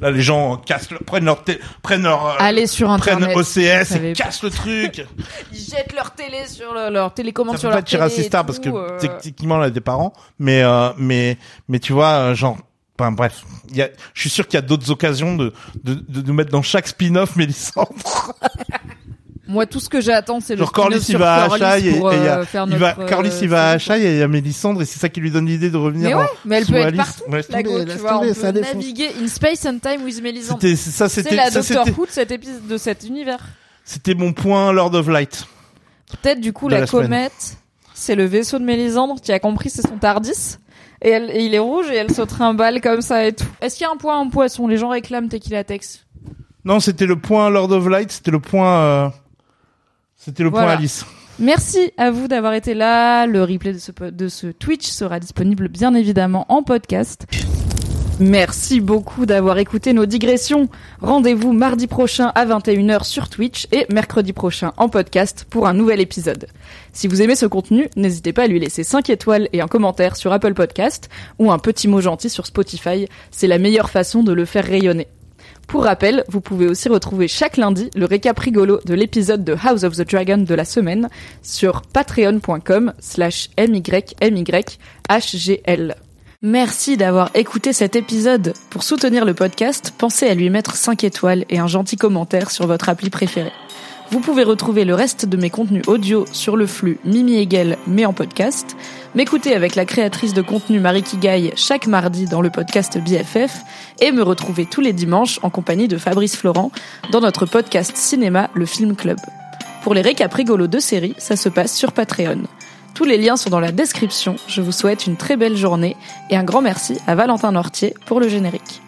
Là les gens cassent le, prennent leur prennent leur euh, Allez sur prennent internet. OCS vous et cassent le truc. Ils jettent leur télé sur le- leur télécommande Ça sur peut pas leur être télé. Shirasti Star parce que euh, techniquement on a des parents, mais euh, mais mais tu vois euh, genre Enfin, bref, il y a, je suis sûr qu'il y a d'autres occasions de, de, de nous mettre dans chaque spin-off Mélissandre. Moi, tout ce que j'attends, c'est le Genre Corlys il sur va à Corlys Achaï et, il y euh, a, faire il va, Corlys euh, il va à. Achaï et il y a Mélissandre et c'est ça qui lui donne l'idée de revenir. Mais en- ouais, mais elle peut être partout. La go, tu vois, on peut naviguer in space and time with Mélisandre. C'était ça C'est c'était la ça Doctor c'était Who de cet épisode, de cet univers. c'était mon point Lord of Light. Peut-être du coup la, la comète, c'est le vaisseau de Mélisandre. Tu as compris, c'est son Tardis. Et, elle, et il est rouge et elle se trimballe comme ça et tout. Est-ce qu'il y a un point en poisson? Les gens réclament Tequila Tex. Non, c'était le point Lord of Light, c'était le point euh, c'était le Voilà. point Alice. Merci à vous d'avoir été là. Le replay de ce, de ce Twitch sera disponible bien évidemment en podcast. Merci beaucoup d'avoir écouté nos digressions. Rendez-vous mardi prochain à 21h sur Twitch et mercredi prochain en podcast pour un nouvel épisode. Si vous aimez ce contenu, n'hésitez pas à lui laisser 5 étoiles et un commentaire sur Apple Podcast ou un petit mot gentil sur Spotify. C'est la meilleure façon de le faire rayonner. Pour rappel, vous pouvez aussi retrouver chaque lundi le récap rigolo de l'épisode de House of the Dragon de la semaine sur patreon.com slash mymyhgl. Merci d'avoir écouté cet épisode. Pour soutenir le podcast, pensez à lui mettre 5 étoiles et un gentil commentaire sur votre appli préférée. Vous pouvez retrouver le reste de mes contenus audio sur le flux Mimi Hegel, mais en podcast, m'écouter avec la créatrice de contenu Marie Kigaille chaque mardi dans le podcast BFF et me retrouver tous les dimanches en compagnie de Fabrice Florent dans notre podcast cinéma Le Film Club. Pour les récaps rigolos de séries, ça se passe sur Patreon. Tous les liens sont dans la description. Je vous souhaite une très belle journée et un grand merci à Valentin Nortier pour le générique.